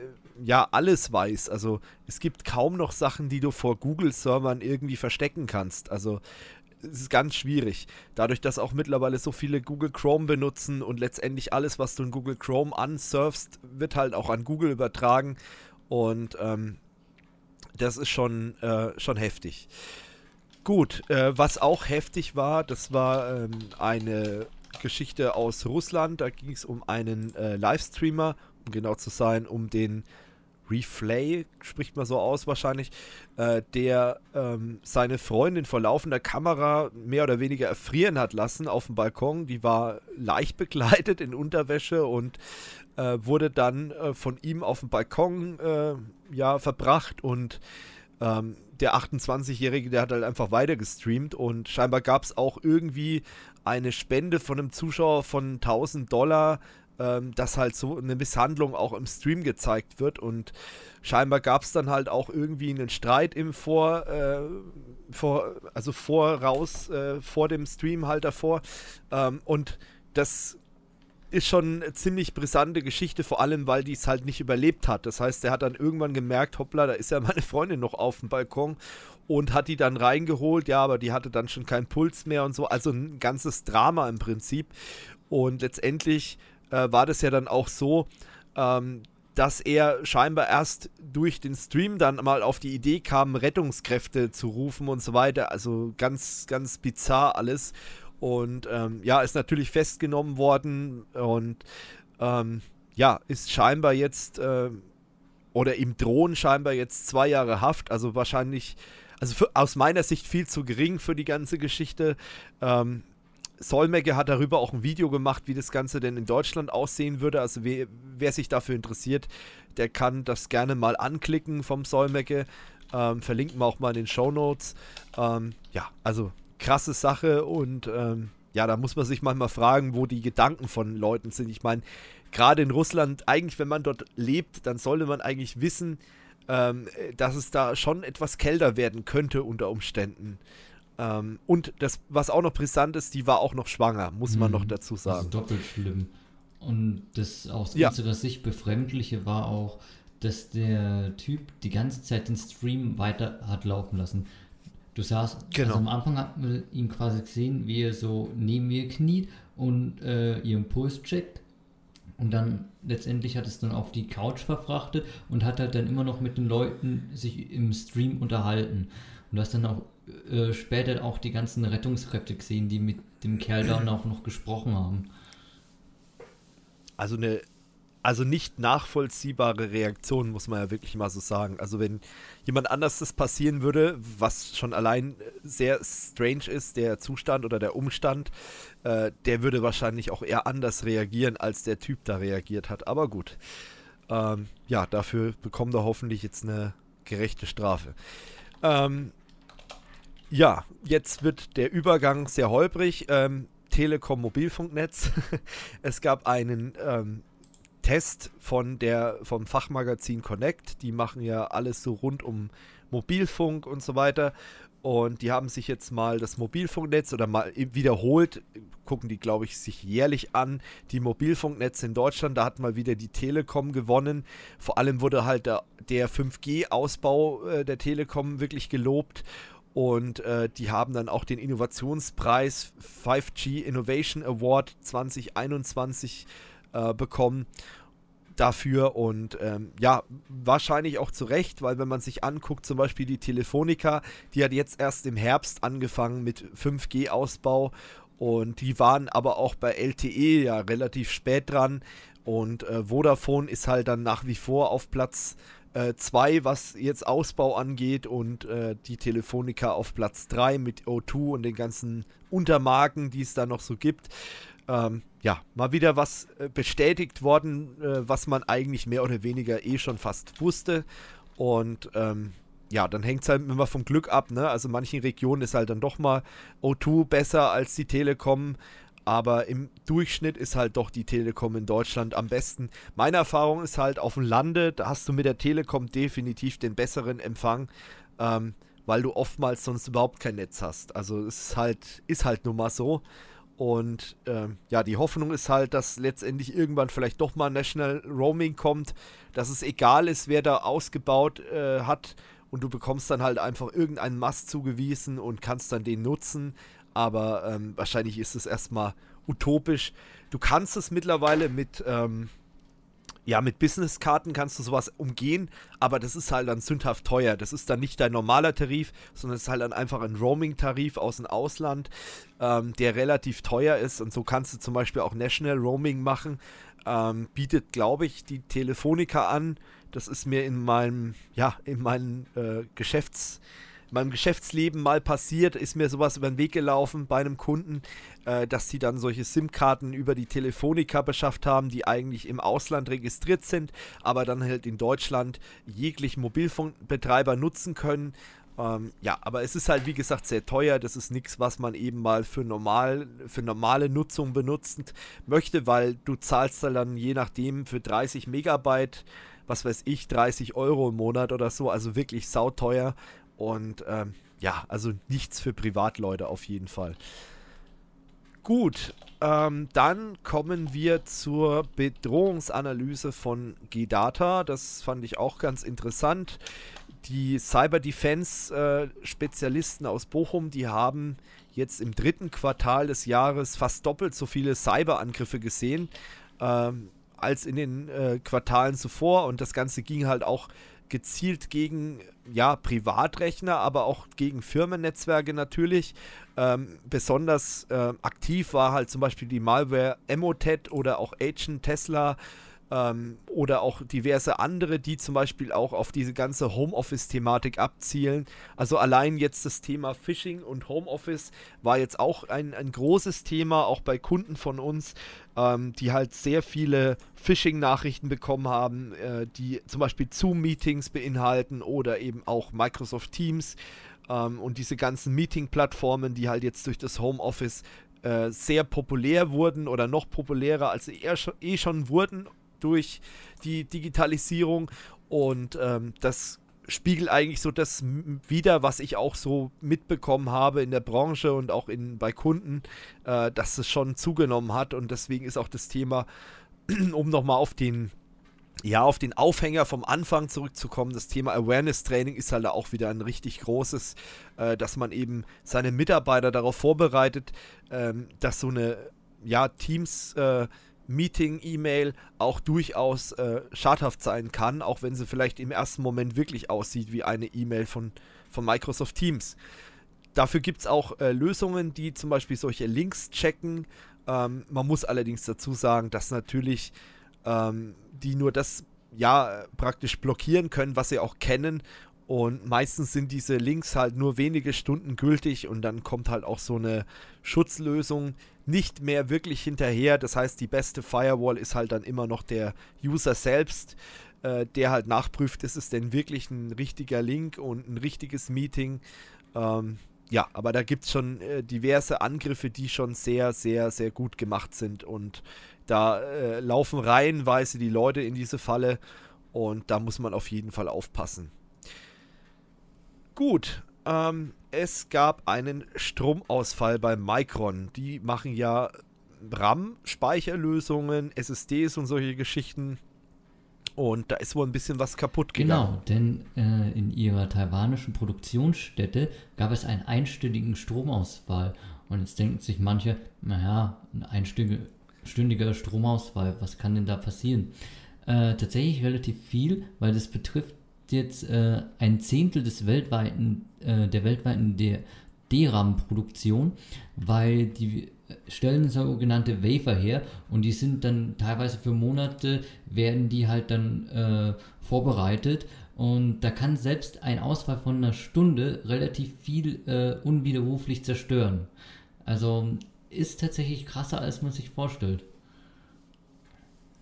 ja alles weiß. Also es gibt kaum noch Sachen, die du vor Google-Servern irgendwie verstecken kannst. Also es ist ganz schwierig. Dadurch, dass auch mittlerweile so viele Google Chrome benutzen und letztendlich alles, was du in Google Chrome ansurfst, wird halt auch an Google übertragen. Und ähm, das ist schon, äh, schon heftig. Gut, äh, was auch heftig war, das war ähm, eine Geschichte aus Russland. Da ging es um einen äh, Livestreamer, um genau zu sein, um den Reflay, spricht man so aus wahrscheinlich, äh, der ähm, seine Freundin vor laufender Kamera mehr oder weniger erfrieren hat lassen auf dem Balkon. Die war leicht bekleidet in Unterwäsche und äh, wurde dann äh, von ihm auf dem Balkon äh, ja, verbracht und ähm, der 28-Jährige, der hat halt einfach weiter gestreamt und scheinbar gab es auch irgendwie eine Spende von einem Zuschauer von 1000 Dollar, ähm, dass halt so eine Misshandlung auch im Stream gezeigt wird und scheinbar gab es dann halt auch irgendwie einen Streit im Vor, äh, vor also voraus, äh, vor dem Stream halt davor ähm, und das ist schon eine ziemlich brisante Geschichte, vor allem weil die es halt nicht überlebt hat. Das heißt, er hat dann irgendwann gemerkt, hoppla, da ist ja meine Freundin noch auf dem Balkon und hat die dann reingeholt, ja, aber die hatte dann schon keinen Puls mehr und so. Also ein ganzes Drama im Prinzip. Und letztendlich äh, war das ja dann auch so, ähm, dass er scheinbar erst durch den Stream dann mal auf die Idee kam, Rettungskräfte zu rufen und so weiter. Also ganz, ganz bizarr alles. Und ähm, ja, ist natürlich festgenommen worden und ähm, ja, ist scheinbar jetzt äh, oder ihm drohen scheinbar jetzt zwei Jahre Haft. Also wahrscheinlich, also für, aus meiner Sicht viel zu gering für die ganze Geschichte. Ähm, Solmecke hat darüber auch ein Video gemacht, wie das Ganze denn in Deutschland aussehen würde. Also wer, wer sich dafür interessiert, der kann das gerne mal anklicken vom Solmecke. Ähm, verlinken wir auch mal in den Show Notes. Ähm, ja, also krasse Sache und ähm, ja, da muss man sich manchmal fragen, wo die Gedanken von Leuten sind. Ich meine, gerade in Russland, eigentlich, wenn man dort lebt, dann sollte man eigentlich wissen, ähm, dass es da schon etwas kälter werden könnte unter Umständen. Ähm, und das, was auch noch brisant ist, die war auch noch schwanger, muss man mhm. noch dazu sagen. Also doppelt schlimm. Und das aus ja. unserer Sicht befremdliche war auch, dass der Typ die ganze Zeit den Stream weiter hat laufen lassen. Du sahst, genau. also am Anfang hat man ihn quasi gesehen, wie er so neben mir kniet und äh, ihren Puls checkt. Und dann letztendlich hat es dann auf die Couch verfrachtet und hat halt dann immer noch mit den Leuten sich im Stream unterhalten. Und du hast dann auch äh, später auch die ganzen Rettungskräfte gesehen, die mit dem Kerl dann auch noch gesprochen haben. Also eine also nicht nachvollziehbare Reaktion, muss man ja wirklich mal so sagen. Also wenn jemand anders das passieren würde, was schon allein sehr strange ist, der Zustand oder der Umstand, äh, der würde wahrscheinlich auch eher anders reagieren, als der Typ da reagiert hat. Aber gut. Ähm, ja, dafür bekommt er hoffentlich jetzt eine gerechte Strafe. Ähm, ja, jetzt wird der Übergang sehr holprig. Ähm, Telekom Mobilfunknetz. es gab einen ähm, Test von der, vom Fachmagazin Connect. Die machen ja alles so rund um Mobilfunk und so weiter. Und die haben sich jetzt mal das Mobilfunknetz oder mal wiederholt, gucken die, glaube ich, sich jährlich an, die Mobilfunknetze in Deutschland. Da hat mal wieder die Telekom gewonnen. Vor allem wurde halt der, der 5G-Ausbau äh, der Telekom wirklich gelobt. Und äh, die haben dann auch den Innovationspreis 5G Innovation Award 2021 äh, bekommen dafür und ähm, ja, wahrscheinlich auch zu Recht, weil wenn man sich anguckt, zum Beispiel die Telefonica, die hat jetzt erst im Herbst angefangen mit 5G-Ausbau und die waren aber auch bei LTE ja relativ spät dran und äh, Vodafone ist halt dann nach wie vor auf Platz 2, äh, was jetzt Ausbau angeht und äh, die Telefonica auf Platz 3 mit O2 und den ganzen Untermarken, die es da noch so gibt ähm, ja, mal wieder was äh, bestätigt worden, äh, was man eigentlich mehr oder weniger eh schon fast wusste. Und ähm, ja, dann hängt es halt immer vom Glück ab. Ne? Also manchen Regionen ist halt dann doch mal O2 besser als die Telekom. Aber im Durchschnitt ist halt doch die Telekom in Deutschland am besten. Meine Erfahrung ist halt auf dem Lande, da hast du mit der Telekom definitiv den besseren Empfang, ähm, weil du oftmals sonst überhaupt kein Netz hast. Also es ist halt, ist halt nun mal so. Und ähm, ja, die Hoffnung ist halt, dass letztendlich irgendwann vielleicht doch mal National Roaming kommt, dass es egal ist, wer da ausgebaut äh, hat und du bekommst dann halt einfach irgendeinen Mast zugewiesen und kannst dann den nutzen. Aber ähm, wahrscheinlich ist es erstmal utopisch. Du kannst es mittlerweile mit, ähm, ja, mit Businesskarten kannst du sowas umgehen, aber das ist halt dann sündhaft teuer. Das ist dann nicht dein normaler Tarif, sondern es ist halt dann einfach ein Roaming-Tarif aus dem Ausland, ähm, der relativ teuer ist. Und so kannst du zum Beispiel auch National Roaming machen. Ähm, bietet, glaube ich, die Telefonica an. Das ist mir in meinem, ja, in meinem äh, Geschäfts, meinem Geschäftsleben mal passiert, ist mir sowas über den Weg gelaufen bei einem Kunden, äh, dass sie dann solche SIM-Karten über die Telefonica beschafft haben, die eigentlich im Ausland registriert sind, aber dann halt in Deutschland jeglichen Mobilfunkbetreiber nutzen können. Ähm, ja, aber es ist halt wie gesagt sehr teuer. Das ist nichts, was man eben mal für, normal, für normale Nutzung benutzen möchte, weil du zahlst dann je nachdem für 30 Megabyte, was weiß ich, 30 Euro im Monat oder so. Also wirklich sauteuer. Und ähm, ja, also nichts für Privatleute auf jeden Fall. Gut, ähm, dann kommen wir zur Bedrohungsanalyse von G-Data. Das fand ich auch ganz interessant die Cyber Defense äh, Spezialisten aus Bochum, die haben jetzt im dritten Quartal des Jahres fast doppelt so viele Cyberangriffe gesehen ähm, als in den äh, Quartalen zuvor und das Ganze ging halt auch gezielt gegen ja, Privatrechner, aber auch gegen Firmennetzwerke natürlich. Ähm, besonders äh, aktiv war halt zum Beispiel die Malware Emotet oder auch Agent Tesla ähm, oder auch diverse andere, die zum Beispiel auch auf diese ganze Homeoffice-Thematik abzielen. Also allein jetzt das Thema Phishing und Homeoffice war jetzt auch ein, ein großes Thema, auch bei Kunden von uns, ähm, die halt sehr viele Phishing-Nachrichten bekommen haben, äh, die zum Beispiel Zoom-Meetings beinhalten oder eben auch Microsoft Teams. Ähm, und diese ganzen Meeting-Plattformen, die halt jetzt durch das Homeoffice äh, sehr populär wurden oder noch populärer, als sie eh schon wurden durch die Digitalisierung und ähm, das spiegelt eigentlich so das wieder, was ich auch so mitbekommen habe in der Branche und auch in, bei Kunden, äh, dass es schon zugenommen hat. Und deswegen ist auch das Thema, um nochmal auf den ja, auf den Aufhänger vom Anfang zurückzukommen, das Thema Awareness Training ist halt auch wieder ein richtig großes, äh, dass man eben seine Mitarbeiter darauf vorbereitet, ähm, dass so eine ja, Teams äh, Meeting, E-Mail auch durchaus äh, schadhaft sein kann, auch wenn sie vielleicht im ersten Moment wirklich aussieht wie eine E-Mail von, von Microsoft Teams. Dafür gibt es auch äh, Lösungen, die zum Beispiel solche Links checken. Ähm, man muss allerdings dazu sagen, dass natürlich ähm, die nur das ja praktisch blockieren können, was sie auch kennen. Und meistens sind diese Links halt nur wenige Stunden gültig und dann kommt halt auch so eine Schutzlösung, nicht mehr wirklich hinterher. Das heißt, die beste Firewall ist halt dann immer noch der User selbst, äh, der halt nachprüft, ist es denn wirklich ein richtiger Link und ein richtiges Meeting. Ähm, ja, aber da gibt es schon äh, diverse Angriffe, die schon sehr, sehr, sehr gut gemacht sind. Und da äh, laufen reihenweise die Leute in diese Falle. Und da muss man auf jeden Fall aufpassen. Gut, ähm, es gab einen Stromausfall bei Micron. Die machen ja RAM-Speicherlösungen, SSDs und solche Geschichten. Und da ist wohl ein bisschen was kaputt gegangen. Genau, denn äh, in ihrer taiwanischen Produktionsstätte gab es einen einstündigen Stromausfall. Und jetzt denken sich manche, naja, ein einstündiger Stromausfall, was kann denn da passieren? Äh, tatsächlich relativ viel, weil das betrifft jetzt äh, ein Zehntel des weltweiten, äh, der weltweiten DRAM-Produktion, weil die stellen sogenannte Wafer her und die sind dann teilweise für Monate, werden die halt dann äh, vorbereitet und da kann selbst ein Ausfall von einer Stunde relativ viel äh, unwiderruflich zerstören. Also ist tatsächlich krasser, als man sich vorstellt.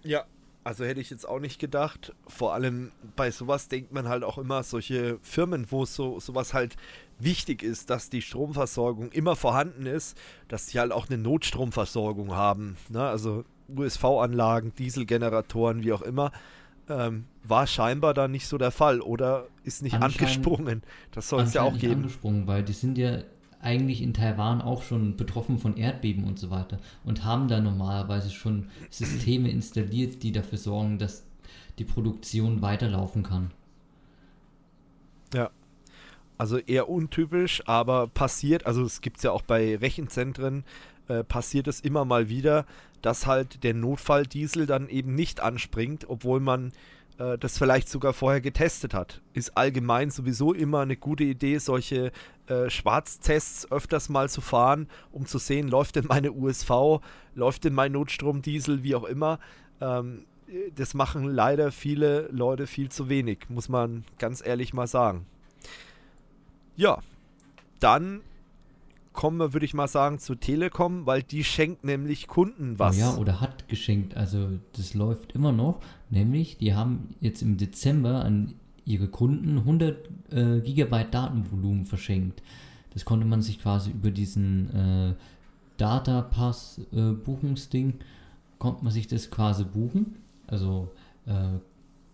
Ja, also hätte ich jetzt auch nicht gedacht. Vor allem bei sowas denkt man halt auch immer, solche Firmen, wo so sowas halt wichtig ist, dass die Stromversorgung immer vorhanden ist, dass sie halt auch eine Notstromversorgung haben. Ne? Also USV-Anlagen, Dieselgeneratoren, wie auch immer. Ähm, war scheinbar da nicht so der Fall oder ist nicht angesprungen. Das soll es ja auch geben. angesprungen, weil die sind ja eigentlich in Taiwan auch schon betroffen von Erdbeben und so weiter und haben da normalerweise schon Systeme installiert, die dafür sorgen, dass die Produktion weiterlaufen kann. Ja. Also eher untypisch, aber passiert, also es gibt es ja auch bei Rechenzentren, äh, passiert es immer mal wieder, dass halt der Notfalldiesel dann eben nicht anspringt, obwohl man äh, das vielleicht sogar vorher getestet hat. Ist allgemein sowieso immer eine gute Idee, solche äh, Schwarztests öfters mal zu fahren, um zu sehen, läuft denn meine USV, läuft denn mein Notstromdiesel, wie auch immer. Ähm, das machen leider viele Leute viel zu wenig, muss man ganz ehrlich mal sagen. Ja, dann kommen wir, würde ich mal sagen, zu Telekom, weil die schenkt nämlich Kunden was. Oh ja, oder hat geschenkt. Also das läuft immer noch. Nämlich, die haben jetzt im Dezember an ihre Kunden 100 äh, Gigabyte Datenvolumen verschenkt. Das konnte man sich quasi über diesen äh, Data Pass äh, Buchungsding, konnte man sich das quasi buchen. Also äh,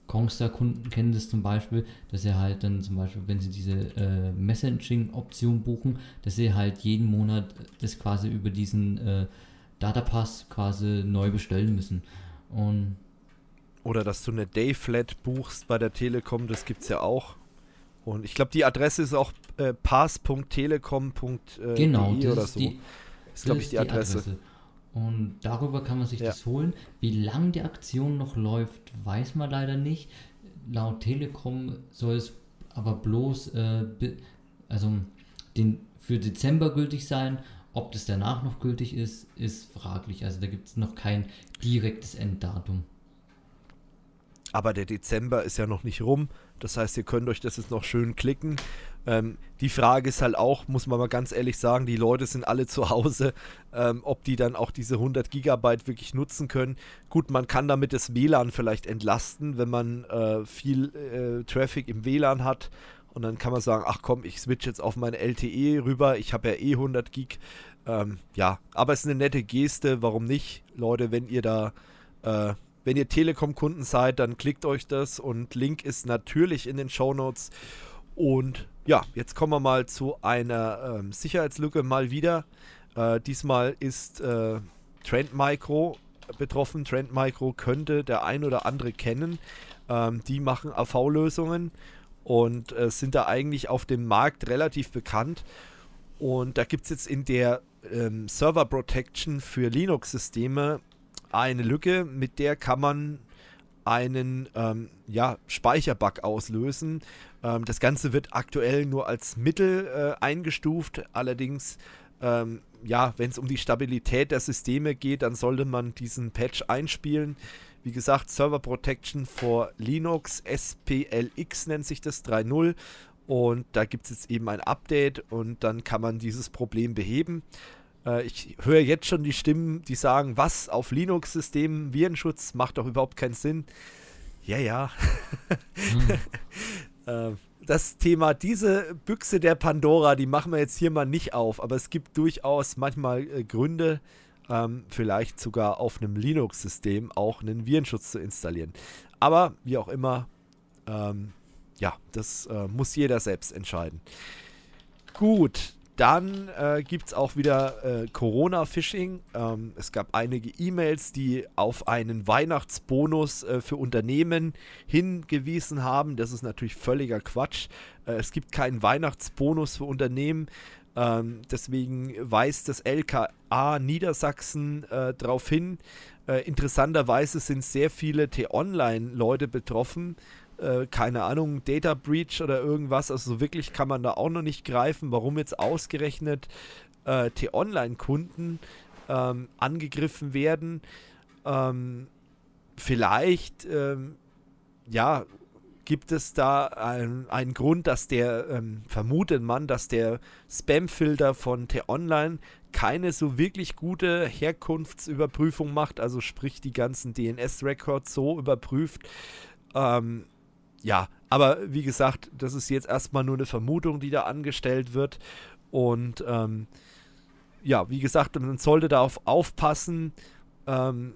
Kongstar-Kunden kennen das zum Beispiel, dass sie halt dann zum Beispiel, wenn sie diese äh, Messaging-Option buchen, dass sie halt jeden Monat das quasi über diesen äh, Datapass quasi neu bestellen müssen. Und Oder dass du eine Dayflat buchst bei der Telekom, das gibt es ja auch. Und ich glaube, die Adresse ist auch äh, pass.telekom.de genau, das oder so. die, ist, glaube ich, ist die Adresse. Und darüber kann man sich Ja. das holen. Wie lange die Aktion noch läuft, weiß man leider nicht. Laut Telekom soll es aber bloß äh, also den, für Dezember gültig sein. Ob das danach noch gültig ist, ist fraglich. Also da gibt es noch kein direktes Enddatum. Aber der Dezember ist ja noch nicht rum. Das heißt, ihr könnt euch das jetzt noch schön klicken. Ähm, die Frage ist halt auch, muss man mal ganz ehrlich sagen, die Leute sind alle zu Hause, ähm, ob die dann auch diese 100 Gigabyte wirklich nutzen können. Gut, man kann damit das WLAN vielleicht entlasten, wenn man äh, viel äh, Traffic im WLAN hat. Und dann kann man sagen, ach komm, ich switch jetzt auf meine LTE rüber. Ich habe ja eh 100 Gig. Ähm, ja, aber es ist eine nette Geste. Warum nicht? Leute, wenn ihr da äh, wenn ihr Telekom-Kunden seid, dann klickt euch das und Link ist natürlich in den Show Notes. Und ja, jetzt kommen wir mal zu einer ähm, Sicherheitslücke mal wieder. Äh, diesmal ist äh, Trend Micro betroffen. Trend Micro könnte der ein oder andere kennen. Ähm, die machen AV-Lösungen und äh, sind da eigentlich auf dem Markt relativ bekannt. Und da gibt es jetzt in der ähm, Server Protection für Linux-Systeme eine Lücke, mit der kann man einen ähm, ja, Speicherbug auslösen. Ähm, das Ganze wird aktuell nur als Mittel äh, eingestuft. Allerdings, ähm, ja, wenn es um die Stabilität der Systeme geht, dann sollte man diesen Patch einspielen. Wie gesagt, Server Protection for Linux, SPLX nennt sich das 3.0. Und da gibt es jetzt eben ein Update und dann kann man dieses Problem beheben. Äh, ich höre jetzt schon die Stimmen, die sagen, was auf Linux-Systemen Virenschutz macht doch überhaupt keinen Sinn. Ja, ja. Hm. Äh, das Thema, diese Büchse der Pandora, die machen wir jetzt hier mal nicht auf, aber es gibt durchaus manchmal äh, Gründe, ähm, vielleicht sogar auf einem Linux-System auch einen Virenschutz zu installieren. Aber wie auch immer, ähm, ja, das äh, muss jeder selbst entscheiden. Gut, dann äh, gibt es auch wieder äh, Corona-Phishing. Ähm, es gab einige E-Mails, die auf einen Weihnachtsbonus äh, für Unternehmen hingewiesen haben. Das ist natürlich völliger Quatsch. Äh, es gibt keinen Weihnachtsbonus für Unternehmen. Ähm, deswegen weist das LKA Niedersachsen äh, darauf hin. Äh, interessanterweise sind sehr viele T-Online-Leute betroffen äh, keine Ahnung, Data Breach oder irgendwas. Also so wirklich kann man da auch noch nicht greifen, warum jetzt ausgerechnet äh, T-Online-Kunden ähm, angegriffen werden. Ähm, vielleicht, ähm, ja, gibt es da ein- einen Grund, dass der, ähm, vermutet man, dass der Spam-Filter von T-Online keine so wirklich gute Herkunftsüberprüfung macht, also sprich die ganzen DNS-Records so überprüft. Ähm, ja, aber wie gesagt, das ist jetzt erstmal nur eine Vermutung, die da angestellt wird. Und ähm, ja, wie gesagt, man sollte darauf aufpassen, ähm,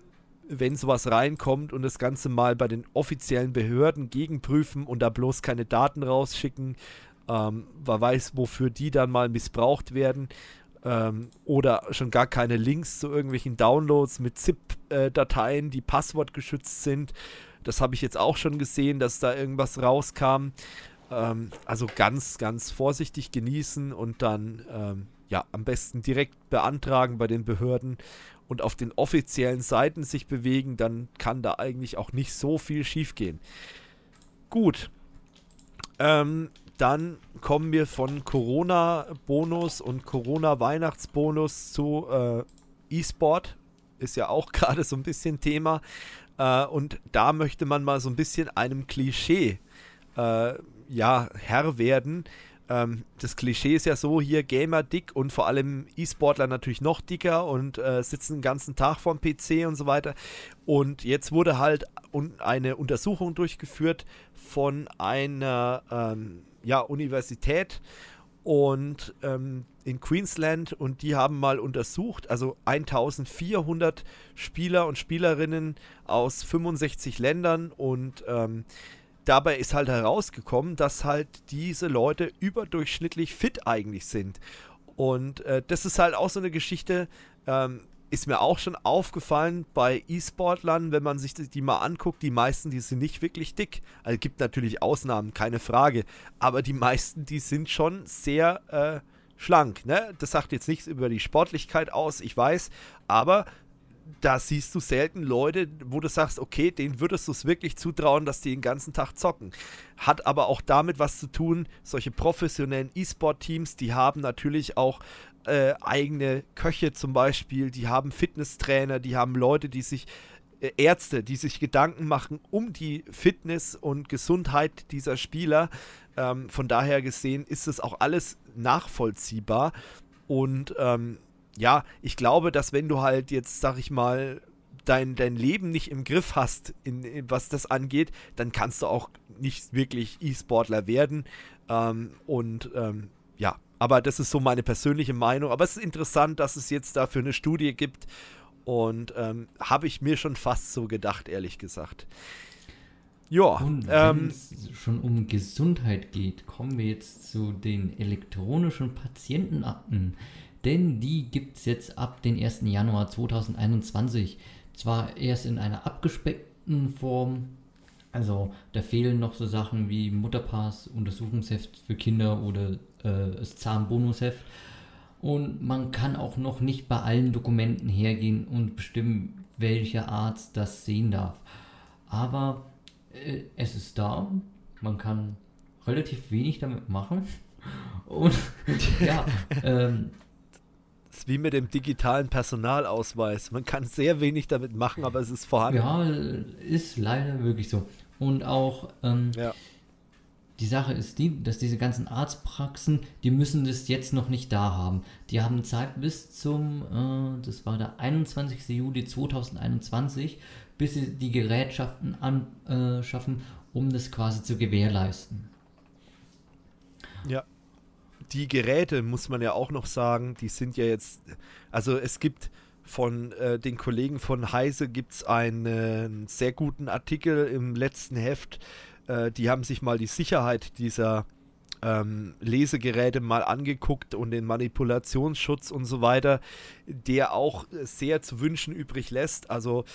wenn sowas reinkommt und das Ganze mal bei den offiziellen Behörden gegenprüfen und da bloß keine Daten rausschicken. Ähm, wer weiß, wofür die dann mal missbraucht werden. Ähm, oder schon gar keine Links zu irgendwelchen Downloads mit ZIP-Dateien, die passwortgeschützt sind. Das habe ich jetzt auch schon gesehen, dass da irgendwas rauskam. Ähm, also ganz, ganz vorsichtig genießen und dann ähm, ja am besten direkt beantragen bei den Behörden und auf den offiziellen Seiten sich bewegen, dann kann da eigentlich auch nicht so viel schiefgehen. Gut. Ähm, dann kommen wir von Corona-Bonus und Corona-Weihnachtsbonus zu äh, E-Sport. Ist ja auch gerade so ein bisschen Thema. Äh, und da möchte man mal so ein bisschen einem Klischee äh, ja, Herr werden. Ähm, das Klischee ist ja so, hier Gamer dick und vor allem E-Sportler natürlich noch dicker und äh, sitzen den ganzen Tag vorm PC und so weiter. Und jetzt wurde halt un eine Untersuchung durchgeführt von einer ähm, ja, Universität und ähm, in Queensland und die haben mal untersucht, also 1400 Spieler und Spielerinnen aus 65 Ländern und ähm, dabei ist halt herausgekommen, dass halt diese Leute überdurchschnittlich fit eigentlich sind. Und äh, das ist halt auch so eine Geschichte, ähm, ist mir auch schon aufgefallen bei E-Sportlern, wenn man sich die mal anguckt, die meisten, die sind nicht wirklich dick. Also gibt natürlich Ausnahmen, keine Frage. Aber die meisten, die sind schon sehr äh, schlank. Ne? Das sagt jetzt nichts über die Sportlichkeit aus, ich weiß. Aber da siehst du selten Leute, wo du sagst, okay, denen würdest du es wirklich zutrauen, dass die den ganzen Tag zocken. Hat aber auch damit was zu tun, solche professionellen E-Sport-Teams, die haben natürlich auch äh, eigene Köche zum Beispiel, die haben Fitnesstrainer, die haben Leute, die sich äh, Ärzte, die sich Gedanken machen um die Fitness und Gesundheit dieser Spieler. Ähm, von daher gesehen ist es auch alles nachvollziehbar. Und ähm, ja, ich glaube, dass wenn du halt jetzt, sag ich mal, dein, dein Leben nicht im Griff hast, in, in was das angeht, dann kannst du auch nicht wirklich E-Sportler werden. Ähm, und ähm, aber das ist so meine persönliche Meinung. Aber es ist interessant, dass es jetzt dafür eine Studie gibt. Und ähm, habe ich mir schon fast so gedacht, ehrlich gesagt. Ja. Und wenn ähm, es schon um Gesundheit geht, kommen wir jetzt zu den elektronischen Patientenakten. Denn die gibt es jetzt ab den 1. Januar 2021. Zwar erst in einer abgespeckten Form, also da fehlen noch so Sachen wie Mutterpass, Untersuchungsheft für Kinder oder äh, das Zahnbonusheft. Und man kann auch noch nicht bei allen Dokumenten hergehen und bestimmen, welcher Arzt das sehen darf. Aber äh, es ist da. Man kann relativ wenig damit machen. Und ja, ähm, das ist wie mit dem digitalen Personalausweis. Man kann sehr wenig damit machen, aber es ist vorhanden. Ja, ist leider wirklich so. Und auch ähm, ja. Die Sache ist die, dass diese ganzen Arztpraxen, die müssen das jetzt noch nicht da haben. Die haben Zeit bis zum, äh, das war der 21. Juli 2021, bis sie die Gerätschaften anschaffen, äh, um das quasi zu gewährleisten. Ja. Die Geräte, muss man ja auch noch sagen, die sind ja jetzt, also es gibt von äh, den Kollegen von Heise gibt es einen sehr guten Artikel im letzten Heft. Äh, die haben sich mal die Sicherheit dieser ähm, Lesegeräte mal angeguckt und den Manipulationsschutz und so weiter, der auch sehr zu wünschen übrig lässt. Also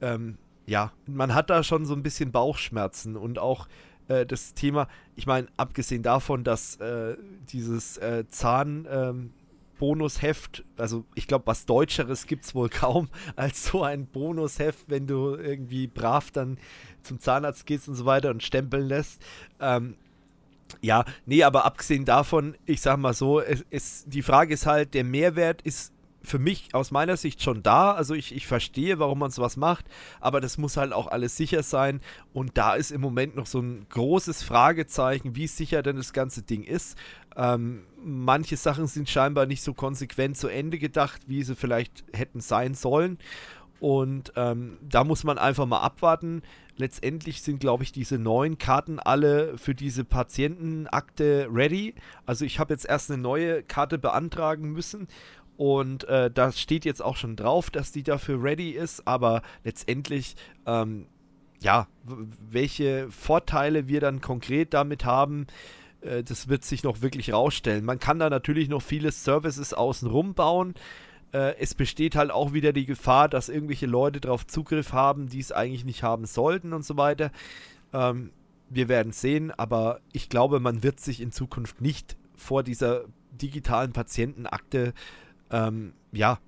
ähm, ja, man hat da schon so ein bisschen Bauchschmerzen und auch äh, das Thema, ich meine, abgesehen davon, dass äh, dieses äh, Zahn... Ähm, Bonusheft, also ich glaube, was Deutscheres gibt es wohl kaum als so ein Bonusheft, wenn du irgendwie brav dann zum Zahnarzt gehst und so weiter und stempeln lässt. Ähm, ja, nee, aber abgesehen davon, ich sag mal so, es, es, die Frage ist halt, der Mehrwert ist für mich aus meiner Sicht schon da. Also ich, ich verstehe, warum man sowas macht, aber das muss halt auch alles sicher sein. Und da ist im Moment noch so ein großes Fragezeichen, wie sicher denn das ganze Ding ist. Ähm, manche Sachen sind scheinbar nicht so konsequent zu Ende gedacht, wie sie vielleicht hätten sein sollen. Und ähm, da muss man einfach mal abwarten. Letztendlich sind, glaube ich, diese neuen Karten alle für diese Patientenakte ready. Also ich habe jetzt erst eine neue Karte beantragen müssen und äh, da steht jetzt auch schon drauf, dass die dafür ready ist, aber letztendlich, ähm, ja, welche Vorteile wir dann konkret damit haben, äh, das wird sich noch wirklich rausstellen. Man kann da natürlich noch viele Services außenrum bauen. Äh, es besteht halt auch wieder die Gefahr, dass irgendwelche Leute darauf Zugriff haben, die es eigentlich nicht haben sollten und so weiter. Ähm, wir werden sehen, aber ich glaube, man wird sich in Zukunft nicht vor dieser digitalen Patientenakte ähm, ja,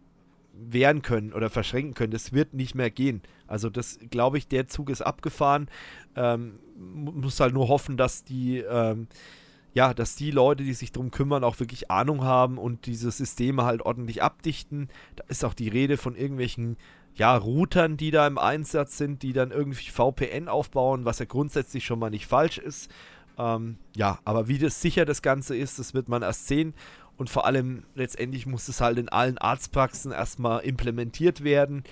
wehren können oder verschränken können. Das wird nicht mehr gehen. Also das glaube ich, der Zug ist abgefahren. Ähm, muss halt nur hoffen, dass die, ähm, ja, dass die Leute, die sich darum kümmern, auch wirklich Ahnung haben und diese Systeme halt ordentlich abdichten. Da ist auch die Rede von irgendwelchen ja, Routern, die da im Einsatz sind, die dann irgendwie VPN aufbauen, was ja grundsätzlich schon mal nicht falsch ist. Ähm, ja, aber wie das sicher das Ganze ist, das wird man erst sehen. Und vor allem letztendlich muss es halt in allen Arztpraxen erstmal implementiert werden.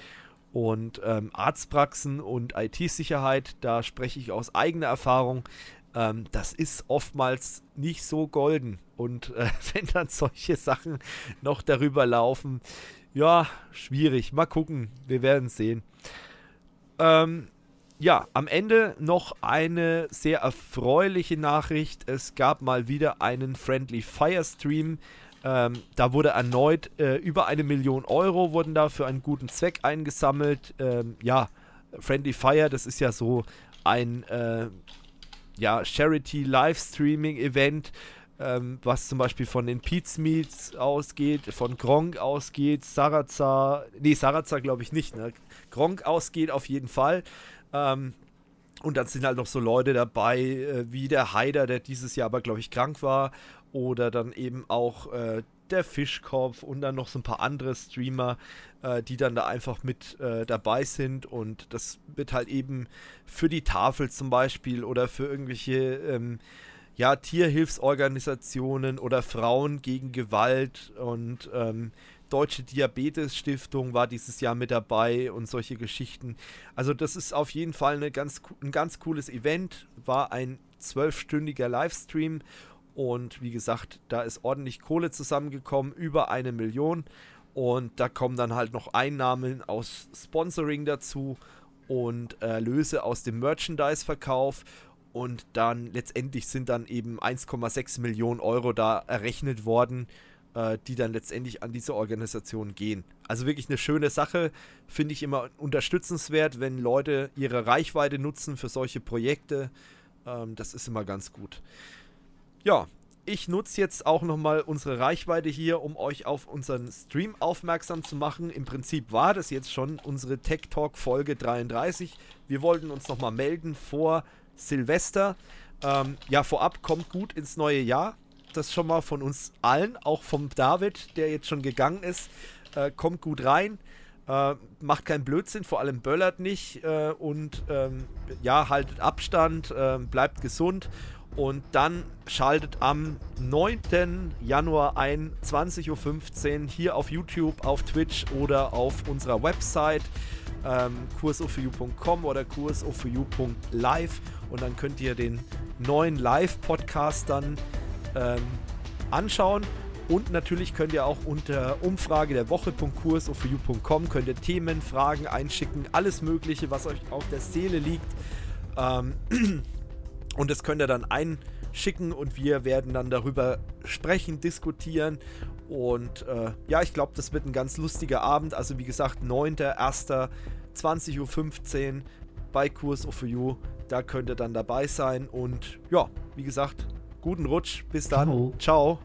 Und ähm, Arztpraxen und IT-Sicherheit, da spreche ich aus eigener Erfahrung, ähm, das ist oftmals nicht so golden. Und äh, wenn dann solche Sachen noch darüber laufen, ja, schwierig. Mal gucken. Wir werden sehen. Ähm, ja, am Ende noch eine sehr erfreuliche Nachricht. Es gab mal wieder einen Friendly Fire Stream. Ähm, da wurde erneut äh, über eine Million Euro wurden da für einen guten Zweck eingesammelt. Ähm, ja, Friendly Fire, das ist ja so ein äh, ja, Charity Livestreaming Event ähm, was zum Beispiel von den Pete's Meats ausgeht, von Gronk ausgeht, Sarazar, nee, Sarazar glaube ich nicht, ne? Gronk ausgeht auf jeden Fall. Ähm, und dann sind halt noch so Leute dabei, äh, wie der Haider, der dieses Jahr aber, glaube ich, krank war. Oder dann eben auch äh, der Fischkopf und dann noch so ein paar andere Streamer, äh, die dann da einfach mit äh, dabei sind. Und das wird halt eben für die Tafel zum Beispiel oder für irgendwelche ähm, ja, Tierhilfsorganisationen oder Frauen gegen Gewalt und ähm, Deutsche Diabetes Stiftung war dieses Jahr mit dabei und solche Geschichten. Also das ist auf jeden Fall eine ganz, ein ganz cooles Event, war ein zwölfstündiger Livestream und wie gesagt, da ist ordentlich Kohle zusammengekommen, über eine Million und da kommen dann halt noch Einnahmen aus Sponsoring dazu und Erlöse aus dem Merchandise-Verkauf und dann letztendlich sind dann eben 1,6 Millionen Euro da errechnet worden, äh, die dann letztendlich an diese Organisation gehen. Also wirklich eine schöne Sache, finde ich immer unterstützenswert, wenn Leute ihre Reichweite nutzen für solche Projekte. Ähm, das ist immer ganz gut. Ja, ich nutze jetzt auch nochmal unsere Reichweite hier, um euch auf unseren Stream aufmerksam zu machen. Im Prinzip war das jetzt schon unsere Tech Talk Folge 33. Wir wollten uns nochmal melden vor Silvester. Ähm, ja, vorab kommt gut ins neue Jahr. Das schon mal von uns allen, auch vom David, der jetzt schon gegangen ist. Äh, kommt gut rein. Äh, macht keinen Blödsinn, vor allem böllert nicht äh, und ähm, ja, haltet Abstand, ähm, bleibt gesund und dann schaltet am 9. Januar ein, 20.15 Uhr hier auf YouTube, auf Twitch oder auf unserer Website ähm, kursoforyou.com oder kursoforyou.live und dann könnt ihr den neuen Live-Podcast dann ähm, anschauen. Und natürlich könnt ihr auch unter Umfrage der Woche.kursoforyou.com könnt ihr Themen, Fragen einschicken, alles Mögliche, was euch auf der Seele liegt. Ähm, und das könnt ihr dann einschicken und wir werden dann darüber sprechen, diskutieren. Und äh, ja, ich glaube, das wird ein ganz lustiger Abend. Also wie gesagt, 9.1.20.15 Uhr bei Kurs of You. Da könnt ihr dann dabei sein. Und ja, wie gesagt, guten Rutsch. Bis dann. Ciao. Ciao.